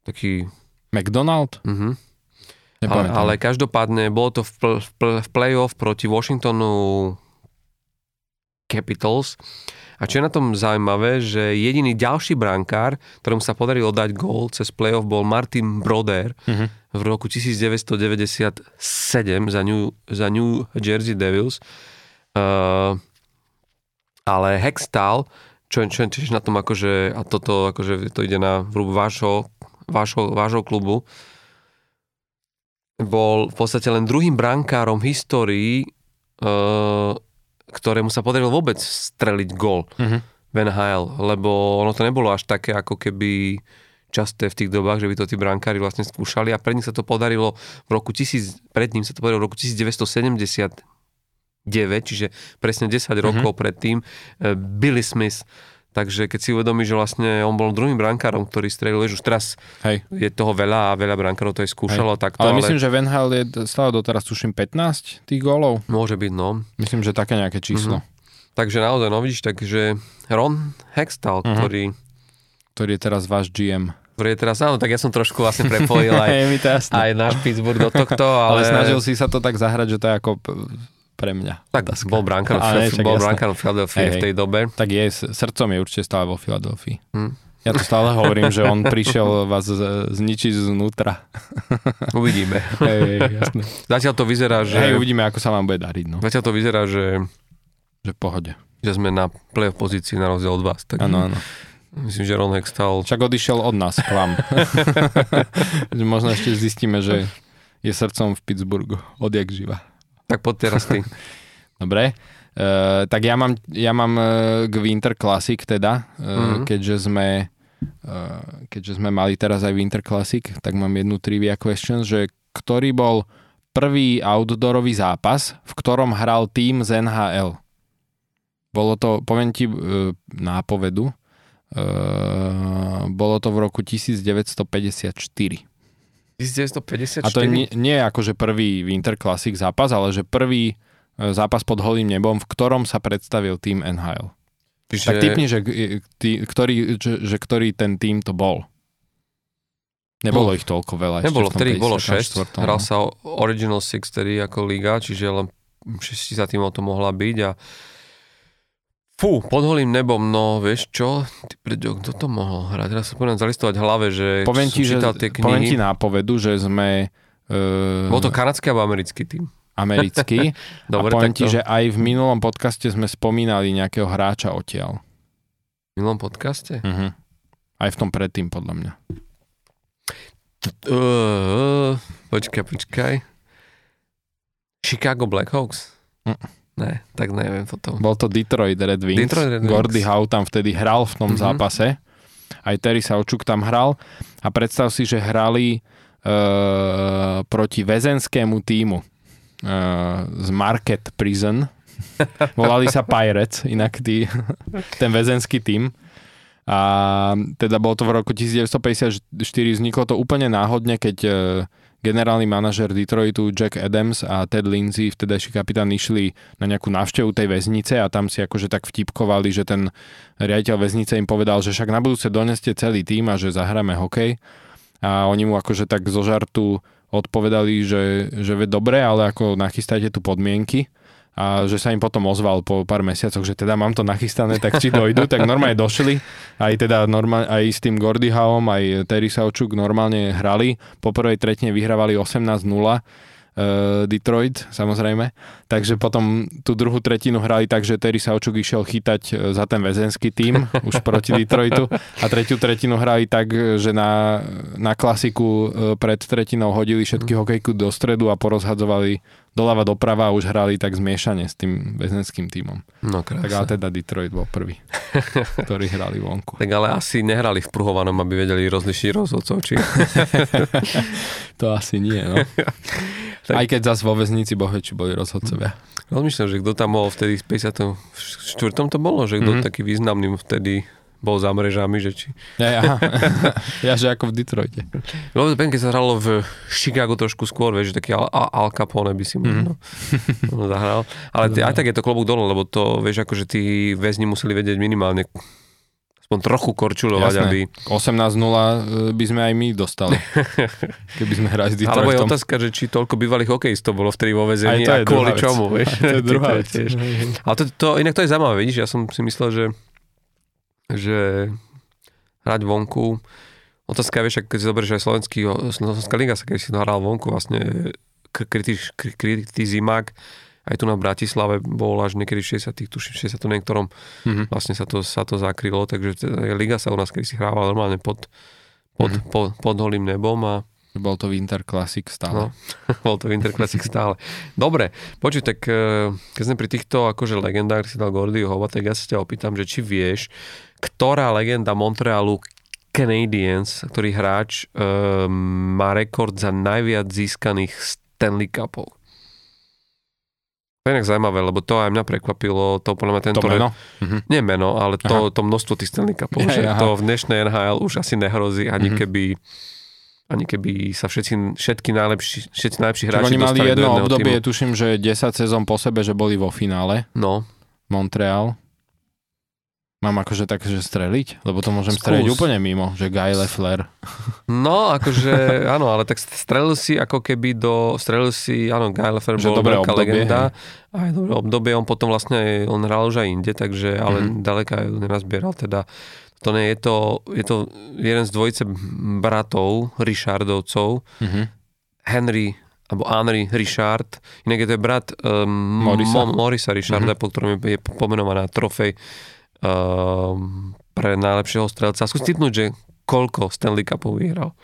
Taký, McDonald? mhm. ale, ale každopádne bolo to v, pl- v, pl- v play-off proti Washingtonu Capitals. A čo je na tom zaujímavé, že jediný ďalší brankár, ktorému sa podarilo dať gól cez playoff, bol Martin Broder Mhm. v roku 1997 za New, za New Jersey Devils. Uh, ale Hextall, čo, čo je tiež na tom akože, a toto akože to ide na vrúb vášho, vášho, vášho klubu, bol v podstate len druhým brankárom v histórii, uh, ktorému sa podarilo vôbec streliť gól Mhm. v NHL, lebo ono to nebolo až také ako keby časté v tých dobách, že by to tí brankári vlastne skúšali a pred ním sa to podarilo v roku 1000, pred ním sa to podarilo v roku 1979, čiže presne 10 Mhm. rokov predtým, eh, Billy Smith. Takže keď si uvedomí, že vlastne on bol druhým brankárom, ktorý strelil, už teraz Hej. je toho veľa a veľa brankárov to aj skúšalo takto, Ale ale, myslím, že Van Hal je stále doteraz tuším 15 tých gólov. môže byť, no. Myslím, že také nejaké číslo. Takže naozaj, no vidíš, takže Ron Hextall, Mhm. ktorý, Ktorý je teraz váš GM. ktorý je teraz, áno, tak ja som trošku vlastne prepojil aj, aj náš Pittsburgh do tohto, Ale... ale, snažil si sa to tak zahrať, že to je ako pre mňa. tak bol brankár, v, bol brankár v Hej, v tej dobe. Tak je, srdcom je určite stále vo Filadelfii. Hm. Ja to stále hovorím, že on prišiel vás zničiť znútra. Uvidíme. Hej, hej, jasné. Zatiaľ to vyzerá, že, Hej, uvidíme, ako sa vám bude dariť. No. zatiaľ to vyzerá, že, Že pohode. že sme na play pozícii na rozdiel od vás. Tak Áno, áno. myslím, že Ron Hextall Však odišiel od nás k vám. Možno ešte zistíme, že je srdcom v Pittsburghu. Odjak živa. Tak poď teraz ty. Dobre. Uh, tak ja mám, ja mám uh, k Winter Classic teda, uh, Mhm. mm-hmm. keďže sme uh, keďže sme mali teraz aj Winter Classic, tak mám jednu trivia question, že ktorý bol prvý outdoorový zápas, v ktorom hral tým z NHL. Bolo to, poviem ti uh, nápovedu, uh, bolo to v roku 1954. 1954? A to nie, nie je akože prvý Winter Classic zápas, ale že prvý e, zápas pod holým nebom, v ktorom sa predstavil tým NHL. Čiže, Tak typni, že, e, tý, ktorý, že, že ktorý ten tým to bol. Nebolo No, ich toľko veľa. Nebolo, vtedy bolo 6. 54., no. Hral sa Original Six tedy ako liga, čiže len 6 tímov to mohla byť a Fú, pod holým nebom, no vieš čo, ty preďo, kto to mohol hrať? Teraz sa poviem zalistovať hlave, že Poviem ti, že, čítal tie poviem ti knihy. nápovedu, že sme uh, Bol to kanadský alebo americký tým? americký Dobre, a poviem ti, to že aj v minulom podcaste sme spomínali nejakého hráča odtiaľ. v minulom podcaste? Uh-huh. Aj v tom predtým, podľa mňa. Uh, počkaj, počkaj. Chicago Blackhawks? Mm. Ne, tak neviem potom. Bol to Detroit Red Wings. Detroit Red Wings. Gordy Howe tam vtedy hral v tom Mhm. zápase. Aj Terry Saučuk tam hral. A predstav si, že hrali uh, proti väzenskému týmu uh, z Market Prison. Volali sa Pirates, inak tí, ten väzenský tým. A teda bolo to v roku 1954, vzniklo to úplne náhodne, keď uh, generálny manažer Detroitu Jack Adams a Ted Lindsay, vtedajší kapitán, išli na nejakú návštevu tej väznice a tam si akože tak vtipkovali, že ten riaditeľ väznice im povedal, že však na budúce doneste celý tým a že zahráme hokej. A oni mu akože tak zo žartu odpovedali, že, že ve dobre, ale ako nachystajte tu podmienky a že sa im potom ozval po pár mesiacoch, že teda mám to nachystané, tak či dojdu, tak normálne došli. Aj teda normálne, aj s tým Gordy Howom, aj Terry Saučuk normálne hrali. Po prvej tretine vyhrávali 18-0 a uh, Detroit, samozrejme. Takže potom tú druhú tretinu hrali tak, že Terry Saučuk išiel chytať e, za ten väzenský tým už proti Detroitu a tretiu tretinu hrali tak, že na, na klasiku e, pred tretinou hodili všetky hokejku do stredu a porozhadzovali doľava doprava a už hrali tak zmiešane s tým väzenským tímom. No Tak ale teda Detroit bol prvý, ktorý hrali vonku. Tak ale asi nehrali v pruhovanom, aby vedeli rozlišiť rozhodcov, či... To asi nie, no. Tak- Aj keď zase vo väznici bohe, či boli rozhodcovia. Rozmýšľam, že kto tam bol vtedy v 54. to bolo, že kto Mhm. taký významný vtedy bol za mrežami, že či... Ja, ja, ja že ako v Detroite. Lebo ten, keď sa hralo v Chicago trošku skôr, vieš, že taký Al, Al- Capone by si možno mm-hmm. zahral. Ale ty, aj tak je to klobúk dole, lebo to, vieš, akože tí väzni museli vedieť minimálne aspoň trochu korčulovať, Jasné. aby... 18-0 by sme aj my dostali, keby sme hrali s Alebo je Detroitom. otázka, že či toľko bývalých hokejistov bolo vtedy vo väzení a kvôli čomu, vieš. To je druhá vec. Ale to, to, inak to je zaujímavé, vidíš, ja som si myslel, že, že hrať vonku, otázka je, vieš, keď si zoberieš aj slovenský, Slovenská liga sa keď si hral vonku, vlastne kritiz, kritizimák, aj tu na Bratislave bol až niekedy v 60 tuším, v 60 niektorom Mhm. vlastne sa to, sa to zakrylo, takže liga sa u nás kedy si hrávala normálne pod, pod, Mhm. pod, pod holým nebom a Bol to Winter Classic stále. No, bol to Winter Classic stále. Dobre, počuj, tak eh, keď sme pri týchto akože legendách, si dal Gordy Hova, tak ja sa ťa opýtam, že či vieš, ktorá legenda Montrealu Canadiens, ktorý hráč eh, má rekord za najviac získaných Stanley Cupov. To je inak zaujímavé, lebo to aj mňa prekvapilo, to podľa mňa tento... To meno? Mhm. Nie meno, ale to, to množstvo tých Stanley Cupov, Ja, že aha. to v dnešnej NHL už asi nehrozí, ani Mhm. keby ani keby sa všetci, všetky najlepší, všetci najlepší hráči oni mali jedno obdobie, týmu. tuším, že 10 sezón po sebe, že boli vo finále No, Montreal. Mám akože tak, že streliť? Lebo to môžem Skús. streliť úplne mimo, že Guy Lefler. no akože, áno, ale tak strelil si ako keby do, strelil si, áno, Guy Lefebvre Že bol veľká obdobie, legenda, aj dobré obdobie, on potom vlastne, on hral už aj inde, takže, ale Mhm. mm-hmm. ďaleka ju nenazbieral, teda to nie, je to, je to jeden z dvojice bratov, Richardovcov, Mhm. Henry alebo Henry Richard, inak je to je brat um, Morisa. Mo, Morisa Richarda, Mhm. po ktorom je, je pomenovaná trofej um, pre najlepšieho strelca. Skús typnúť, že koľko Stanley Cupov vyhral.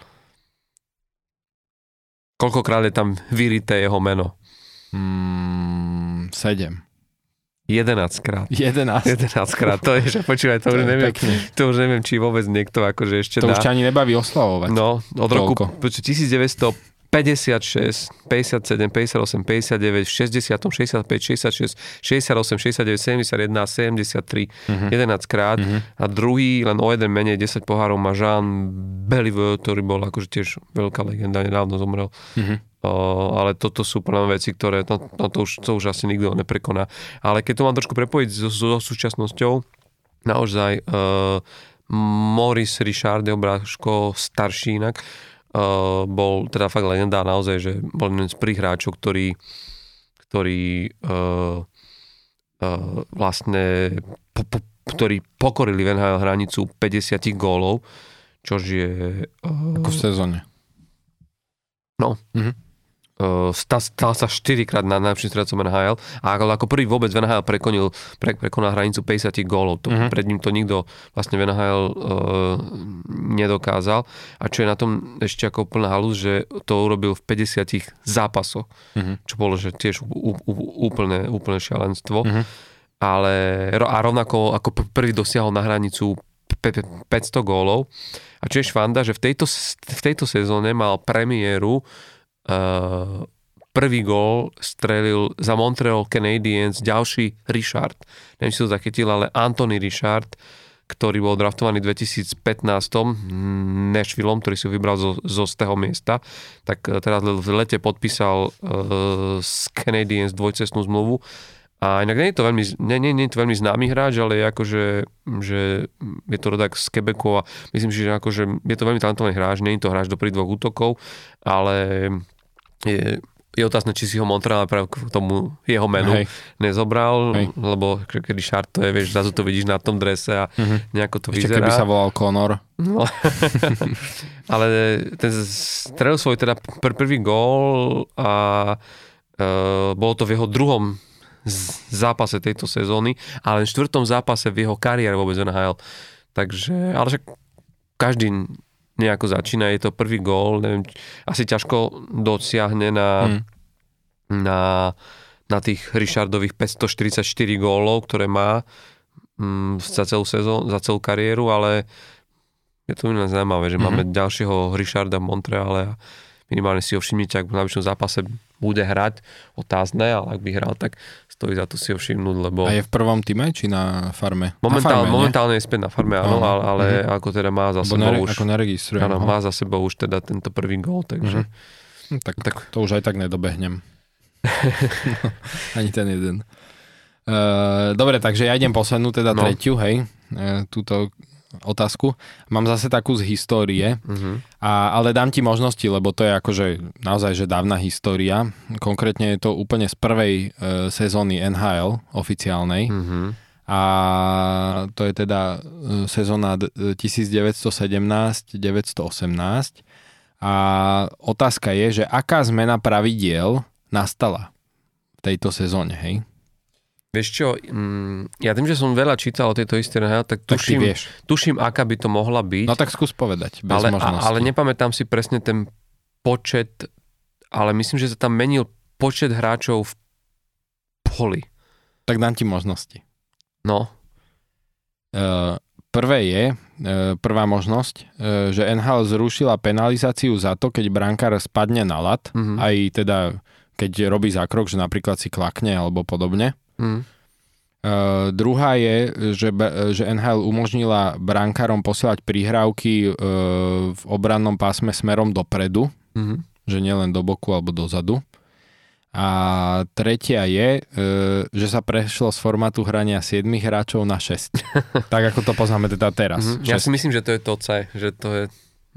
Koľkokrát je tam vyrité jeho meno? Mm, 7. 11 krát. 11. 11 krát, to je, že počúvaj, to, už je neviem, pekne. to už neviem, či vôbec niekto akože ešte To dá. už ťa ani nebaví oslavovať. No, od roku Toľko. počuť, 1956, 57, 58, 59, 60, 65, 66, 68, 69, 71 a 73, Mhm. 11 krát. Mhm. A druhý, len o jeden menej, 10 pohárov má Jean Beliveau, ktorý bol akože tiež veľká legenda, nedávno zomrel. Mhm. Ale toto sú podľa mňa veci, ktoré, no, no to, už, to už asi nikto neprekoná. Ale keď to mám trošku prepojiť so, so súčasnosťou, naozaj uh, Morris Richard, jeho bráško, starší inak, uh, bol teda fakt legenda, naozaj, že bol jeden z prvých hráčov, ktorý, ktorý uh, uh, vlastne po, po, ktorí pokorili v NHL hranicu 50 gólov, čož je... Uh, Ako v sezóne. Uh, stal, stal sa 4 krát na najlepším strelcom NHL a ako, prvý vôbec v NHL prekonil, pre, prekonal hranicu 50 gólov. To, Mhm. mm-hmm. Pred ním to nikto vlastne v NHL uh, nedokázal. A čo je na tom ešte ako plná halus, že to urobil v 50 zápasoch, Mhm. čo bolo že tiež ú, ú, úplne, úplne šialenstvo. Mhm. Ale a rovnako ako prvý dosiahol na hranicu pe- pe- 500 gólov. A čo je švanda, že v tejto, v tejto sezóne mal premiéru Uh, prvý gól strelil za Montreal Canadiens ďalší Richard. Neviem, či to zachytil, ale Anthony Richard, ktorý bol draftovaný v 2015 Nashvilleom, ktorý si vybral zo, zo z toho miesta, tak eh, teraz v lete podpísal uh, s Canadiens dvojcestnú zmluvu. A inak nie je to veľmi, nie, nie, nie je to veľmi známy hráč, ale je akože, že je to rodák z Quebecu a myslím si, že akože je to veľmi talentovaný hráč, nie je to hráč do dvoch útokov, ale je, je otázne, či si ho Montreal práve k tomu jeho menu Hej. nezobral, Hej. lebo to je, vieš, zrazu to vidíš na tom drese a Mhm. nejako to Ešte vyzerá. keby sa volal Conor. No. Ale ten strelil svoj teda pr- prvý gól a uh, bolo to v jeho druhom zápase tejto sezóny, ale len v štvrtom zápase v jeho kariére vôbec NHL. Takže, ale však každý nejako začína, je to prvý gól, neviem, asi ťažko dosiahne na, Hm. na, na tých Richardových 544 gólov, ktoré má mm, za celú sezón, za celú kariéru, ale je to iné zaujímavé, že Mhm. máme ďalšieho Richarda v Montreale a minimálne si ho všimnite, ak v najbližšom zápase bude hrať, otázne, ale ak by hral, tak stojí za to si ho všimnúť, lebo A je v prvom týme, či na farme? momentál, na farme, momentálne je späť na farme, áno, ale, ale mhm. ako teda má za sebou nere- už, ako neregistrujem. áno, má za sebou už teda tento prvý gól, takže Mhm. Hm, tak, tak to už aj tak nedobehnem. Ani ten jeden. Uh, dobre, takže ja idem poslednú, teda No. tretiu, hej, uh, túto otázku. Mám zase takú z histórie, uh-huh. a, ale dám ti možnosti, lebo to je akože naozaj že dávna história. Konkrétne je to úplne z prvej uh, sezóny NHL oficiálnej. Uh-huh. A to je teda e, sezóna d- 1917-918. A otázka je, že aká zmena pravidiel nastala v tejto sezóne, hej? Vieš čo, mm, ja tým, že som veľa čítal o tejto NHL, tak Tak tuším, vieš. tuším, aká by to mohla byť, No tak skús povedať, bez ale, možnosti. ale nepamätám si presne ten počet, ale myslím, že sa tam menil počet hráčov v poli. Tak dám ti možnosti. No, Uh, prvé je, uh, prvá možnosť, uh, že NHL zrušila penalizáciu za to, keď brankár spadne na lat, Mhm. aj teda keď robí zákrok, že napríklad si klakne alebo podobne. Mm, Uh, druhá je, že, že NHL umožnila brankárom posielať prihrávky uh, v obrannom pásme smerom dopredu, mm, že nielen do boku alebo dozadu. A tretia je, uh, že sa prešlo z formátu hrania 7 hráčov na 6. tak ako to poznáme teda teraz. mm. Ja si myslím, že to je to C, že to je...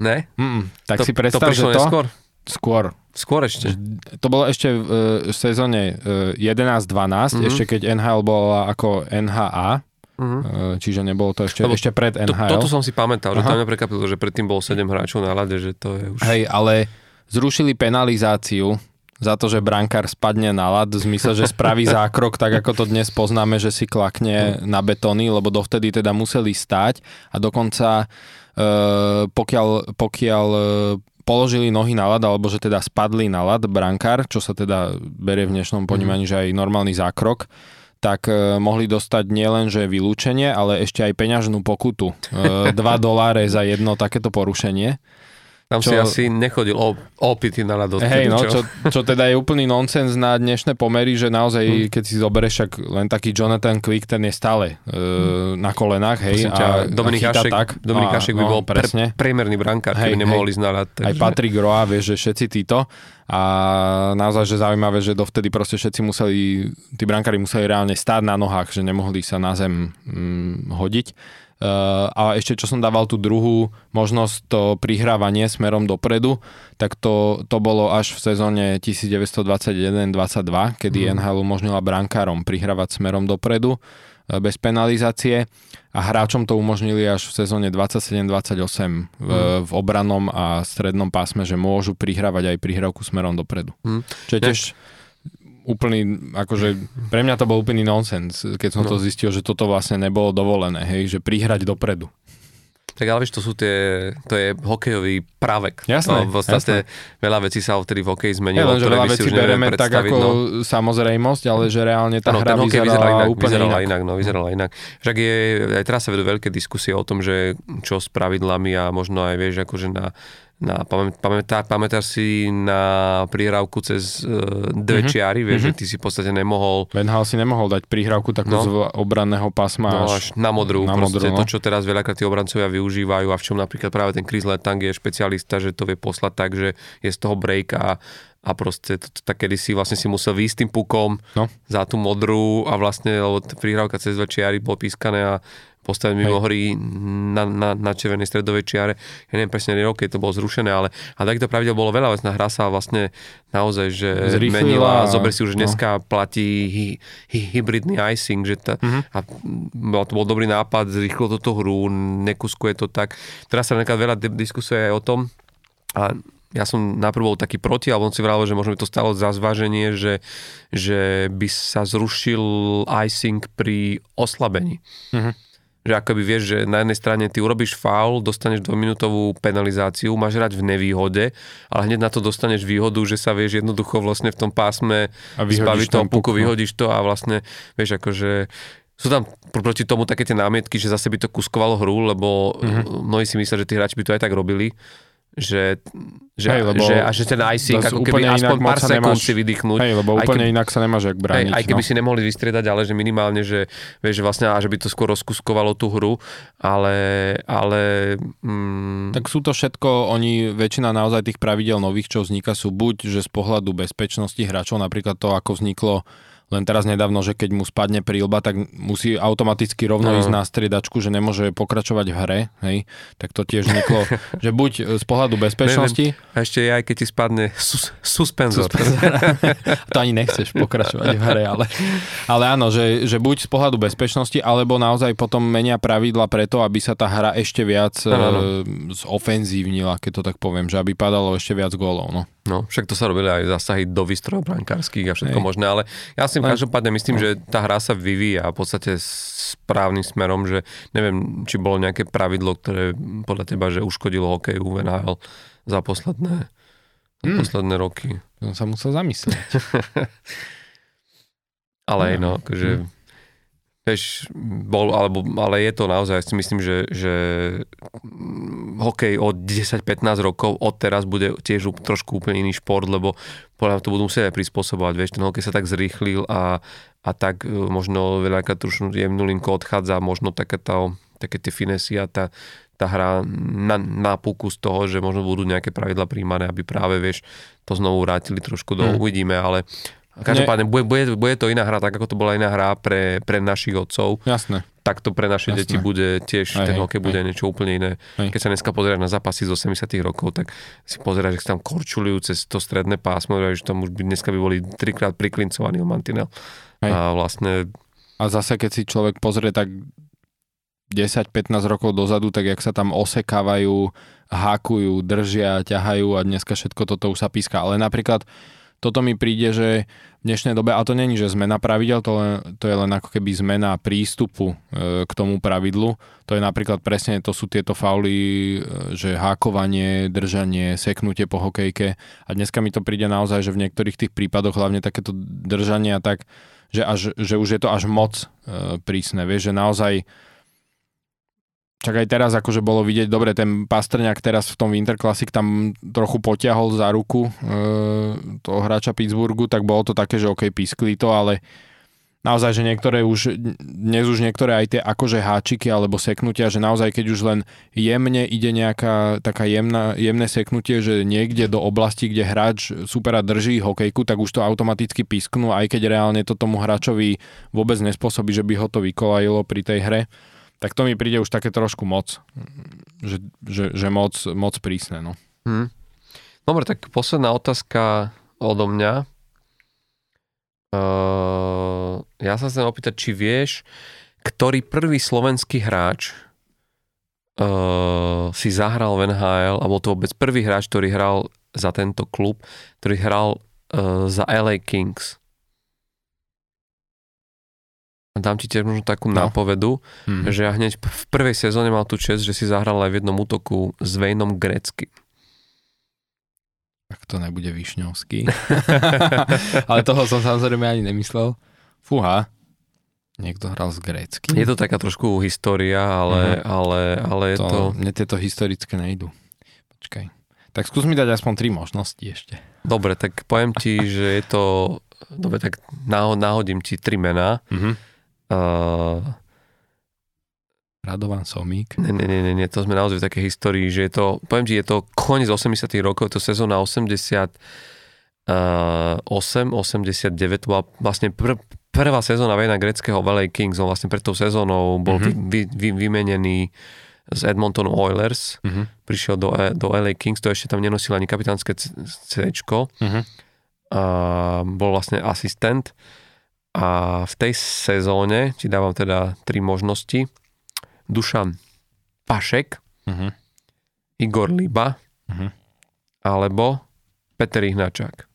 Ne? Mm, tak to, si predstav, to že to neskôr? Skôr. Skôr ešte. To bolo ešte v uh, sezóne uh, 11-12, Mhm. ešte keď NHL bola ako NHA, Mhm. uh, čiže nebolo to ešte, Lebo ešte pred To, NHL. toto som si pamätal, že Aha. to mňa prekvapilo, že predtým bolo 7 hráčov na ľade, že to je už... Hej, ale zrušili penalizáciu za to, že brankár spadne na ľad, v zmysle, že spraví zákrok, tak ako to dnes poznáme, že si klakne na betóny, lebo dovtedy teda museli stáť a dokonca e, pokiaľ, pokiaľ e, položili nohy na ľad, alebo že teda spadli na ľad brankár, čo sa teda berie v dnešnom ponímaní, že aj normálny zákrok, tak e, mohli dostať nielen, že vylúčenie, ale ešte aj peňažnú pokutu. E, 2 doláre za jedno takéto porušenie. Tam čo- si asi nechodil opity na odtedy, Hej, no, čo? čo, čo teda je úplný nonsens na dnešné pomery, že naozaj, Hm. keď si zoberieš, však len taký Jonathan Quick, ten je stále e, na kolenách, hej, Prosím ťa, a, Dominik a Hašek, tak. Dominik a- Hašek by no, bol pre, presne. priemerný brankár, Hej, keby nemohol ísť na ľad. Aj Patrick Roa, vieš, že všetci títo. A naozaj, že zaujímavé, že dovtedy proste všetci museli, tí brankári museli reálne stáť na nohách, že nemohli sa na zem mm, hodiť. Uh, a ešte čo som dával tú druhú možnosť, to prihrávanie smerom dopredu, tak to, to bolo až v sezóne 1921-22, kedy Mhm. NHL umožnila brankárom prihrávať smerom dopredu e, bez penalizácie a hráčom to umožnili až v sezóne 27-28 v, Mhm. v obranom a strednom pásme, že môžu prihrávať aj prihrávku smerom dopredu. Mhm. Čo je tiež úplný, akože pre mňa to bol úplný nonsens, keď som No. to zistil, že toto vlastne nebolo dovolené, hej, že prihrať dopredu. Tak ale vieš, to sú tie, to je hokejový právek. Jasné, To v podstate veľa vecí sa vtedy v hokeji zmenilo, len, že veľa vecí bereme tak ako no. samozrejmosť, ale že reálne tá Áno, hra vyzerala, vyzerala inak, úplne vyzerala inak. inak. no, vyzerala inak. Však je, aj teraz sa vedú veľké diskusie o tom, že čo s pravidlami a možno aj vieš, akože na, na pamä, pamätá, pamätáš si na prihrávku cez uh, dve Mhm. čiary, vieš, Mhm. že ty si v podstate nemohol Van Hal si nemohol dať prihrávku takú No. z obranného pásma No až... až na modrú, na modrú, no. to, čo teraz veľakrát tí obrancovia využívajú a v čom napríklad práve ten Chris Letang je špecialista, že to vie poslať tak, že je z toho break a a proste to, to, tak kedysi vlastne si musel výjsť tým pukom No. za tú modrú a vlastne, lebo prihrávka cez dve čiary bolo pískané a postaviť mimo Hej. hry na, na, na červenej stredovej čiare. Ja neviem presne rok, keď to bolo zrušené, ale, ale takýchto pravidel bolo veľa, veď hra sa vlastne naozaj, že Zrýchlila menila. a- Zober si už no. dneska platí hy, hy, hybridný icing, že tá, Mhm. a to bol dobrý nápad, zrýchlo toto hru, nekuskuje to tak. Teraz sa napríklad veľa diskusuje aj o tom, a ja som najprv bol taký proti, alebo on si vravel, že možno by to stalo za zváženie, že, že by sa zrušil icing pri oslabení. Mhm. Že akoby vieš, že na jednej strane ty urobíš faul, dostaneš dvojminútovú penalizáciu, máš hrať v nevýhode, ale hneď na to dostaneš výhodu, že sa vieš jednoducho vlastne v tom pásme A zbaviť toho puku, puk, no. vyhodíš to a vlastne, vieš, akože sú tam pr- proti tomu také tie námietky, že zase by to kuskovalo hru, lebo Mhm. mm-hmm. mnohí si myslia, že tí hráči by to aj tak robili, že, že, Hej, lebo že, a že ten icing, ako keby aspoň pár sekúnd nemáš- si vydýchnuť. Hej, lebo úplne keby- inak sa nemáš jak Hej, brániť. aj keby no. si nemohli vystriedať, ale že minimálne, že, vieš, že vlastne, a že by to skôr rozkuskovalo tú hru, ale, ale mm, Tak sú to všetko, oni, väčšina naozaj tých pravidel nových, čo vzniká, sú buď, že z pohľadu bezpečnosti hráčov, napríklad to, ako vzniklo len teraz nedávno, že keď mu spadne prílba, tak musí automaticky rovno No. ísť na striedačku, že nemôže pokračovať v hre, hej, tak to tiež vzniklo, že buď z pohľadu bezpečnosti, a ešte aj keď ti spadne sus, suspenzor. to ani nechceš pokračovať v hre, ale, ale áno, že, že buď z pohľadu bezpečnosti, alebo naozaj potom menia pravidla preto, aby sa tá hra ešte viac áno. e, zofenzívnila, keď to tak poviem, že aby padalo ešte viac gólov. No. No, však to sa robili aj zásahy do výstrojov brankárskych a všetko Hej. možné, ale ja si Len- každopádne myslím, že tá hra sa vyvíja v podstate správnym smerom, že neviem, či bolo nejaké pravidlo, ktoré podľa teba, že uškodilo hokeju v NHL za posledné, za Hmm. posledné roky. To som sa musel zamyslieť. Ale No. no, akože, vieš, bol, alebo, ale je to naozaj, si myslím, že, že mm, hokej od 10-15 rokov od teraz bude tiež trošku úplne iný šport, lebo podľa mňa to budú musieť aj prispôsobovať, vieš, ten hokej sa tak zrýchlil a, a tak e, možno veľakrát trošku jemnú linku odchádza, možno také, to, také tie finesy a tá, tá hra na, na puku z toho, že možno budú nejaké pravidla príjmané, aby práve, vieš, to znovu vrátili trošku do, Hmm. uvidíme, ale každopádne bude, bude, bude to iná hra, tak ako to bola iná hra pre, pre našich otcov, Jasné. tak to pre naše Jasné. deti bude tiež, Hej, ten hokej bude niečo úplne iné. Hej. Keď sa dneska pozrieš na zápasy z 80 rokov, tak si pozeráš, že tam korčulujú cez to stredné pásmo, že tam už by, dneska by boli trikrát priklincovaní o mantinel. Hej. A vlastne, A zase, keď si človek pozrie tak 10-15 rokov dozadu, tak jak sa tam osekávajú, hákujú, držia, ťahajú a dneska všetko toto už sa píska. Ale napríklad toto mi príde, že v dnešnej dobe, a to není, že zmena pravidel, to, len, to je len ako keby zmena prístupu e, k tomu pravidlu. To je napríklad presne, to sú tieto fauly, e, že hákovanie, držanie, seknutie po hokejke. A dneska mi to príde naozaj, že v niektorých tých prípadoch, hlavne takéto držania, tak že, až, že už je to až moc e, prísne, vieš, že naozaj Čak aj teraz akože bolo vidieť, dobre, ten Pastrňák teraz v tom Winter Classic tam trochu potiahol za ruku e, toho hráča Pittsburghu, tak bolo to také, že OK, pískli to, ale naozaj, že niektoré už, dnes už niektoré aj tie akože háčiky alebo seknutia, že naozaj keď už len jemne ide nejaká taká jemná, jemné seknutie, že niekde do oblasti, kde hráč supera drží hokejku, tak už to automaticky písknú, aj keď reálne to tomu hráčovi vôbec nespôsobí, že by ho to vykolajilo pri tej hre. Tak to mi príde už také trošku moc, že, že, že moc, moc prísne. No. hm. Dobre, tak posledná otázka odo mňa. Uh, ja sa chcem opýtať, či vieš, ktorý prvý slovenský hráč uh, si zahral v NHL, alebo to vôbec prvý hráč, ktorý hral za tento klub, ktorý hral uh, za LA Kings. Dám ti tiež možno takú No. nápovedu, Hm. že ja hneď v prvej sezóne mal tú čest, že si zahral aj v jednom útoku s Vejnom Grecky. Tak to nebude Višňovský. Ale toho som samozrejme ani nemyslel. Fúha. Niekto hral z grécky. Je to taká trošku história, ale, ale, ale je to, to... Mne tieto historické nejdu. Počkaj. Tak skús mi dať aspoň tri možnosti ešte. Dobre, tak poviem ti, že je to... Dobre, tak náhodím ti tri mená. Mhm. Uh, Radovan Somík. nie, nie, nie, nie, to sme naozaj v takej histórii, že je to... Poviem ti, je to koniec 80 rokov, je to sezóna 80... uh, 8, 89, to bola vlastne pr- prvá sezóna Vejna greckého LA Kings, on vlastne pred tou sezónou bol mm-hmm. vy, vy, vymenený z Edmonton Oilers, mm-hmm. prišiel do, e, do LA Kings, to ešte tam nenosil ani kapitánske C, mm-hmm. a bol vlastne asistent a v tej sezóne ti dávam teda tri možnosti. Dušan Pašek, mm-hmm. Igor Liba mm-hmm. alebo Peter Ihnačák.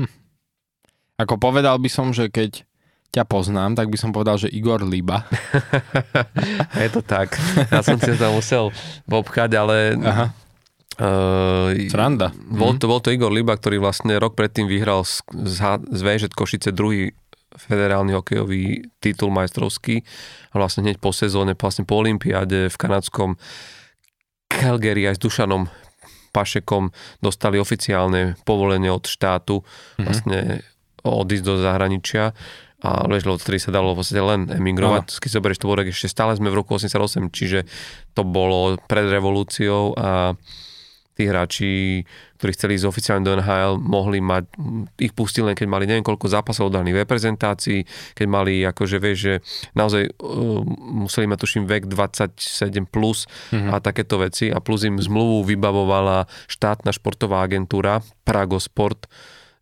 Hm. Ako povedal by som, že keď ťa poznám, tak by som povedal, že Igor Liba. je to tak. Ja som si to musel obchať, ale... Aha. Uh, Sranda. Bol mhm. to, bol to Igor Liba, ktorý vlastne rok predtým vyhral z, z, z VŽ Košice druhý federálny hokejový titul majstrovský a vlastne hneď po sezóne, vlastne po olympiáde v kanadskom Calgary aj s Dušanom Pašekom dostali oficiálne povolenie od štátu mm-hmm. vlastne odísť do zahraničia a vieš, lebo vtedy sa dalo v podstate len emigrovať. No. Keď sa berieš to ešte stále sme v roku 88, čiže to bolo pred revolúciou a tí hráči, ktorí chceli ísť oficiálne do NHL, mohli mať, ich pustili len keď mali neviem koľko zápasov daných v reprezentácii, keď mali akože vieš, že naozaj uh, museli mať tuším vek 27 plus mm-hmm. a takéto veci a plus im zmluvu vybavovala štátna športová agentúra Prago Sport,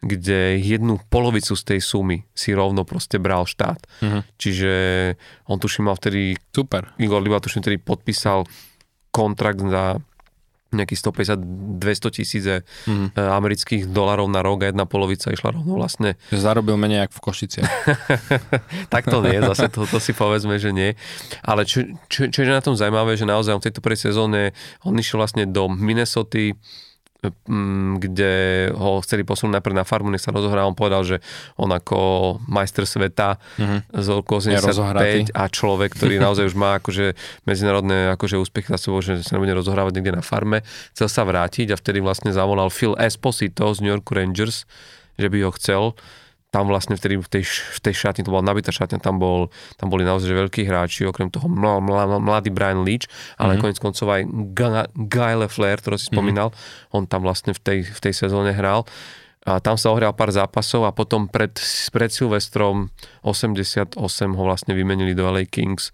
kde jednu polovicu z tej sumy si rovno proste bral štát. Uh-huh. Čiže on tuším mal vtedy... Super. Igor Liba tuším vtedy podpísal kontrakt za nejakých 150-200 tisíce mm. amerických dolarov na rok a jedna polovica išla rovno vlastne. Že zarobil menej ako v Košici. tak to nie, zase to, to si povedzme, že nie. Ale čo, čo, čo je na tom zaujímavé, že naozaj v tejto prvej sezóne on išiel vlastne do Minnesota, kde ho chceli posunúť najprv na farmu, nech sa rozohrá. On povedal, že on ako majster sveta mm-hmm. z roku 85 a človek, ktorý naozaj už má akože medzinárodné akože úspechy za sebou, že sa nebude rozohrávať niekde na farme, chcel sa vrátiť a vtedy vlastne zavolal Phil Esposito z New York Rangers, že by ho chcel tam vlastne vtedy v tej, v tej šatni, to bola nabitá šatňa, tam, bol, tam boli naozaj veľkí hráči, okrem toho mladý Brian Leach, ale mm-hmm. konec koncov aj Guy Lefler, ktorý si mhm. spomínal, mm-hmm. on tam vlastne v tej, v tej sezóne hral. A tam sa ohral pár zápasov a potom pred, pred Silvestrom 88 ho vlastne vymenili do LA Kings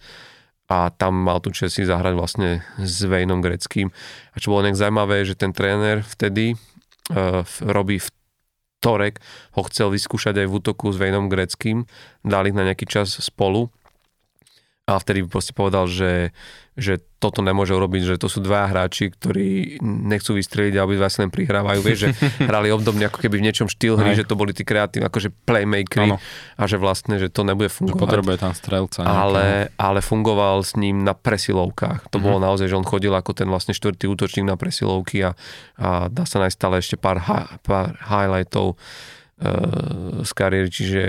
a tam mal tu si zahrať vlastne s Vejnom Greckým. A čo bolo nejak zaujímavé, že ten tréner vtedy uh, robí v Torek ho chcel vyskúšať aj v útoku s Vejnom Greckým, dali na nejaký čas spolu a vtedy proste povedal, že, že toto nemôže urobiť, že to sú dva hráči, ktorí nechcú vystreliť a obidva sa len prihrávajú. Vieš, že hrali obdobne ako keby v niečom štýl hry, že to boli tí kreatívni, akože playmakery a že vlastne, že to nebude fungovať. Že potrebuje tam strelca. Ale, ale fungoval s ním na presilovkách. To uh-huh. bolo naozaj, že on chodil ako ten vlastne štvrtý útočník na presilovky a, a dá sa nájsť stále ešte pár, ha, pár highlightov uh, z kariéry, čiže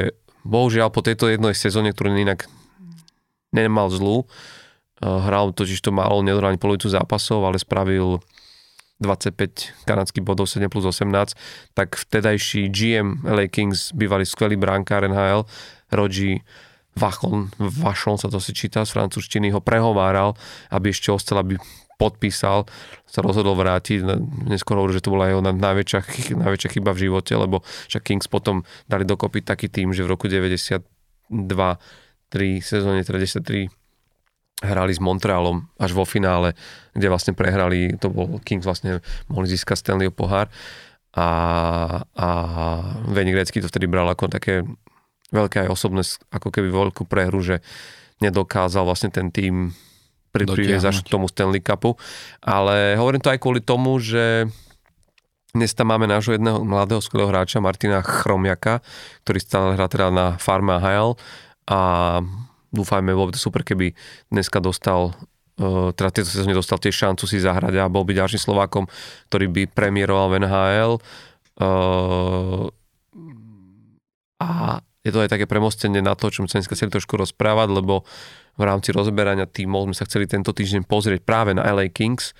bohužiaľ po tejto jednej sezóne, ktorú inak nemal zlú. Eh, hral totiž to málo, nedohral ani polovicu zápasov, ale spravil 25 kanadských bodov, 7 plus 18, tak vtedajší GM LA Kings, bývalý skvelý bránkár NHL, Rogi Vachon, Vachon sa to si číta z francúzštiny, ho prehováral, aby ešte ostal, aby podpísal, sa rozhodol vrátiť. Neskôr hovoril, že to bola jeho najväčšia, najväčšia chyba v živote, lebo však Kings potom dali dokopy taký tým, že v roku 92 tri sezóne, teda 10 hrali s Montrealom až vo finále, kde vlastne prehrali, to bol Kings vlastne mohli získať Stanleyho pohár. A, a Veni Grecky to vtedy bral ako také veľké aj osobné, ako keby veľkú prehru, že nedokázal vlastne ten tým priviesť až k tomu Stanley Cupu. Ale hovorím to aj kvôli tomu, že dnes tam máme nášho jedného mladého skvelého hráča Martina Chromiaka, ktorý stále hrá teda na farme HL a dúfajme, bolo by to super, keby dneska dostal uh, teda tieto sezóne dostal tiež šancu si zahrať a bol by ďalším Slovákom, ktorý by premiéroval v NHL. Uh, a je to aj také premostenie na to, čo sme sa chceli trošku rozprávať, lebo v rámci rozberania tímov sme sa chceli tento týždeň pozrieť práve na LA Kings,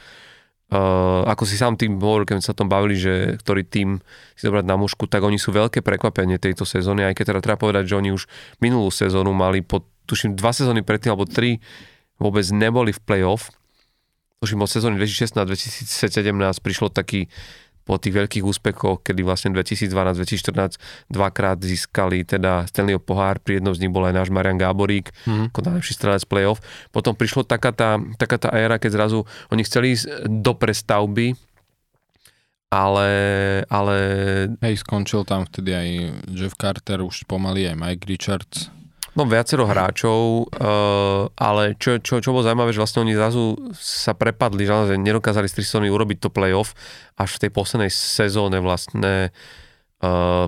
Uh, ako si sám tým hovoril, keď sa tom bavili, že ktorý tým si zobrať na mužku, tak oni sú veľké prekvapenie tejto sezóny, aj keď teda treba povedať, že oni už minulú sezónu mali po, tuším, dva sezóny predtým, alebo tri, vôbec neboli v playoff. Tuším, od sezóny 2016-2017 prišlo taký, po tých veľkých úspechoch, kedy vlastne 2012-2014 dvakrát získali teda Stanleyho pohár, pri jednom z nich bol aj náš Marian Gáborík, mm. ako najlepší strelec playoff. Potom prišlo taká tá, taká tá éra, keď zrazu oni chceli ísť do prestavby, ale, ale... Hej, skončil tam vtedy aj Jeff Carter, už pomaly aj Mike Richards. No viacero hráčov, uh, ale čo, čo, čo bolo zaujímavé, že vlastne oni zrazu sa prepadli, že nedokázali z sezóny urobiť to playoff, až v tej poslednej sezóne vlastne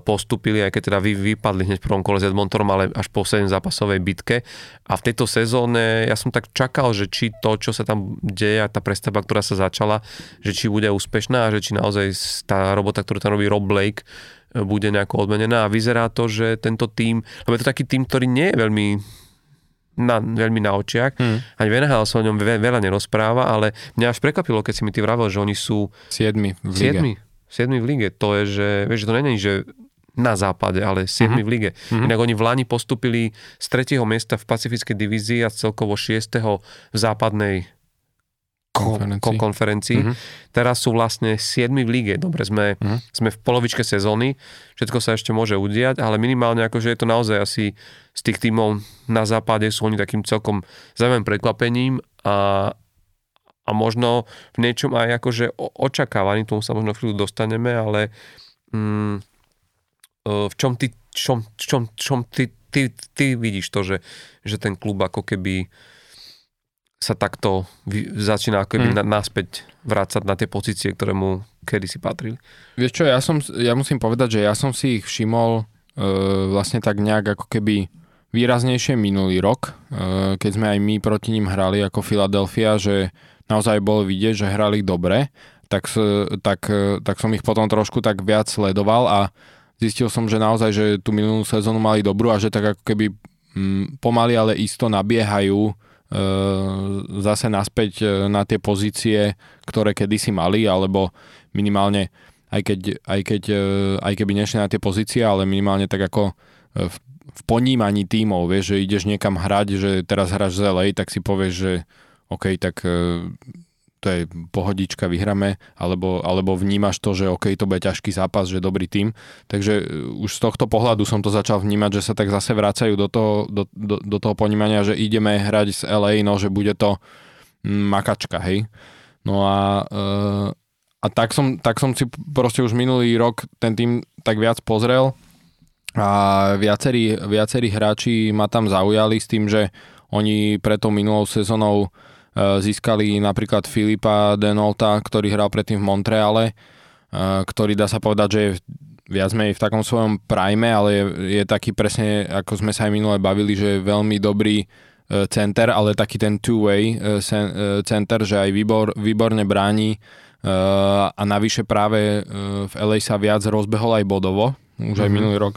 postupili, aj keď teda vy, vypadli hneď v prvom kole s Edmontonom, ale až po 7 zápasovej bitke. A v tejto sezóne ja som tak čakal, že či to, čo sa tam deje, tá prestavba, ktorá sa začala, že či bude úspešná a že či naozaj tá robota, ktorú tam robí Rob Blake, bude nejako odmenená a vyzerá to, že tento tým, lebo je to taký tým, ktorý nie je veľmi na, veľmi na očiach. Hmm. Ani Venehal sa o ňom veľa nerozpráva, ale mňa až prekvapilo, keď si mi ty vravel, že oni sú... Siedmi v lige. Siedmi, siedmi v lige. To je, že, vieš, to není, že na západe, ale 7 mm-hmm. v lige. Mm-hmm. Inak oni v Lani postupili z 3. miesta v Pacifickej divízii a celkovo 6. v západnej konferencii. konferencii. Mm-hmm. Teraz sú vlastne 7 v lige. Dobre, sme, mm-hmm. sme v polovičke sezóny, všetko sa ešte môže udiať, ale minimálne akože je to naozaj asi z tých tímov na západe sú oni takým celkom zaujímavým prekvapením a, a možno v niečom aj akože očakávaný, tomu sa možno chvíľu dostaneme, ale mm, e, v čom ty, čom, čom, čom ty, ty, ty vidíš to, že, že ten klub ako keby sa takto začína ako hmm. naspäť vrácať na tie pozície, ktoré mu kedy si patrili. Vieš čo, ja, som, ja musím povedať, že ja som si ich všimol e, vlastne tak nejak ako keby výraznejšie minulý rok, e, keď sme aj my proti ním hrali ako Philadelphia, že naozaj bolo vidieť, že hrali dobre, tak, tak, tak som ich potom trošku tak viac sledoval a zistil som, že naozaj, že tú minulú sezónu mali dobrú a že tak ako keby mm, pomaly, ale isto nabiehajú E, zase naspäť e, na tie pozície, ktoré kedysi mali, alebo minimálne aj keď, aj keď e, aj keby nešli na tie pozície, ale minimálne tak ako v, v ponímaní tímov, vieš, že ideš niekam hrať, že teraz hráš z LA, tak si povieš, že OK, tak to je pohodička, vyhrame, alebo, alebo vnímaš to, že OK, to bude ťažký zápas, že dobrý tým. Takže e, už z tohto pohľadu som to začal vnímať, že sa tak zase vracajú do toho, do, do, do toho ponímania, že ideme hrať z LA, no že bude to mm, makačka, hej. No a, e, a tak, som, tak som si proste už minulý rok ten tým tak viac pozrel a viacerí, viacerí hráči ma tam zaujali s tým, že oni pred tou minulou sezónou Eh, získali napríklad Filipa Denolta, ktorý hral predtým v Montreale, eh, ktorý dá sa povedať, že je viac menej v takom svojom prime, ale je, je taký presne, ako sme sa aj minule bavili, že je veľmi dobrý eh, center, ale taký ten two-way center, že aj výbor, výborne bráni a navyše práve v LA sa viac rozbehol aj bodovo, už aj mm-hmm. minulý rok,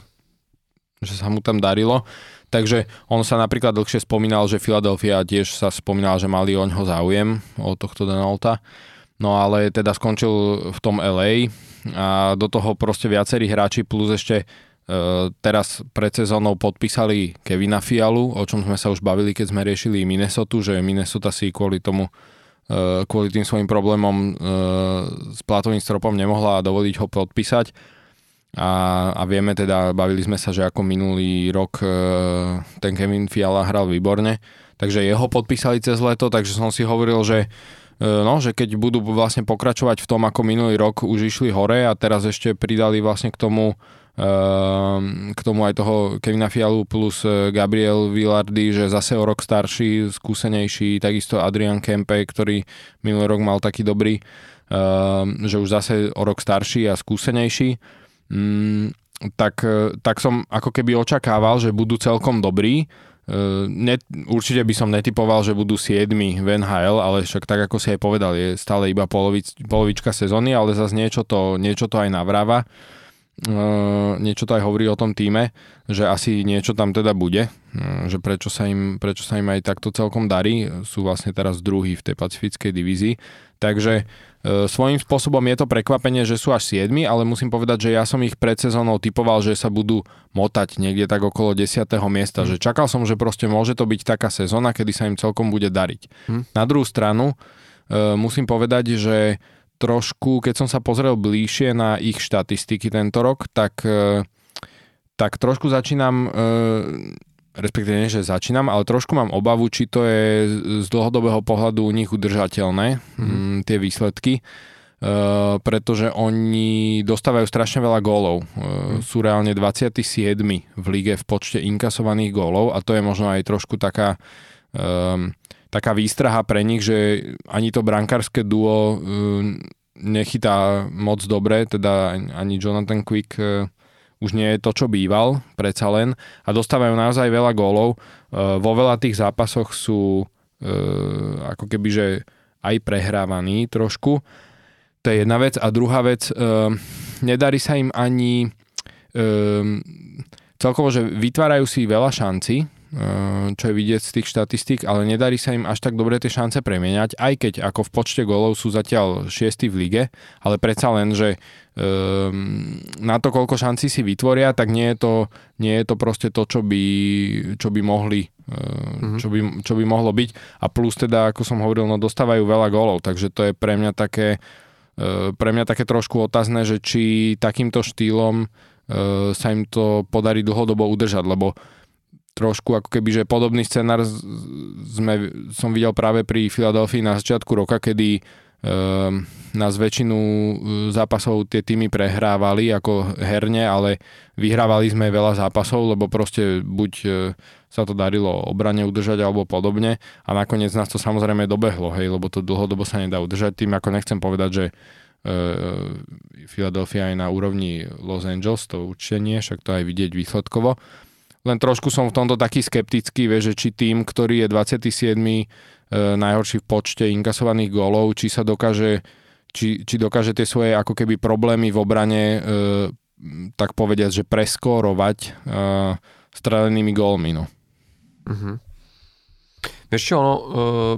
že sa mu tam darilo. Takže on sa napríklad dlhšie spomínal, že Philadelphia tiež sa spomínal, že mali o ňoho záujem, o tohto Donalda. No ale teda skončil v tom LA a do toho proste viacerí hráči plus ešte e, teraz pred sezónou podpísali Kevina Fialu, o čom sme sa už bavili, keď sme riešili Minnesota, že Minnesota si kvôli tomu e, kvôli tým svojim problémom e, s platovým stropom nemohla dovoliť ho podpísať a, a vieme teda, bavili sme sa, že ako minulý rok e, ten Kevin Fiala hral výborne, takže jeho podpísali cez leto, takže som si hovoril, že e, no, že keď budú vlastne pokračovať v tom, ako minulý rok už išli hore a teraz ešte pridali vlastne k tomu e, k tomu aj toho Kevina Fialu plus Gabriel Villardy, že zase o rok starší, skúsenejší, takisto Adrian Kempe, ktorý minulý rok mal taký dobrý, že už zase o rok starší a skúsenejší mm, tak, e, tak som ako keby očakával, že budú celkom dobrí. E, net, určite by som netypoval, že budú 7 v NHL, ale však tak ako si aj povedal, je stále iba polovic, polovička sezóny, ale zase niečo to, niečo to aj navráva. Niečo to aj hovorí o tom týme, že asi niečo tam teda bude, že prečo sa, im, prečo sa im aj takto celkom darí, sú vlastne teraz druhý v tej pacifickej divízii, takže svojím spôsobom je to prekvapenie, že sú až 7, ale musím povedať, že ja som ich pred sezónou typoval, že sa budú motať niekde tak okolo 10. miesta. Mm. Že čakal som, že proste môže to byť taká sezóna, kedy sa im celkom bude dariť. Mm. Na druhú stranu musím povedať, že trošku, keď som sa pozrel bližšie na ich štatistiky tento rok, tak, e, tak trošku začínam, e, respektíve nie, že začínam, ale trošku mám obavu, či to je z dlhodobého pohľadu u nich udržateľné, mm. tie výsledky. Uh, pretože oni dostávajú strašne veľa gólov. Uh, mm. Sú reálne 27. v lige v počte inkasovaných gólov a to je možno aj trošku taká taká výstraha pre nich, že ani to brankárske duo um, nechytá moc dobre, teda ani Jonathan Quick uh, už nie je to, čo býval, predsa len. A dostávajú naozaj veľa gólov. Uh, vo veľa tých zápasoch sú ako keby, že aj prehrávaní trošku. To je jedna vec. A druhá vec, nedarí sa im ani celkovo, že vytvárajú si veľa šanci, čo je vidieť z tých štatistík, ale nedarí sa im až tak dobre tie šance premieňať, aj keď ako v počte golov sú zatiaľ šiesti v lige, ale predsa len, že um, na to, koľko šancí si vytvoria, tak nie je to, nie je to proste to, čo by, čo by mohli mm-hmm. čo, by, čo by mohlo byť. A plus teda, ako som hovoril, no dostávajú veľa golov, takže to je pre mňa také E, pre mňa také trošku otázne, že či takýmto štýlom sa im to podarí dlhodobo udržať, lebo trošku ako keby, že podobný scenár sme, som videl práve pri Filadelfii na začiatku roka, kedy uh, nás väčšinu zápasov tie týmy prehrávali ako herne, ale vyhrávali sme veľa zápasov, lebo proste buď sa to darilo obrane udržať alebo podobne a nakoniec nás to samozrejme dobehlo, hej, lebo to dlhodobo sa nedá udržať. Tým ako nechcem povedať, že Philadelphia je na úrovni Los Angeles, to určite nie, však to aj vidieť výsledkovo. Len trošku som v tomto taký skeptický, vie, že či tým, ktorý je 27. E, najhorší v počte inkasovaných gólov, či sa dokáže, či, či dokáže tie svoje ako keby problémy v obrane e, tak povediať, že preskórovať e, strelenými gólmi. No. Uh-huh. Vieš čo, ono, uh,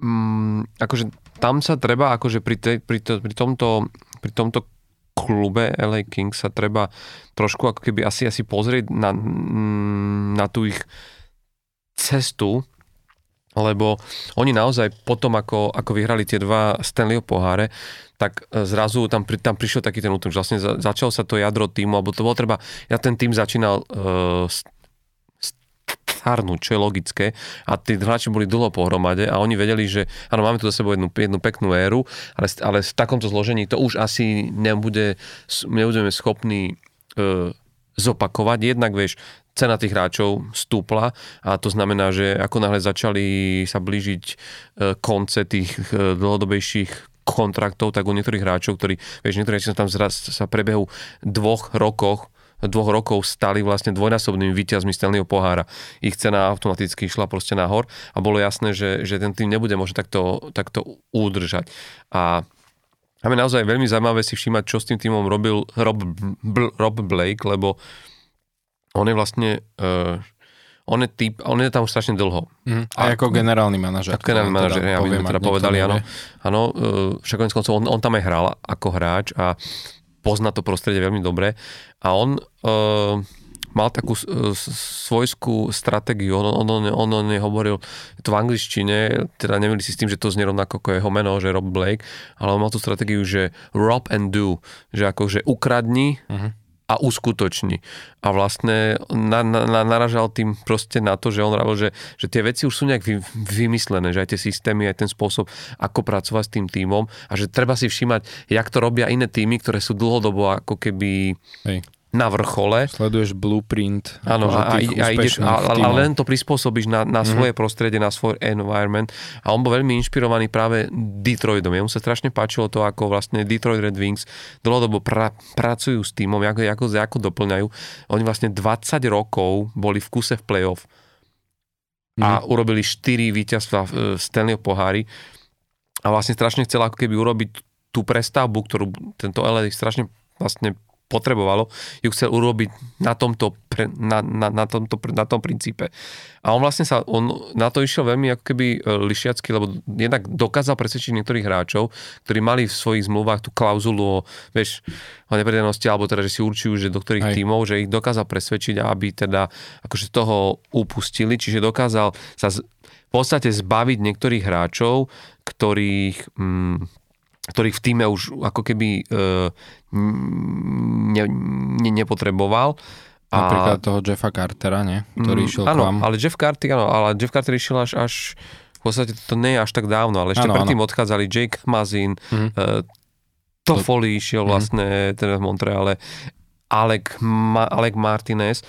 um, akože tam sa treba, akože pri, te, pri, to, pri, tomto, pri tomto klube LA Kings sa treba trošku ako keby asi, asi pozrieť na, na tú ich cestu, lebo oni naozaj potom, ako, ako vyhrali tie dva Stanley poháre, tak zrazu tam, pri, tam prišiel taký ten útom, že vlastne za, začal sa to jadro týmu, alebo to bolo treba, ja ten tým začínal uh, starnúť, čo je logické. A tí hráči boli dlho pohromade a oni vedeli, že áno, máme tu za sebou jednu, jednu peknú éru, ale, ale v takomto zložení to už asi nebude, nebudeme schopní e, zopakovať. Jednak, vieš, cena tých hráčov stúpla a to znamená, že ako náhle začali sa blížiť e, konce tých e, dlhodobejších kontraktov, tak u niektorých hráčov, ktorí, vieš, niektorí sa tam zraz sa prebehu dvoch rokoch dvoch rokov stali vlastne dvojnásobnými víťazmi Stanleyho pohára. Ich cena automaticky išla proste nahor a bolo jasné, že, že ten tým nebude možno takto, takto udržať. A máme naozaj veľmi zaujímavé si všímať, čo s tým týmom robil Rob, Bl- Rob Blake, lebo on je vlastne uh, on je, typ, on je tam už strašne dlho. Mm, a ako generálny manažer. Ako generálny teda manažer, ja, aby sme teda povedali, áno. Áno, uh, však on, on tam aj hral ako hráč a pozná to prostredie veľmi dobre. A on uh, mal takú uh, svojskú stratégiu, on, on, on, on, on hovoril to v angličtine, teda nevili si s tým, že to znie rovnako ako jeho meno, že Rob Blake, ale on mal tú stratégiu, že rob and do, že akože ukradni, uh-huh a uskutoční. A vlastne na, na, naražal tým proste na to, že on hovoril, že, že tie veci už sú nejak vy, vymyslené, že aj tie systémy, aj ten spôsob, ako pracovať s tým týmom a že treba si všímať, jak to robia iné týmy, ktoré sú dlhodobo ako keby Hej na vrchole. Sleduješ blueprint. Áno, a, a, ideš, a, a len to prispôsobíš na, na mm-hmm. svoje prostredie, na svoj environment. A on bol veľmi inšpirovaný práve Detroitom. Jemu sa strašne páčilo to, ako vlastne Detroit Red Wings dlhodobo pra, pracujú s týmom, ako, ako, ako doplňajú. Oni vlastne 20 rokov boli v kuse v playoff mm-hmm. a mhm. urobili 4 víťazstva v Stanley pohári a vlastne strašne chcel ako keby urobiť tú prestavbu, ktorú tento LA strašne vlastne potrebovalo, ju chcel urobiť na tomto, pre, na, na, na, tomto, na tom princípe. A on vlastne sa, on na to išiel veľmi ako keby e, lišiacky, lebo jednak dokázal presvedčiť niektorých hráčov, ktorí mali v svojich zmluvách tú klauzulu o, vieš, o nepredenosti, alebo teda, že si určujú, že do ktorých Aj. tímov, že ich dokázal presvedčiť, aby teda akože toho upustili, čiže dokázal sa z, v podstate zbaviť niektorých hráčov, ktorých, mm, ktorých v týme už ako keby uh, ne, ne, nepotreboval. Napríklad toho Jeffa Cartera, nie? Ktorý Mm, išiel áno, k vám. ale Jeff Carter, áno, ale Jeff Carter išiel až, až v podstate to nie je až tak dávno, ale ešte Áno, predtým odchádzali Jake Mazin, Mhm. uh, Toffoli išiel Mhm. vlastne teda v Montreale, Alec, Ma, Alec Martinez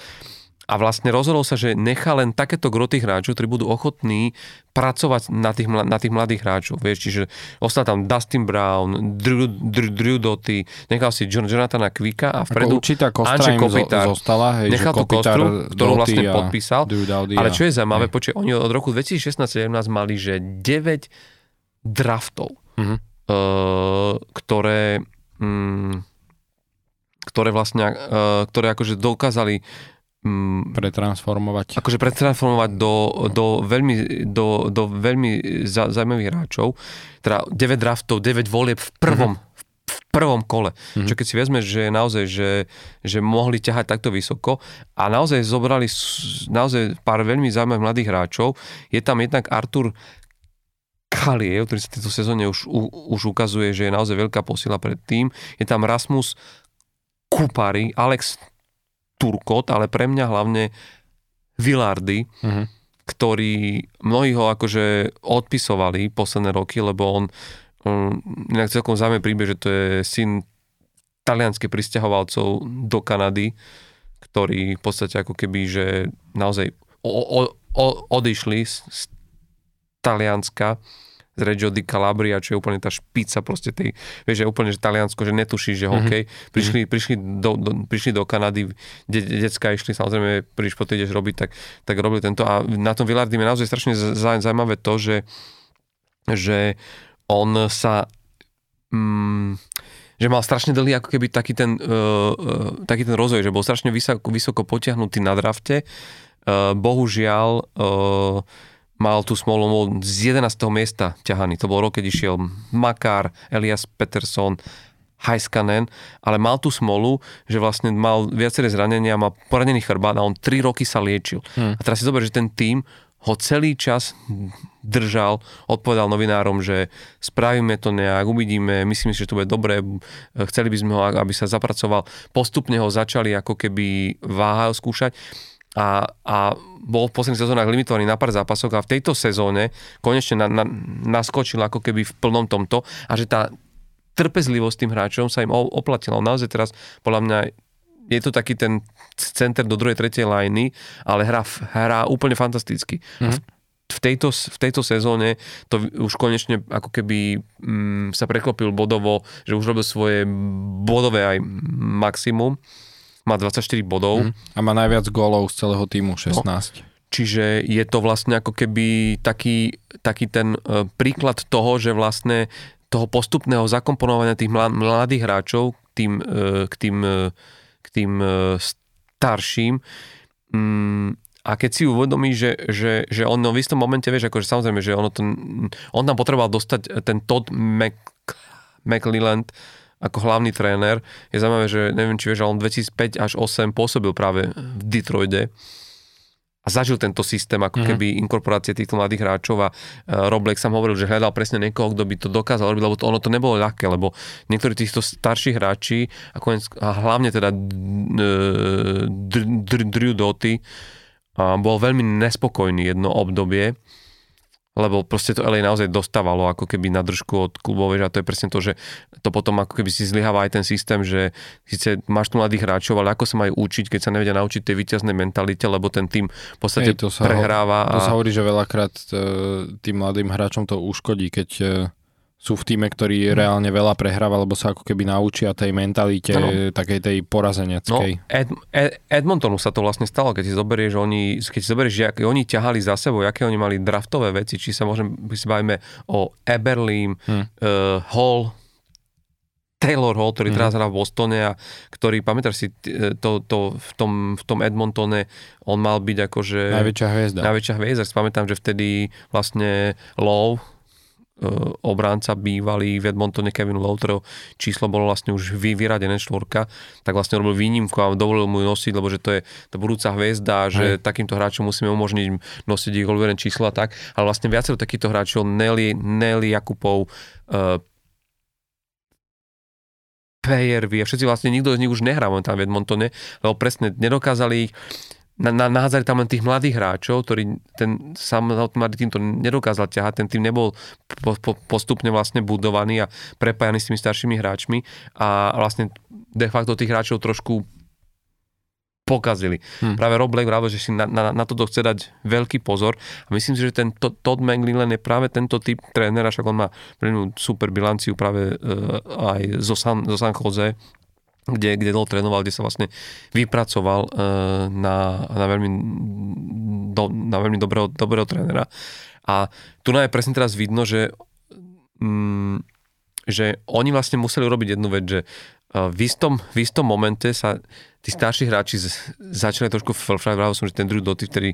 a vlastne rozhodol sa, že nechá len takéto gro tých hráčov, ktorí budú ochotní pracovať na tých, na tých mladých hráčov. Vieš, čiže ostal tam Dustin Brown, Drew, Drew, Drew Doty, nechal si Jon- Jonathana Quicka a Ako vpredu určitá kostra Anže Kopitar. zostala, hej, nechal tú kostru, ktorú vlastne podpísal. Ale čo je zaujímavé, počuj, oni od roku 2016-17 mali, že 9 draftov, Mhm. uh, ktoré, mm, ktoré vlastne, uh, ktoré akože dokázali mm, pretransformovať. akože pretransformovať do, do veľmi, do, do veľmi za, zaujímavých hráčov. Teda 9 draftov, 9 volieb v prvom, v prvom kole. Mhm. Čo keď si vezmeš, že naozaj, že, že mohli ťahať takto vysoko a naozaj zobrali naozaj pár veľmi zaujímavých mladých hráčov. Je tam jednak Artur Kaliev, ktorý sa v tejto sezóne už, u, už ukazuje, že je naozaj veľká posila pred tým. Je tam Rasmus Kupari, Alex Turkot, ale pre mňa hlavne Villardy, Mhm. ktorý mnohí ho akože odpisovali posledné roky, lebo on um, inak celkom zaujímavý príbeh, že to je syn talianských pristahovalcov do Kanady, ktorí v podstate ako keby, že naozaj o, o, o, odišli z, z Talianska Reggio di Calabria, čo je úplne tá špica proste tej, vieš, že úplne, že Taliansko, že netuší, že hokej. Prišli, prišli, do, do, prišli do Kanady, de, decka išli, samozrejme, príliš po ideš robiť, tak, tak robili tento. A na tom Villardim je naozaj strašne zau- zaujímavé to, že, že on sa mm, že mal strašne dlhý ako keby taký ten, uh, uh, taký ten rozvoj, že bol strašne vysoko, vysoko potiahnutý na drafte. Uh, bohužiaľ uh, mal tú smolu bol z 11. miesta ťahaný. To bol rok, keď išiel Makar, Elias Peterson, Heiskanen, ale mal tú smolu, že vlastne mal viaceré zranenia, mal poranený chrbát a on 3 roky sa liečil. Hm. A teraz si zober, že ten tým ho celý čas držal, odpovedal novinárom, že spravíme to nejak, uvidíme, myslím si, že to bude dobré, chceli by sme ho, aby sa zapracoval. Postupne ho začali ako keby váhal skúšať a, a bol v posledných sezónach limitovaný na pár zápasov a v tejto sezóne konečne na, na, naskočil ako keby v plnom tomto a že tá trpezlivosť tým hráčom sa im oplatila. Naozaj teraz podľa mňa je to taký ten center do druhej, tretej lajny, ale hrá, hrá úplne fantasticky. Mm. V, v, tejto, v tejto sezóne to už konečne ako keby mm, sa preklopil bodovo, že už robil svoje bodové aj maximum. Má 24 bodov. Mhm. A má najviac gólov z celého týmu, 16. Čiže je to vlastne ako keby taký, taký ten uh, príklad toho, že vlastne toho postupného zakomponovania tých mla- mladých hráčov k tým, uh, k tým, uh, k tým starším. Mm, a keď si uvedomí, že, že, že on no, v istom momente, vieš, akože samozrejme, že ono to, on tam potreboval dostať ten Todd Mac, McLeland ako hlavný tréner. Je zaujímavé, že neviem, či vieš, ale on 2005 až 8 pôsobil práve v Detroide a zažil tento systém ako keby inkorporácie týchto mladých hráčov a uh, Rob sám hovoril, že hľadal presne niekoho, kto by to dokázal robiť, lebo to, ono to nebolo ľahké, lebo niektorí týchto starších hráči a, konec, a hlavne teda Dr- Drew Doty bol veľmi nespokojný jedno obdobie, lebo proste to LA naozaj dostávalo ako keby na držku od klubov, a to je presne to, že to potom ako keby si zlyháva aj ten systém, že síce máš tu mladých hráčov, ale ako sa majú učiť, keď sa nevedia naučiť tej víťaznej mentalite, lebo ten tým v podstate Hej, to sa ho- prehráva. To sa a... hovorí, že veľakrát e, tým mladým hráčom to uškodí, keď e, sú v týme, ktorý reálne veľa prehráva, lebo sa ako keby naučia tej mentalite, Áno. takej tej No, porazeneckej. Ed, Ed, Edmontonu sa to vlastne stalo, keď si zoberieš, oni, keď si zoberieš, že oni ťahali za sebou, aké oni mali draftové veci, či sa môžem, my si bavíme o Eberlím, Hm. uh, Hall, Taylor Hall, ktorý Mhm. teraz hrá v Bostone a ktorý, pamätáš si, t- to, to, v, tom, v tom Edmontone on mal byť akože Najväčšia hviezda. najväčšia hviezda. Si pamätám, že vtedy vlastne Lowe, obránca bývalý v Edmontone Kevin Lowe, ktorého číslo bolo vlastne už vy, vyradené štvorka, tak vlastne robil výnimku a dovolil mu ju nosiť, lebo že to je tá budúca hviezda, že takýmto hráčom musíme umožniť nosiť ich overené číslo a tak. Ale vlastne viacero takýchto hráčov, Nelly, Nelly Jakupov, e, Pejervy a všetci vlastne nikto z nich už nehrá momentálne v Edmontone, lebo presne nedokázali ich na, na, nahádzali tam len tých mladých hráčov, ktorí ten samotný tým to nedokázal ťahať, ten tým nebol po, po, postupne vlastne budovaný a prepájaný s tými staršími hráčmi a vlastne de facto tých hráčov trošku pokazili. Hmm. Práve Rob Black vravil, že si na, na, na toto chce dať veľký pozor a myslím si, že ten to, Todd McLellan je práve tento typ trénera, však on má super bilanciu práve uh, aj zo San, zo San Jose, kde, kde dlho trénoval, kde sa vlastne vypracoval uh, na, na veľmi, do, na veľmi dobrého, dobrého trénera. A tu je presne teraz vidno, že, um, že oni vlastne museli urobiť jednu vec, že uh, v, istom, v istom momente sa tí starší hráči začali trošku vravil som, že ten Drew Doty vtedy,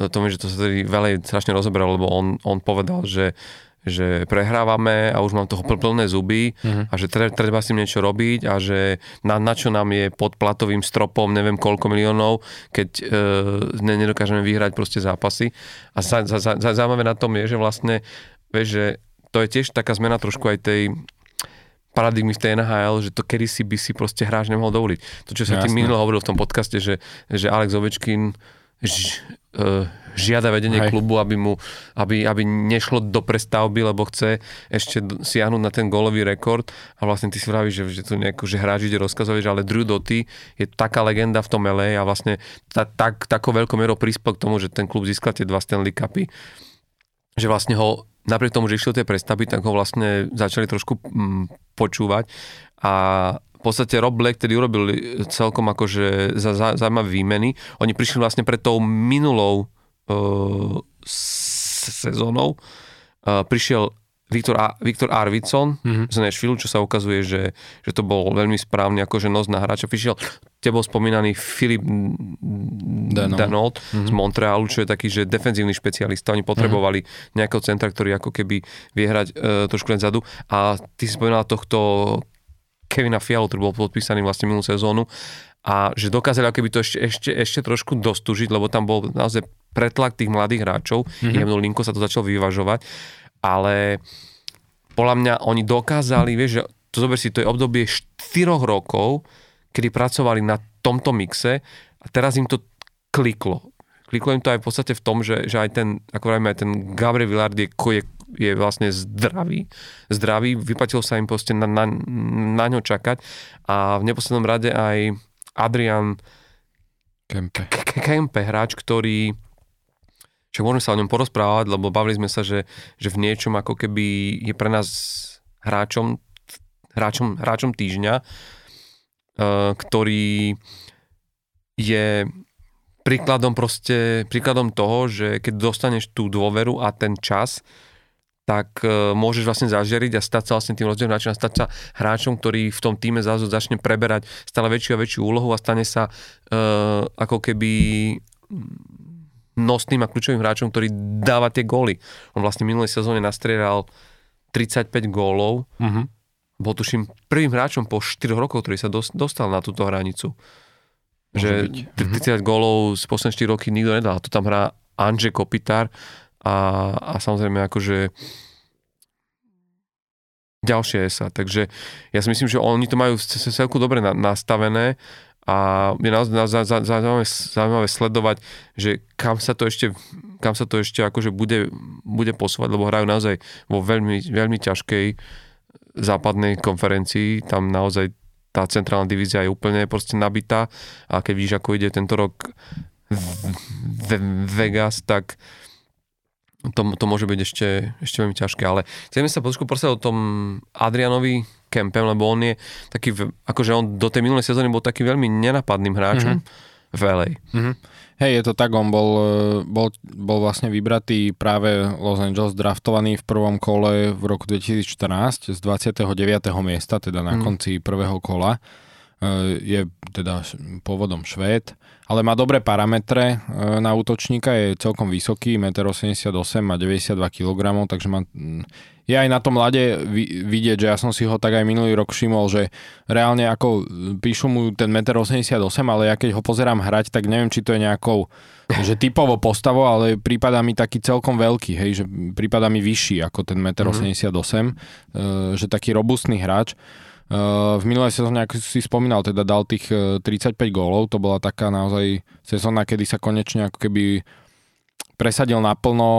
e, to že to sa tedy veľa strašne rozoberal, lebo on, on povedal, že že prehrávame a už mám toho plné zuby uh-huh. a že treba, treba si niečo robiť a že na, na čo nám je pod platovým stropom neviem koľko miliónov, keď e, ne, nedokážeme vyhrať proste zápasy. A za, za, za, zaujímavé na tom je, že vlastne, vieš, že to je tiež taká zmena trošku aj tej paradigmy v tej NHL, že to kedy si by si proste hráč nemohol dovoliť. To, čo sa tým minulo hovoril v tom podcaste, že, že Alex Ovečkin ž, žiada vedenie Hej. klubu, aby, mu, aby, aby nešlo do prestavby, lebo chce ešte siahnuť na ten gólový rekord. A vlastne ty si vravíš, že, že tu nejako, že hráč ide rozkazovať, ale Drew Doty je taká legenda v tom LA a vlastne ta, tak, takou veľkou mierou prispel k tomu, že ten klub získal tie dva Stanley Cupy, že vlastne ho napriek tomu, že išiel tie prestavby, tak ho vlastne začali trošku mm, počúvať. A v podstate Rob Black tedy urobil celkom akože za, za, zaujímavé výmeny. Oni prišli vlastne pred tou minulou uh, sezónou. Uh, prišiel Viktor, A- Viktor Arvidsson mm-hmm. z Nashville, čo sa ukazuje, že, že to bol veľmi správny akože nos na hráča. Prišiel tebou spomínaný Filip Danold, Danold mm-hmm. z Montrealu, čo je taký, že defenzívny špecialista. Oni potrebovali mm-hmm. nejakého centra, ktorý ako keby vie hrať e, trošku len zadu. A ty si spomínal tohto Kevina Fialu, ktorý bol podpísaný vlastne minulú sezónu a že dokázali keby to ešte, ešte, ešte trošku dostužiť, lebo tam bol naozaj pretlak tých mladých hráčov, mm-hmm. jemnou linko sa to začalo vyvažovať ale podľa mňa oni dokázali, vieš, že to zober si, to je obdobie 4 rokov, kedy pracovali na tomto mixe a teraz im to kliklo. Kliklo im to aj v podstate v tom, že, že aj ten, ako vravíme, aj ten Gabriel Villard je, je, je vlastne zdravý. Zdravý, vyplatilo sa im proste na, na, na ňo čakať a v neposlednom rade aj Adrian Kempe. Kempe, hráč, ktorý Čiže môžeme sa o ňom porozprávať, lebo bavili sme sa, že, že v niečom ako keby je pre nás hráčom, hráčom, hráčom týždňa, uh, ktorý je príkladom proste, príkladom toho, že keď dostaneš tú dôveru a ten čas, tak uh, môžeš vlastne zažiariť a stať sa vlastne tým rozdielom hráčom a stať sa hráčom, ktorý v tom týme zrazu začne preberať stále väčšiu a väčšiu úlohu a stane sa uh, ako keby nosným a kľúčovým hráčom, ktorý dáva tie góly. On vlastne minulej sezóne nastrieľal 35 gólov. Uh-huh. Bol tuším prvým hráčom po 4 rokoch, ktorý sa dostal na túto hranicu. Môže že 30 uh-huh. gólov z posledných 4 roky nikto nedal. Tu tam hrá Anže Kopitar a, a samozrejme akože ďalšie sa. Takže ja si myslím, že oni to majú celku dobre nastavené a je naozaj zaujímavé, zaujímavé sledovať, že kam sa to ešte, kam sa to ešte akože bude, bude posúvať, lebo hrajú naozaj vo veľmi, veľmi ťažkej západnej konferencii, tam naozaj tá centrálna divízia je úplne proste nabitá a keď vidíš, ako ide tento rok Vegas, tak to, to môže byť ešte, ešte veľmi ťažké, ale chceme sa trošku porozprávať o tom Adrianovi Kempem, lebo on je taký, akože on do tej minulej sezóny bol taký veľmi nenapadným hráčom mm-hmm. v LA. Mm-hmm. Hej, je to tak, on bol, bol, bol vlastne vybratý práve Los Angeles, draftovaný v prvom kole v roku 2014 z 29. miesta, teda na mm. konci prvého kola. E, je teda pôvodom Švéd ale má dobré parametre e, na útočníka, je celkom vysoký, 1,88 m, má 92 kg, takže má, je aj na tom mlade vidieť, že ja som si ho tak aj minulý rok všimol, že reálne ako píšu mu ten 1,88 m, ale ja keď ho pozerám hrať, tak neviem, či to je nejakou že typovo postavo, ale prípada mi taký celkom veľký, hej, že prípada mi vyšší ako ten 1,88 m, mm-hmm. že taký robustný hráč. Uh, v minulej sezóne, ako si spomínal, teda dal tých 35 gólov, to bola taká naozaj sezóna, kedy sa konečne ako keby presadil naplno,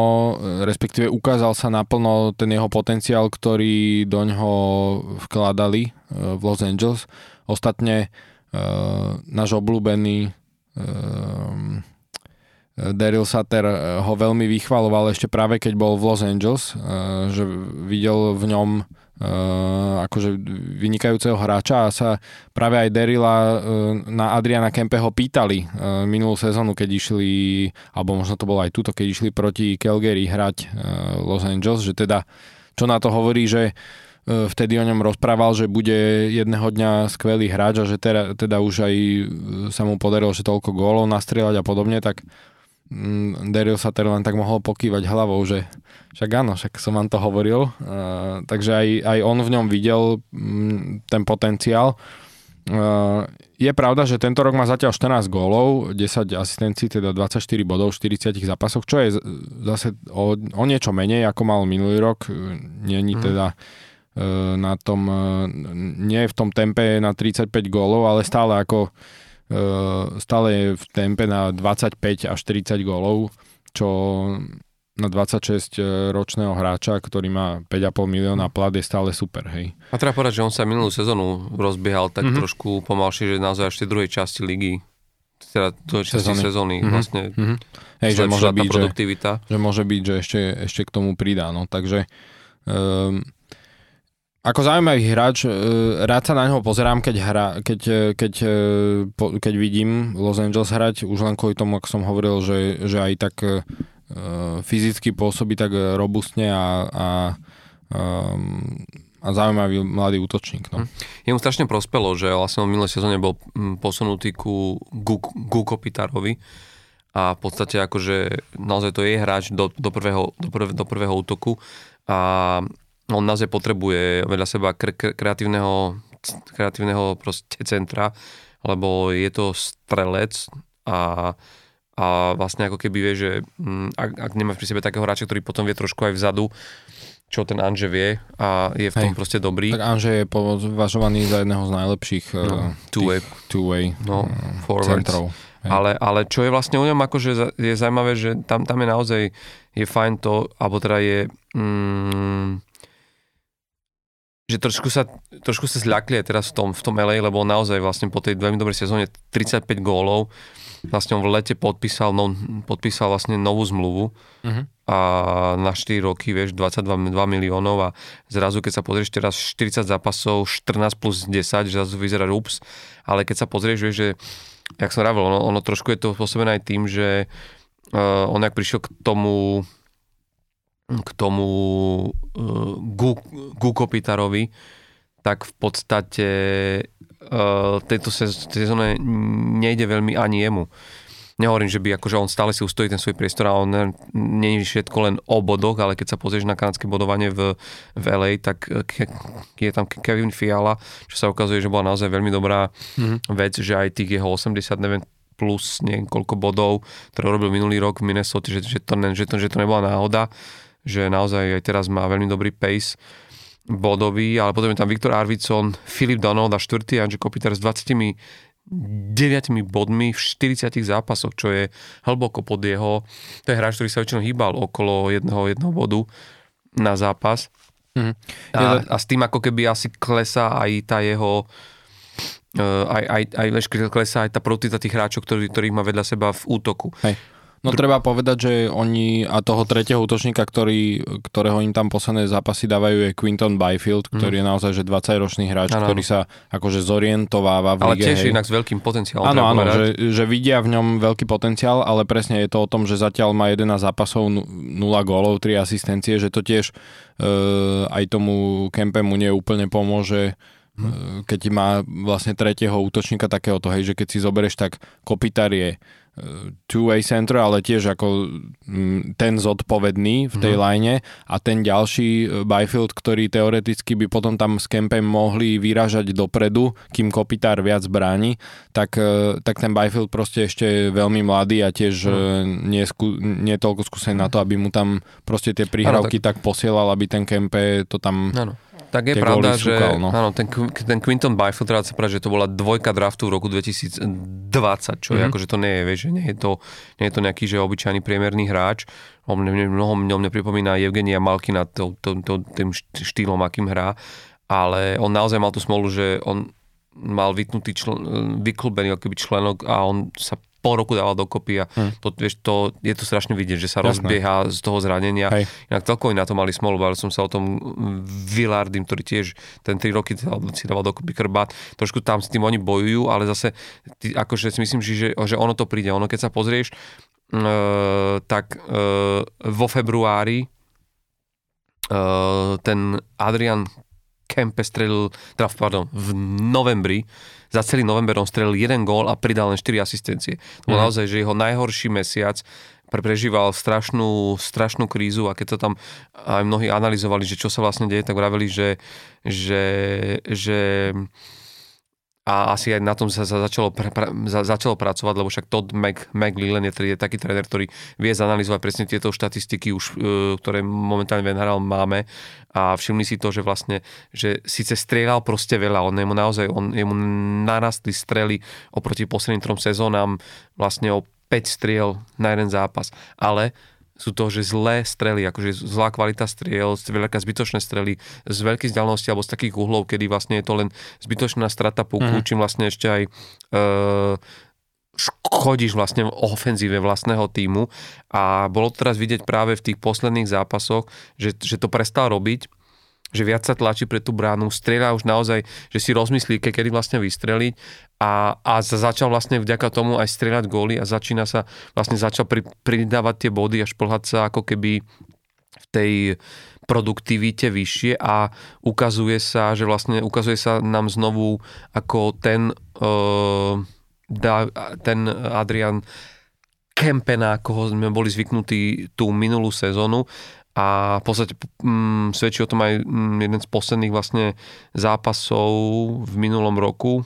respektíve ukázal sa naplno ten jeho potenciál, ktorý do ňoho vkladali v Los Angeles. Ostatne náš obľúbený Daryl Sutter ho veľmi vychvaloval ešte práve keď bol v Los Angeles, že videl v ňom akože vynikajúceho hráča a sa práve aj Derila uh, na Adriana Kempeho pýtali uh, minulú sezónu, keď išli, alebo možno to bolo aj túto, keď išli proti Calgary hrať Los Angeles, že teda čo na to hovorí, že vtedy o ňom rozprával, že bude jedného dňa skvelý hráč a že teda, teda už aj sa mu podarilo, že toľko gólov nastrieľať a podobne, tak Daryl Sutter len tak mohol pokývať hlavou, že však áno, však som vám to hovoril. Uh, takže aj, aj on v ňom videl um, ten potenciál. Uh, je pravda, že tento rok má zatiaľ 14 gólov, 10 asistencií, teda 24 bodov v 40 zápasoch, čo je zase o, o niečo menej, ako mal minulý rok. Není hmm. teda uh, na tom, uh, nie je v tom tempe na 35 gólov, ale stále ako stále je v tempe na 25 až 30 gólov, čo na 26-ročného hráča, ktorý má 5,5 milióna plat, je stále super, hej. A treba povedať, že on sa minulú sezónu rozbiehal tak mm-hmm. trošku pomalšie, že naozaj až tej druhej časti ligy, teda druhej časti sezóny, sezóny mm-hmm. vlastne mm-hmm. Hej, že môže byť, produktivita. Že, že môže byť, že ešte, ešte k tomu pridá, no, takže um, ako zaujímavý hráč, e, rád sa na neho pozerám, keď, hra, keď, e, keď, e, keď vidím Los Angeles hrať, už len kvôli tomu, ako som hovoril, že, že aj tak fyzicky pôsobí tak robustne a, a, a zaujímavý mladý útočník. No. Je mu strašne prospelo, že vlastne v minulej sezóne bol posunutý ku Pitarovi a v podstate akože naozaj to je hráč do, do, prvého, do, prv, do prvého útoku a on naozaj potrebuje vedľa seba kreatívneho, kreatívneho proste centra, lebo je to strelec a, a vlastne ako keby vie, že mm, ak, ak nemáš pri sebe takého hráča, ktorý potom vie trošku aj vzadu, čo ten Anže vie a je v tom Hej. proste dobrý. Tak Anže je považovaný za jedného z najlepších no, uh, two-way, two-way no, uh, centrov. Ale, ale čo je vlastne u ňom akože je zaujímavé, že tam, tam je naozaj je fajn to, alebo teda je mm, že trošku sa, trošku sa zľakli aj teraz v tom, v tom LA, lebo naozaj vlastne po tej veľmi dobrej sezóne 35 gólov, vlastne on v lete podpísal, no, podpísal vlastne novú zmluvu uh-huh. a na 4 roky, vieš, 22 2 miliónov a zrazu, keď sa pozrieš teraz 40 zápasov, 14 plus 10, že zrazu vyzerá ups, ale keď sa pozrieš, vieš, že, jak som rával, ono, ono trošku je to spôsobené aj tým, že uh, on ak prišiel k tomu k tomu uh, Gukopitarovi, tak v podstate uh, tejto sezóne nejde veľmi ani jemu. Nehovorím, že by akože on stále si ustojí ten svoj priestor a on je všetko len o bodoch, ale keď sa pozrieš na kanadské bodovanie v, v LA, tak ke, je tam Kevin Fiala, čo sa ukazuje, že bola naozaj veľmi dobrá mm-hmm. vec, že aj tých jeho 80, neviem, plus niekoľko bodov, ktoré robil minulý rok v Minnesota, že, že, to, ne, že, to, že to nebola náhoda, že naozaj aj teraz má veľmi dobrý pace bodový, ale potom je tam Viktor Arvidsson, Filip Donald a štvrtý Andrzej Kopiter s 29 bodmi v 40 zápasoch, čo je hlboko pod jeho. To je hráč, ktorý sa väčšinou hýbal okolo jedného, jedného bodu na zápas. Mm. A, a s tým ako keby asi klesá aj tá jeho uh, aj, aj, aj, aj klesá aj tá produktivita tých hráčov, ktorý, ktorých má vedľa seba v útoku. Hej. No treba povedať, že oni a toho tretieho útočníka, ktorý, ktorého im tam posledné zápasy dávajú je Quinton Byfield, ktorý mm. je naozaj že 20-ročný hráč, ano, ktorý sa akože zorientováva v ale lige. Tiež hej. inak s veľkým potenciálom. Áno, áno, že, že vidia v ňom veľký potenciál, ale presne je to o tom, že zatiaľ má 11 zápasov, 0 gólov, 3 asistencie, že to tiež uh, aj tomu Kempemu nie úplne pomôže hm. keď má vlastne tretieho útočníka takéhoto, hej, že keď si zoberieš, tak Kopitar je two-way center, ale tiež ako mm, ten zodpovedný v tej mm. line a ten ďalší e, Byfield, ktorý teoreticky by potom tam s Kempem mohli vyražať dopredu, kým Kopitár viac bráni, tak, e, tak ten Byfield proste ešte je veľmi mladý a tiež mm. nie, skú, nie toľko skúsený na to, aby mu tam proste tie prihrávky tak... tak posielal, aby ten Kempe to tam... Ano tak je pravda, že šúkal, no. áno, ten, ten Quinton Byfield, treba sa povedať, že to bola dvojka draftu v roku 2020, čo je Mhm. akože to nie je, vieš, že nie je to, nie je to nejaký, že obyčajný priemerný hráč. On mne, mnoho mňom nepripomína Evgenia Malkina to, to, to, tým št- štýlom, akým hrá, ale on naozaj mal tú smolu, že on mal vytnutý čl- vyklbený ako keby členok a on sa pol roku dával dokopy a Hm. to, vieš, to, je to strašne vidieť, že sa Jasné. rozbieha z toho zranenia. Hej. Inak celkovo na to mali smolu, bavil som sa o tom Villardim, ktorý tiež ten 3 roky si dával dokopy krbát. Trošku tam s tým oni bojujú, ale zase ty, akože si myslím, že, že ono to príde. Ono keď sa pozrieš, e, tak e, vo februári e, ten Adrian Kempe strelil, teda pardon, v novembri, za celý november on strelil jeden gól a pridal len 4 asistencie. To bol Mhm. naozaj, že jeho najhorší mesiac pre- prežíval strašnú, strašnú krízu a keď to tam aj mnohí analyzovali, že čo sa vlastne deje, tak vraveli, že, že, že a asi aj na tom sa, sa začalo, pra, pra, za, začalo pracovať, lebo však Todd Mac, McLellan je, je taký tréner, ktorý vie zanalizovať presne tieto štatistiky už, e, ktoré momentálne v NHL máme. A všimli si to, že vlastne, že síce strieľal proste veľa, on jemu naozaj, on, jemu narastli strely oproti posledným trom sezónam vlastne o 5 striel na jeden zápas, ale sú to, že zlé strely, akože zlá kvalita striel, veľká zbytočné strely z veľkých vzdialenosti alebo z takých uhlov, kedy vlastne je to len zbytočná strata puku, mm. čím vlastne ešte aj e, škodíš vlastne v ofenzíve vlastného týmu a bolo to teraz vidieť práve v tých posledných zápasoch, že, že to prestal robiť že viac sa tlačí pre tú bránu, strieľa už naozaj, že si rozmyslí, ke- kedy vlastne vystreliť a, a za- začal vlastne vďaka tomu aj strieľať góly a začína sa, vlastne začal pri, pridávať tie body a šplhať sa ako keby v tej produktivite vyššie a ukazuje sa, že vlastne ukazuje sa nám znovu ako ten, uh, da, ten Adrian Kempena, ako ho sme boli zvyknutí tú minulú sezónu a v podstate mm, svedčí o tom aj mm, jeden z posledných vlastne zápasov v minulom roku,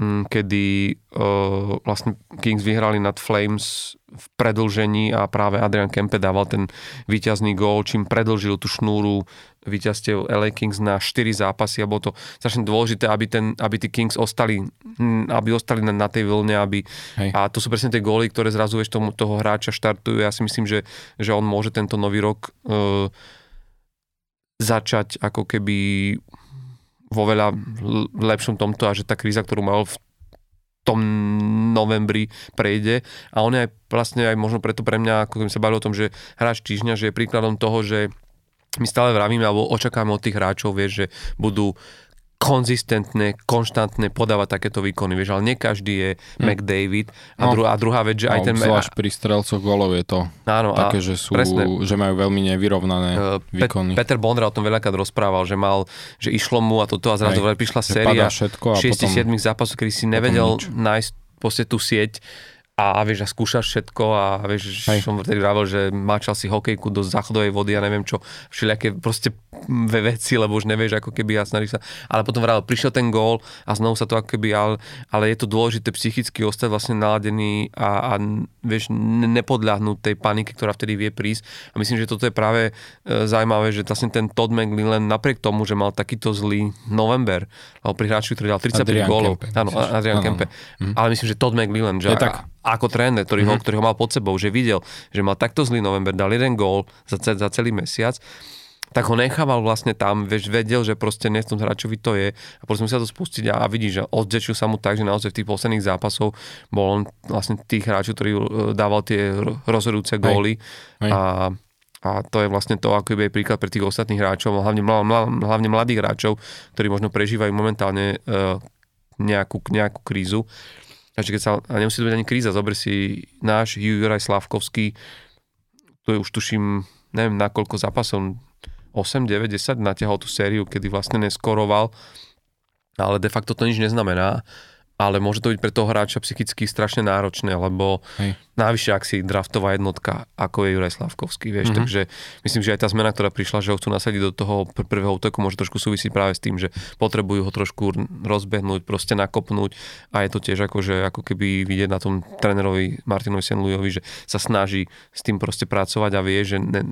kedy uh, vlastne Kings vyhrali nad Flames v predlžení a práve Adrian Kempe dával ten víťazný gól, čím predlžil tú šnúru víťazstiev LA Kings na 4 zápasy a bolo to strašne dôležité, aby, ten, aby tí Kings ostali, mm, aby ostali na, na tej vlne, aby, Hej. a to sú presne tie góly, ktoré zrazu vieš tomu, toho hráča štartujú. Ja si myslím, že, že on môže tento nový rok uh, začať ako keby vo veľa lepšom tomto a že tá kríza, ktorú mal v tom novembri prejde. A on je aj vlastne aj možno preto pre mňa, ako sa bavili o tom, že hráč týždňa, že je príkladom toho, že my stále vravíme alebo očakávame od tých hráčov, vieš, že budú konzistentné, konštantné podávať takéto výkony, vieš, ale nie každý je Hm. McDavid a, No. dru- a druhá vec, že aj ten... Zvlášť pri strelcoch golov je to Áno, a také, že, sú, presne. že majú veľmi nevyrovnané Uh, výkony. Peter Bondra o tom veľakrát rozprával, že mal, že išlo mu a toto a zrazu Hej. prišla séria padá všetko a 6-7 potom... zápasov, kedy si nevedel nájsť proste tú sieť a, a vieš, a skúšaš všetko a vieš, Hej. som vtedy vravel, že máčal si hokejku do záchodovej vody a neviem čo, všelijaké proste ve veci, lebo už nevieš ako keby a snažíš sa, ale potom vravel, prišiel ten gól a znovu sa to ako keby, ale, ale je to dôležité psychicky ostať vlastne naladený a, a vieš, ne- nepodľahnúť tej panike, ktorá vtedy vie prísť a myslím, že toto je práve e, zaujímavé, že vlastne ten Todd McLellan napriek tomu, že mal takýto zlý november, alebo pri hráči, ktorý dal 35 Adrian gólov, áno? Adrian Kempe, Mhm. ale myslím, že Todd McLellan, že Je tak. Ako tréner, ktorý, ho, Mhm. ktorý ho mal pod sebou, že videl, že mal takto zlý november, dal jeden gól za, za celý mesiac, tak ho nechával vlastne tam, vieš, vedel, že proste v tom hráčovi to je a proste musel to spustiť a, a vidíš, že oddečil sa mu tak, že naozaj v tých posledných zápasov bol on vlastne tých hráčov, ktorý e, dával tie ro- rozhodujúce góly Hej. a, a to je vlastne to, ako je príklad pre tých ostatných hráčov, hlavne, mla, hlavne mladých hráčov, ktorí možno prežívajú momentálne uh, nejakú, nejakú krízu. Takže keď sa, a nemusí to byť ani kríza, zober si náš Juraj Slavkovský, to je už tuším, neviem na koľko zápasov, 8, 9, 10 natiahol tú sériu, kedy vlastne neskoroval, ale de facto to nič neznamená. Ale môže to byť pre toho hráča psychicky strašne náročné, lebo Hej. navyše, ak si draftová jednotka, ako je Juraj Slavkovský, vieš, mm-hmm. takže myslím, že aj tá zmena, ktorá prišla, že ho chcú nasadiť do toho pr- prvého útoku, môže trošku súvisieť práve s tým, že potrebujú ho trošku rozbehnúť, proste nakopnúť a je to tiež ako, že ako keby vidieť na tom trénerovi Martinovi Senlujovi, že sa snaží s tým proste pracovať a vie, že, ne,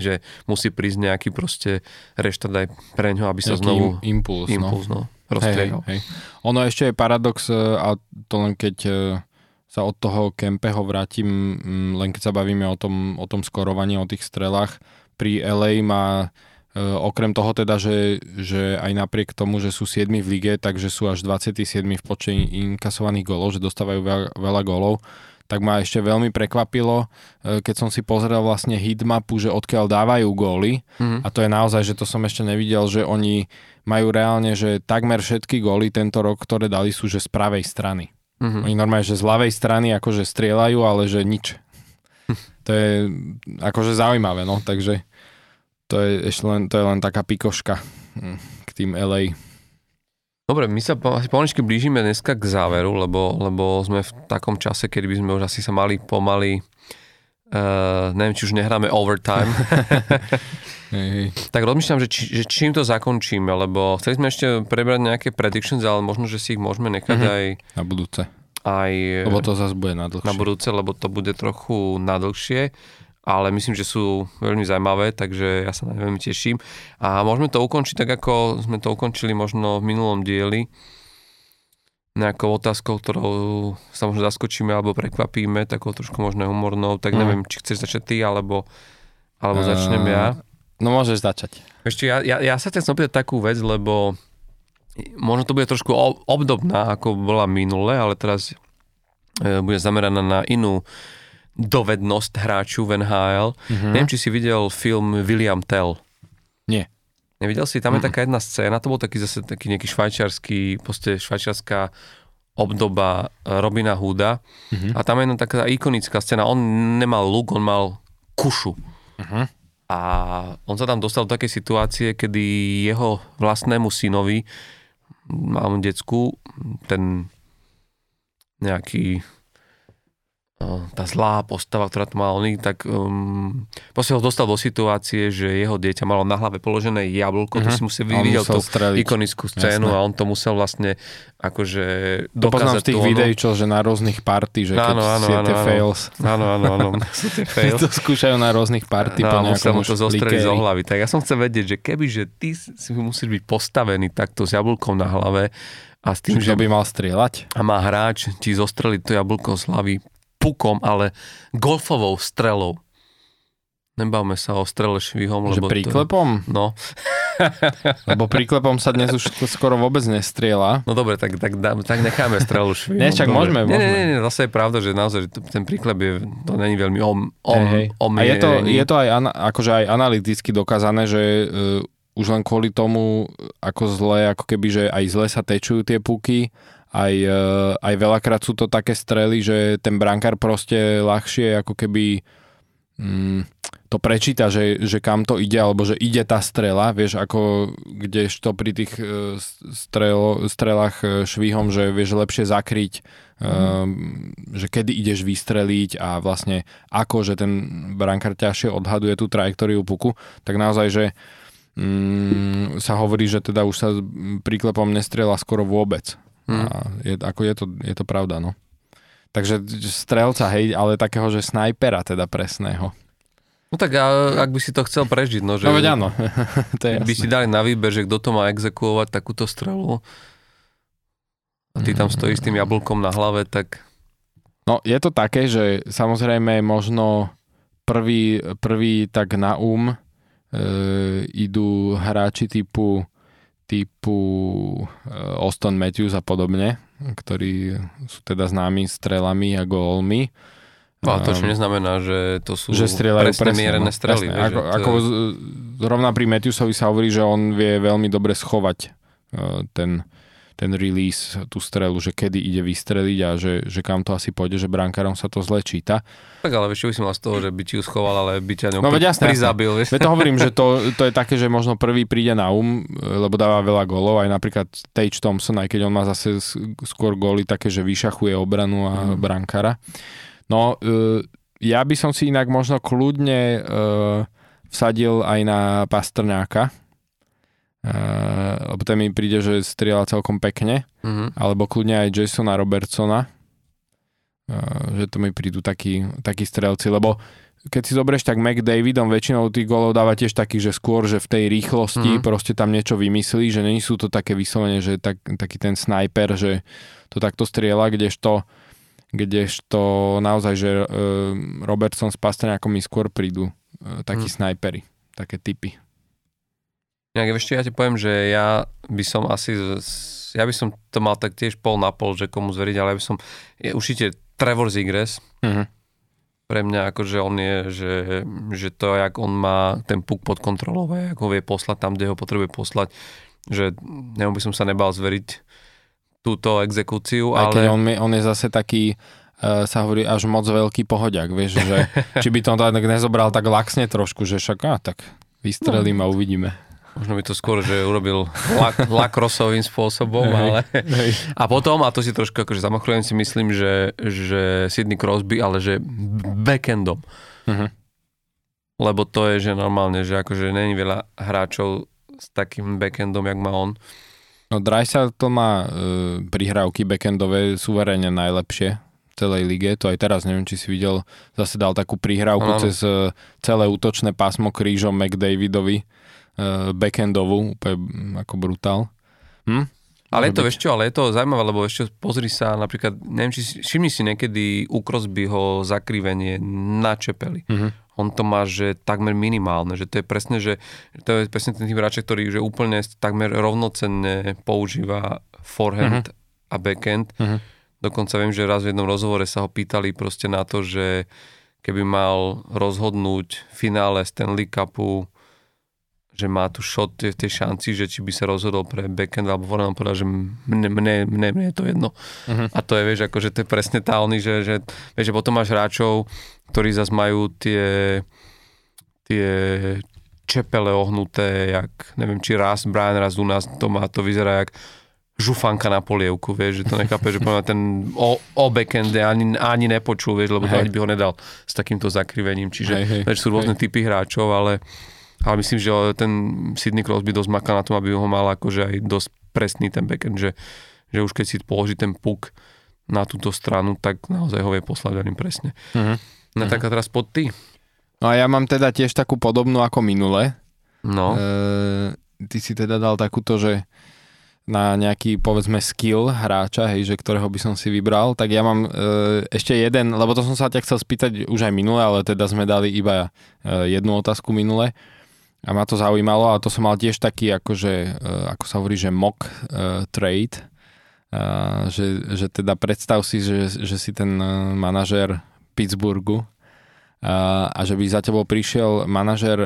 že musí prísť nejaký proste reštart aj pre ňo, aby sa Nejaký znovu im- impuls, no. impuls, no, Hej, hej, rozstriehal. hej. Ono ešte je paradox, e, a to len keď e, sa od toho Kempeho vrátim, len keď sa bavíme o tom, o tom skorovaní, o tých strelách, pri LA má e, okrem toho teda, že, že aj napriek tomu, že sú 7 v lige, takže sú až 27 v počte inkasovaných golov, že dostávajú veľa, veľa golov, tak ma ešte veľmi prekvapilo, e, keď som si pozrel vlastne hitmapu, že odkiaľ dávajú góly Mhm. a to je naozaj, že to som ešte nevidel, že oni majú reálne, že takmer všetky góly tento rok, ktoré dali sú, že z pravej strany. Mhm. Oni normálne, že z ľavej strany akože strieľajú, ale že nič. To je akože zaujímavé, no, takže to je ešte len, to je len taká pikoška hm, k tým LA. Dobre, my sa asi pomaličky blížime dneska k záveru, lebo, lebo sme v takom čase, kedy by sme už asi sa mali pomaly Uh, neviem, či už nehráme overtime. Tak rozmýšľam, že, či, že čím to zakončíme, lebo chceli sme ešte prebrať nejaké predictions, ale možno, že si ich môžeme nechať Mhm. aj, Na budúce. aj Lebo to zase bude na dlhšie. na budúce, lebo to bude trochu nadlhšie, ale myslím, že sú veľmi zaujímavé, takže ja sa na ne veľmi teším. A môžeme to ukončiť tak, ako sme to ukončili možno v minulom dieli, nejakou otázkou, ktorou sa možno zaskočíme alebo prekvapíme, takou trošku možno humornou, tak Mhm. neviem, či chceš začať ty, alebo, alebo začnem ja. No môžeš začať. Ešte ja, ja, ja sa chcem opýtať takú vec, lebo možno to bude trošku obdobná, ako bola minule, ale teraz e, bude zameraná na inú dovednosť hráču v NHL. Mhm. Neviem, či si videl film William Tell. Nie. Nevidel si? Tam je Mhm. taká jedna scéna, to bol taký zase taký nejaký švajčiarsky, proste švajčiarská obdoba e, Robina Hooda. Mhm. A tam je jedna taká ikonická scéna. On nemal luk, on mal kušu. Mhm. A on sa tam dostal do takej situácie, kedy jeho vlastnému synovi, mám decku, ten nejaký tá zlá postava, ktorá tu má oný, tak um, proste ho dostal do situácie, že jeho dieťa malo na hlave položené jablko, to Mhm. si musel musel tú streliť. ikonickú scénu Jasné. a on to musel vlastne akože To poznám z tých tú videí, čo, že na rôznych party, že keď Áno, áno, áno, tie áno. fails. Áno, áno, áno, fails. to skúšajú na rôznych party No, po nejakom to zostreliť zo hlavy. Tak ja som chcel vedieť, že keby, že ty si musíš byť postavený takto s jablkom na hlave a s tým, že Že by mal strieľať? a má hráč ti zostreliť to jablko z hlavy pukom, ale golfovou strelou. Nebavme sa o strele švihom, Že lebo príklepom? To, no, Lebo príklepom sa dnes už to skoro vôbec nestrieľa. no dobre, tak, tak, tak necháme strelu švihom. Nie, však Dobre. môžeme, Nie, nie, môžeme. nie, zase je pravda, že naozaj že ten príklep je, to není veľmi om, om, Hej, hej. A je to, omierený. je to aj, ana, akože aj analyticky dokázané, že uh, už len kvôli tomu, ako zle, ako keby, že aj zle sa tečujú tie puky, aj, uh, aj veľakrát sú to také strely, že ten brankár proste ľahšie ako keby mm, to prečíta, že, že kam to ide, alebo že ide tá strela, vieš, ako kdežto pri tých uh, strel, strelách uh, švihom, že vieš lepšie zakryť, um, že kedy ideš vystreliť a vlastne ako, že ten brankár ťažšie odhaduje tú trajektóriu puku, tak naozaj, že mm, sa hovorí, že teda už sa príklepom nestrieľa skoro vôbec. Hm. A je, ako je to, je to pravda, no. Takže strelca, hej, ale takého, že snajpera teda presného. No tak a, ak by si to chcel prežiť, no že... No veď áno, to je by si jasné. dali na výber, že kto to má exekuovať takúto strelu a ty tam stojíš s tým jablkom na hlave, tak No je to také, že samozrejme možno prvý, prvý tak na um e, idú hráči typu typu e, Austin Matthews a podobne, ktorí sú teda známi strelami a gólmi. no, ale to čo Um, neznamená, že to sú že presne, presne, mierené no, strely. presne. Ako, to ako zrovna pri Matthewsovi sa hovorí, že on vie veľmi dobre schovať e, ten, ten release, tú strelu, že kedy ide vystreliť a že, že kam to asi pôjde, že brankárom sa to zle číta. Tak ale vieš, čo by si mal z toho, že by ti ju schoval, ale by ťa ňou No veď jasné, prizabil, vieš. Veď to hovorím, že to, to je také, že možno prvý príde na um, lebo dáva veľa golov, aj napríklad Tage Thompson, aj keď on má zase skôr góly také, že vyšachuje obranu a Mhm. brankára. No, e, ja by som si inak možno kľudne e, vsadil aj na Pastrňáka, e, lebo ten mi príde, že strieľa celkom pekne, Mhm. alebo kľudne aj Jasona Robertsona, e, že to mi prídu takí, takí strelci, lebo keď si zoberieš, tak McDavidom väčšinou tých golov dáva tiež taký, že skôr, že v tej rýchlosti Mhm. proste tam niečo vymyslí, že není sú to také vyslovene, že tak, taký ten sniper, že to takto strieľa, kdežto, kdežto naozaj, že e, Robertson s Pastrňákom mi skôr prídu e, takí Mhm. snajpery, také typy. Nejak ešte ja ti poviem, že ja by som asi, ja by som to mal tak tiež pol na pol, že komu zveriť, ale ja by som, je určite Trevor Zigres, Mhm. pre mňa akože on je, že, že to, jak on má ten puk pod kontrolou, jak ho vie poslať tam, kde ho potrebuje poslať, že nemu by som sa nebal zveriť túto exekúciu, Aj ale... on, mi- on je zase taký, uh, sa hovorí, až moc veľký pohodiak, vieš, že či by to tak nezobral tak laxne trošku, že však, á, tak vystrelím a uvidíme. Možno by to skôr, že urobil lak, lakrosovým spôsobom, ale... A potom, a to si trošku akože zamachrujem, si myslím, že, že Sidney Crosby, ale že backendom. Mhm. Lebo to je, že normálne, že akože není veľa hráčov s takým backendom, jak má on. No Dreisaitl má uh, prihrávky backendové suverene najlepšie v celej lige, to aj teraz, neviem, či si videl, zase dal takú prihrávku Áno. cez uh, celé útočné pásmo krížom McDavidovi, backendovú, úplne mm, ako brutál. Hm? Ale je to, vieš čo, ale je to zaujímavé, lebo ešte pozri sa napríklad, neviem, či si, všimni si niekedy u Crosbyho zakrivenie na čepeli. Mhm. On to má, že takmer minimálne, že to je presne, že to je presne ten typ hráča, ktorý že úplne takmer rovnocenne používa forehand a backhand. Mhm. Dokonca viem, že raz v jednom rozhovore sa ho pýtali proste na to, že keby mal rozhodnúť finále Stanley Cupu že má tu shot v tej šanci, že či by sa rozhodol pre backhand alebo on povedal, že mne, mne, mne, mne je to jedno. Mhm. A to je, vieš, akože to je presne tá oný, že, že, vieš, že potom máš hráčov, ktorí zase majú tie, tie čepele ohnuté, jak, neviem, či raz, Brian raz u nás to má, to vyzerá jak žufanka na polievku, vieš, že to nechápe, že mňa ten o, o backhande ani, ani nepočul, vieš, lebo to Hej. ani by ho nedal s takýmto zakrivením, čiže Hej, hej, vieš, sú rôzne typy hráčov, ale, ale myslím, že ten Sidney Crosby dosť maká na tom, aby ho mal akože aj dosť presný ten backhand, že, že už keď si položí ten puk na túto stranu, tak naozaj ho vie poslať veľmi presne. Mhm. No Mhm. tak a teraz pod ty. No a ja mám teda tiež takú podobnú ako minule. No, E, ty si teda dal takúto, že na nejaký, povedzme, skill hráča, hej, že ktorého by som si vybral, tak ja mám e, ešte jeden, lebo to som sa ťa chcel spýtať už aj minule, ale teda sme dali iba e, jednu otázku minule a ma to zaujímalo a to som mal tiež taký, akože, ako sa hovorí, že mock e, trade, a, že, že teda predstav si, že, že si ten manažér Pittsburghu a, a že by za tebou prišiel manažer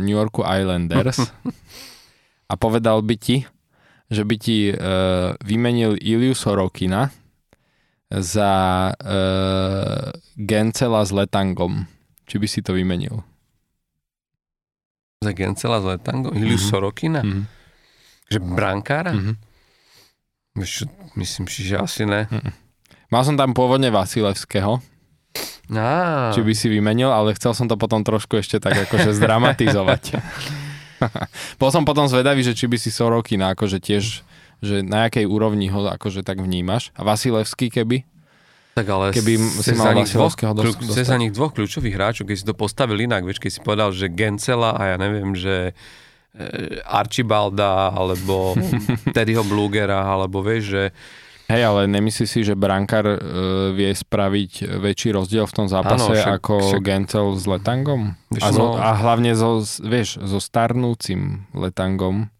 New Yorku Islanders a povedal by ti, že by ti vymenil Iliu Sorokina za Gencela s Letangom. Či by si to vymenil? Gencela z Letango, Mhm. Sorokina, Mhm. že brankára? Mhm. Vieš myslím si, že asi ne. Mal som tam pôvodne Vasilevského, Á, či by si vymenil, ale chcel som to potom trošku ešte tak akože zdramatizovať. Bol som potom zvedavý, že či by si Sorokina akože tiež, že na jakej úrovni ho akože tak vnímaš. A Vasilevský keby? Tak ale keby si mal nich dvoch, dostať. za nich dvoch kľúčových hráčov, keď si to postavil inak, vieš, keď si povedal, že Gencela a ja neviem, že e, Archibalda, alebo Teddyho Blugera, alebo vieš, že Hej, ale nemyslíš si, že brankár e, vie spraviť väčší rozdiel v tom zápase Áno, však- ako však- Gencel s Letangom? Vieš, A, zo, no- a hlavne so, vieš, so starnúcim Letangom.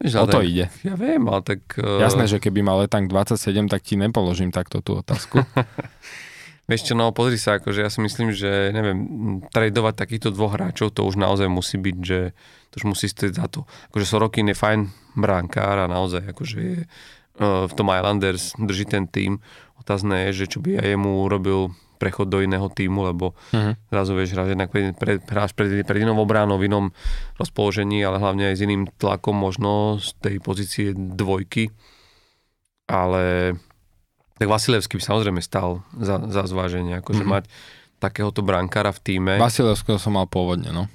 Vieš, O to ide. Ja viem, ale tak... e, Jasné, že keby mal Letang 27, tak ti nepoložím takto tú otázku. Vieš čo, no pozri sa, akože ja si myslím, že neviem, tradovať takýchto dvoch hráčov, to už naozaj musí byť, že to už musí stať za to. Akože Sorokin je fajn brankár a naozaj akože je v tom Islanders drží ten tým. Otázne je, že čo by aj jemu urobil prechod do iného týmu, lebo uh-huh. zrazu vieš hrať jednak pred, pred, hráš pred, pred inou obránou, v inom rozpoložení, ale hlavne aj s iným tlakom možno z tej pozície dvojky. Ale tak Vasilevský by samozrejme stal za, za zváženie, akože uh-huh. mať takéhoto brankára v týme. Vasilevského som mal pôvodne, no.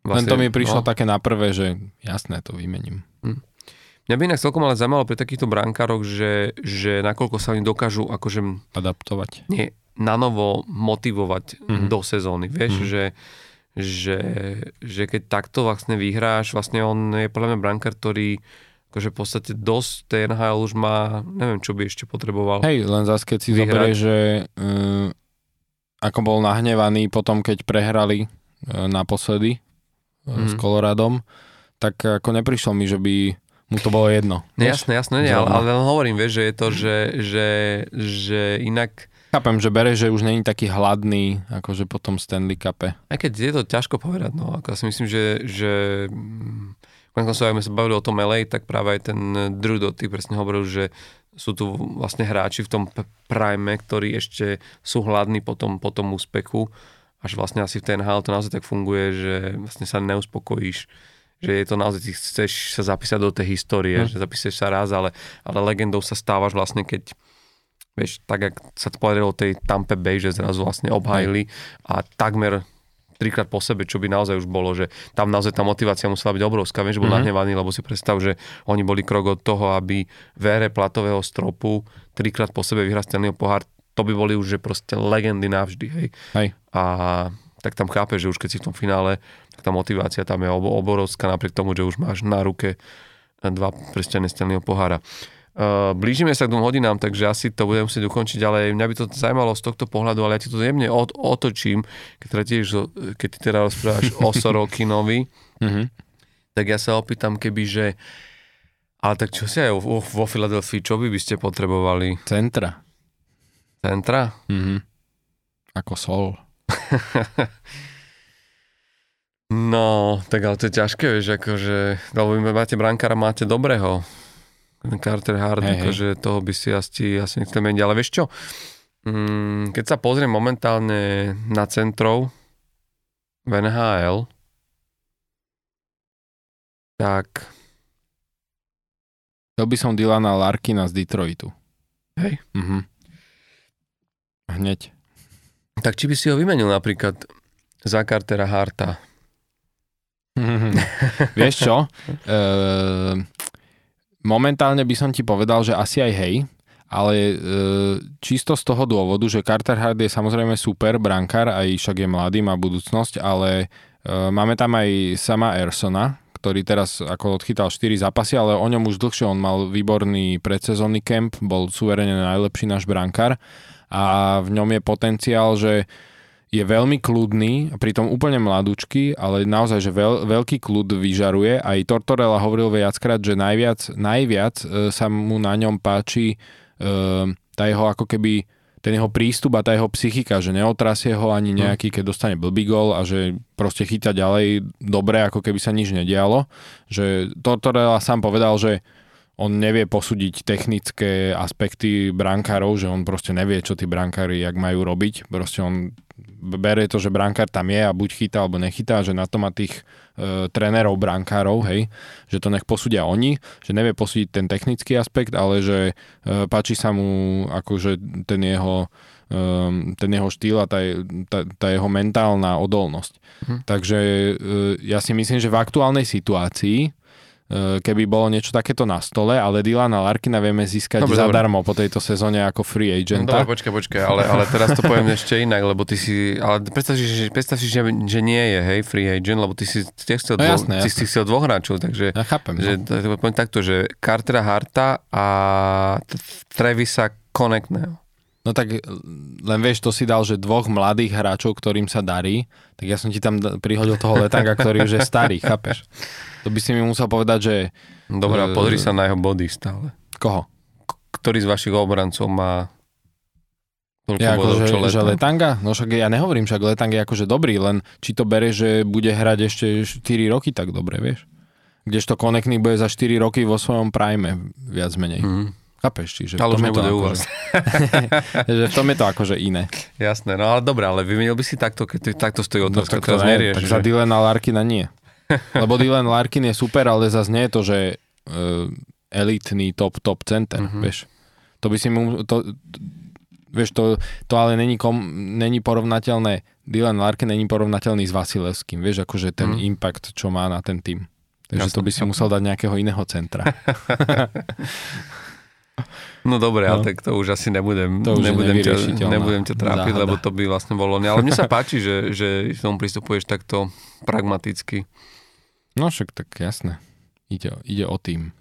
Vlastne, Len to mi prišlo no. také na prvé, že jasné, to vymením. Hm. Mňa by inak celkom ale zaujímalo pri takýchto brankároch, že, že nakoľko sa oni dokážu akože... Adaptovať. Nie, na novo motivovať mm-hmm. do sezóny. Vieš, mm-hmm. že, že, že keď takto vlastne vyhráš, vlastne on je podľa mňa brankár, ktorý akože v podstate dosť tej NHL už má, neviem, čo by ešte potreboval. Hej, len zase keď si zoberie, že uh, ako bol nahnevaný potom, keď prehrali uh, naposledy mm. s Koloradom, tak ako neprišlo mi, že by mu to bolo jedno. No, jasné, jasné, nie, ale, ale hovorím, vieš, že je to, že, že, že inak... Chápem, že bere, že už není taký hladný, akože po tom Stanley Cupe. Aj keď je to ťažko povedať, no, ako ja si myslím, že, že keď sa, sme sa bavili o tom LA, tak práve aj ten Drew Doty presne hovoril, že sú tu vlastne hráči v tom prime, ktorí ešte sú hladní po tom, po tom úspechu až vlastne asi v ten NHL to naozaj tak funguje, že vlastne sa neuspokojíš že je to naozaj, ty chceš sa zapísať do tej histórie, hmm. že zapíseš sa raz, ale, ale legendou sa stávaš vlastne, keď vieš, tak jak sa to podarilo tej Tampe Bay, že zrazu vlastne obhajili a takmer trikrát po sebe, čo by naozaj už bolo, že tam naozaj tá motivácia musela byť obrovská. Viem, že bol mm-hmm. nahnevaný, lebo si predstav, že oni boli krok od toho, aby v ére platového stropu trikrát po sebe vyhrať Stanleyho pohár to by boli už že proste legendy navždy, hej. hej. A tak tam chápe, že už keď si v tom finále, tak tá motivácia tam je oborovská, napriek tomu, že už máš na ruke dva prstené Stanleyho pohára. Uh, blížime sa k dvom hodinám, takže asi to budem musieť ukončiť, ale mňa by to zaujímalo z tohto pohľadu, ale ja ti to jemne od, otočím, keď teda tiež, keď ty teda rozprávaš o Sorokinovi, mm-hmm. tak ja sa opýtam, keby, že ale tak čo si aj vo, vo Filadelfii, čo by by ste potrebovali? Centra. Centra? Mhm. Ako sol. no, tak ale to je ťažké, vieš, akože, lebo máte brankára, máte dobrého. Carter Hard, hey, akože hey. toho by si asi, asi nechcel meniť, ale vieš čo? Mm, keď sa pozriem momentálne na centrov v NHL, tak... Chcel by som Dylana Larkina z Detroitu. Hej. Mhm. Hneď. Tak či by si ho vymenil napríklad za Cartera Harta? Vieš čo? E, momentálne by som ti povedal, že asi aj hej, ale e, čisto z toho dôvodu, že Carter Hart je samozrejme super brankár, aj však je mladý, má budúcnosť, ale e, máme tam aj sama Ersona, ktorý teraz ako odchytal 4 zápasy, ale o ňom už dlhšie on mal výborný predsezónny kemp, bol suverene najlepší náš brankár a v ňom je potenciál, že je veľmi kľudný, pritom úplne mladúčky, ale naozaj, že veľ, veľký kľud vyžaruje. Aj Tortorella hovoril viackrát, že najviac, najviac e, sa mu na ňom páči e, tá jeho ako keby ten jeho prístup a tá jeho psychika, že neotrasie ho ani hm. nejaký, keď dostane blbý gol a že proste chyta ďalej dobre, ako keby sa nič nedialo. Že Tortorella sám povedal, že on nevie posúdiť technické aspekty brankárov, že on proste nevie, čo tí brankári jak majú robiť. Proste on berie to, že brankár tam je a buď chytá alebo nechytá, že na to má tých e, trénerov brankárov, hej, že to nech posúdia oni, že nevie posúdiť ten technický aspekt, ale že e, páči sa mu akože ten jeho ten jeho štýl a tá, tá, tá jeho mentálna odolnosť. Hm. Takže e, ja si myslím, že v aktuálnej situácii keby bolo niečo takéto na stole, ale Dylana Larkina vieme získať dobre, zadarmo dobre. po tejto sezóne ako free agent. No, dobre, počkaj, počkaj, ale, ale teraz to poviem ešte inak, lebo ty si, ale predstav si, že, predstav si, že, že nie je, hej, free agent, lebo ty si, ty chcel, no, jasné, dvo, jasné. si chcel dvoch hráčov, takže ja chápem, že, no. poviem takto, že Cartera Harta a Trevisa Connectného. No tak len vieš, to si dal, že dvoch mladých hráčov, ktorým sa darí, tak ja som ti tam prihodil toho letanga, ktorý už je starý, chápeš? To by si mi musel povedať, že... Dobre, uh, pozri sa na jeho body stále. Koho? Ktorý z vašich obrancov má toľko ja, bodov, že, že Letanga? No však ja nehovorím, však Letang je akože dobrý, len či to bere, že bude hrať ešte 4 roky tak dobre, vieš? Kdežto Konekný bude za 4 roky vo svojom prime, viac menej. Mm. Chápeš, čiže Ale už nebude u akože- vás. že v tom je to akože iné. Jasné, no ale dobré, ale vymenil by si takto, keď takto stojí No, otázka, tak, to ne, nerieš. tak že- za Dylana Larkina nie. Lebo Dylan Larkin je super, ale zase nie je to, že uh, elitný top, top center, Mhm. mm-hmm. vieš. To by si mu, to, vieš, to, to ale není, kom, není porovnateľné, Dylan Larkin není porovnateľný s Vasilevským, vieš, akože ten mm. impact, čo má na ten tým. Takže Jasné, to by si musel dať nejakého iného centra. No dobre, No. ale tak to už asi nebudem, To už nebudem, ťa, nebudem ťa trápiť, záhada. lebo to by vlastne bolo... ne- Ale mne sa páči, že, že tomu pristupuješ takto pragmaticky. No však tak jasné. Ide, ide o tým.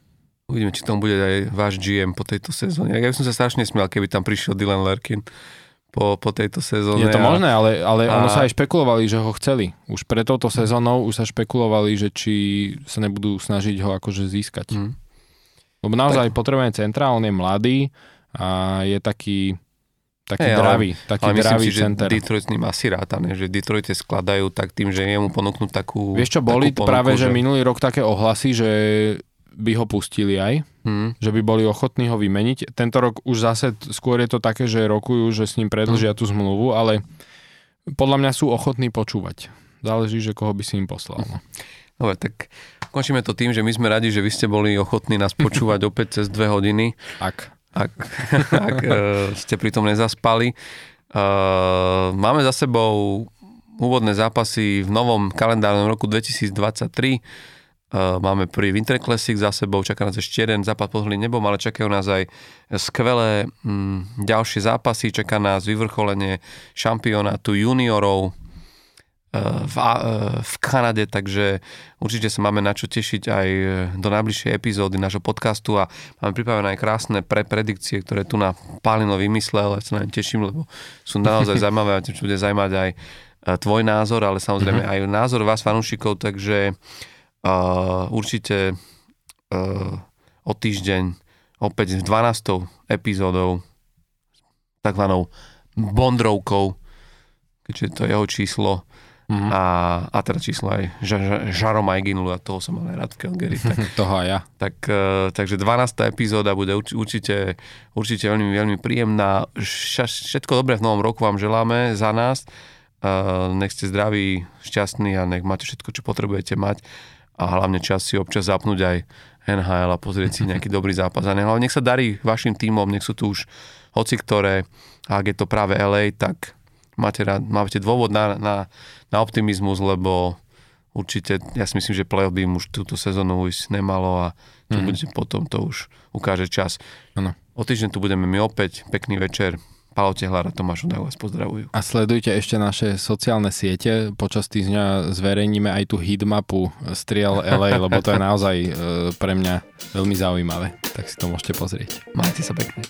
Uvidíme, či tam bude aj váš GM po tejto sezóne. Ja by som sa strašne smial, keby tam prišiel Dylan Larkin po, po tejto sezóne. Je to a- možné, ale, ale a- ono sa aj špekulovali, že ho chceli. Už pre touto sezónou už sa špekulovali, že či sa nebudú snažiť ho akože získať. Hm. Lebo naozaj potrebujeme centra, on je mladý a je taký, taký ale- dravý, taký Ale myslím dravý si, že center. Detroit s ním asi rátané, že Detroit je skladajú tak tým, že jemu ponúknú takú Vieš čo, boli ponuku, práve, že minulý rok také ohlasy, že by ho pustili aj, Hm. že by boli ochotní ho vymeniť. Tento rok už zase skôr je to také, že rokujú, že s ním predlžia tú zmluvu, ale podľa mňa sú ochotní počúvať. Záleží, že koho by si im poslal. No. Dobre, tak končíme to tým, že my sme radi, že vy ste boli ochotní nás počúvať opäť cez dve hodiny, Ak. ak, ak e, ste pritom nezaspali. E, máme za sebou úvodné zápasy v novom kalendárnom roku 2023. E, máme prvý Winter Classic za sebou, čaká nás ešte jeden zápas pod nebom, ale čakajú nás aj skvelé mm, ďalšie zápasy, čaká nás vyvrcholenie šampionátu juniorov, v, A- v Kanade, takže určite sa máme na čo tešiť aj do najbližšej epizódy nášho podcastu a máme pripravené aj krásne pre predikcie, ktoré tu na Pálino vymyslel, ja sa na ne teším, lebo sú naozaj zaujímavé a tiež bude zaujímať aj e, tvoj názor, ale samozrejme aj názor vás fanúšikov, takže uh, určite uh, o týždeň opäť s 12. epizódou takzvanou Bondrovkou, keďže to je jeho číslo Mhm. a, a teda číslo aj Ža- Ža- Žaro Majginulu a toho som mal aj rád v Calgary. Tak, Toho aj ja. tak, eh, takže 12. epizóda bude urč- určite, určite veľmi, veľmi príjemná. Všetko dobré v novom roku vám želáme za nás. Eh, Nech ste zdraví, šťastní a nech máte všetko, čo potrebujete mať a hlavne čas si občas zapnúť aj NHL a pozrieť si nejaký dobrý zápas. A nech, sa darí vašim tímom, nech sú tu už hoci ktoré, a ak je to práve LA, tak máte, rád, máte dôvod na, na, na optimizmus, lebo určite, ja si myslím, že playoff by im už túto sezónu ísť nemalo a čo mm. bude potom, to už ukáže čas. Áno. O týždeň tu budeme my opäť, pekný večer. Palo Tehlar a Tomáš Udaj vás pozdravujú. A sledujte ešte naše sociálne siete. Počas týždňa zverejníme aj tú hitmapu Striel LA, lebo to je naozaj e, pre mňa veľmi zaujímavé. Tak si to môžete pozrieť. Majte sa pekne.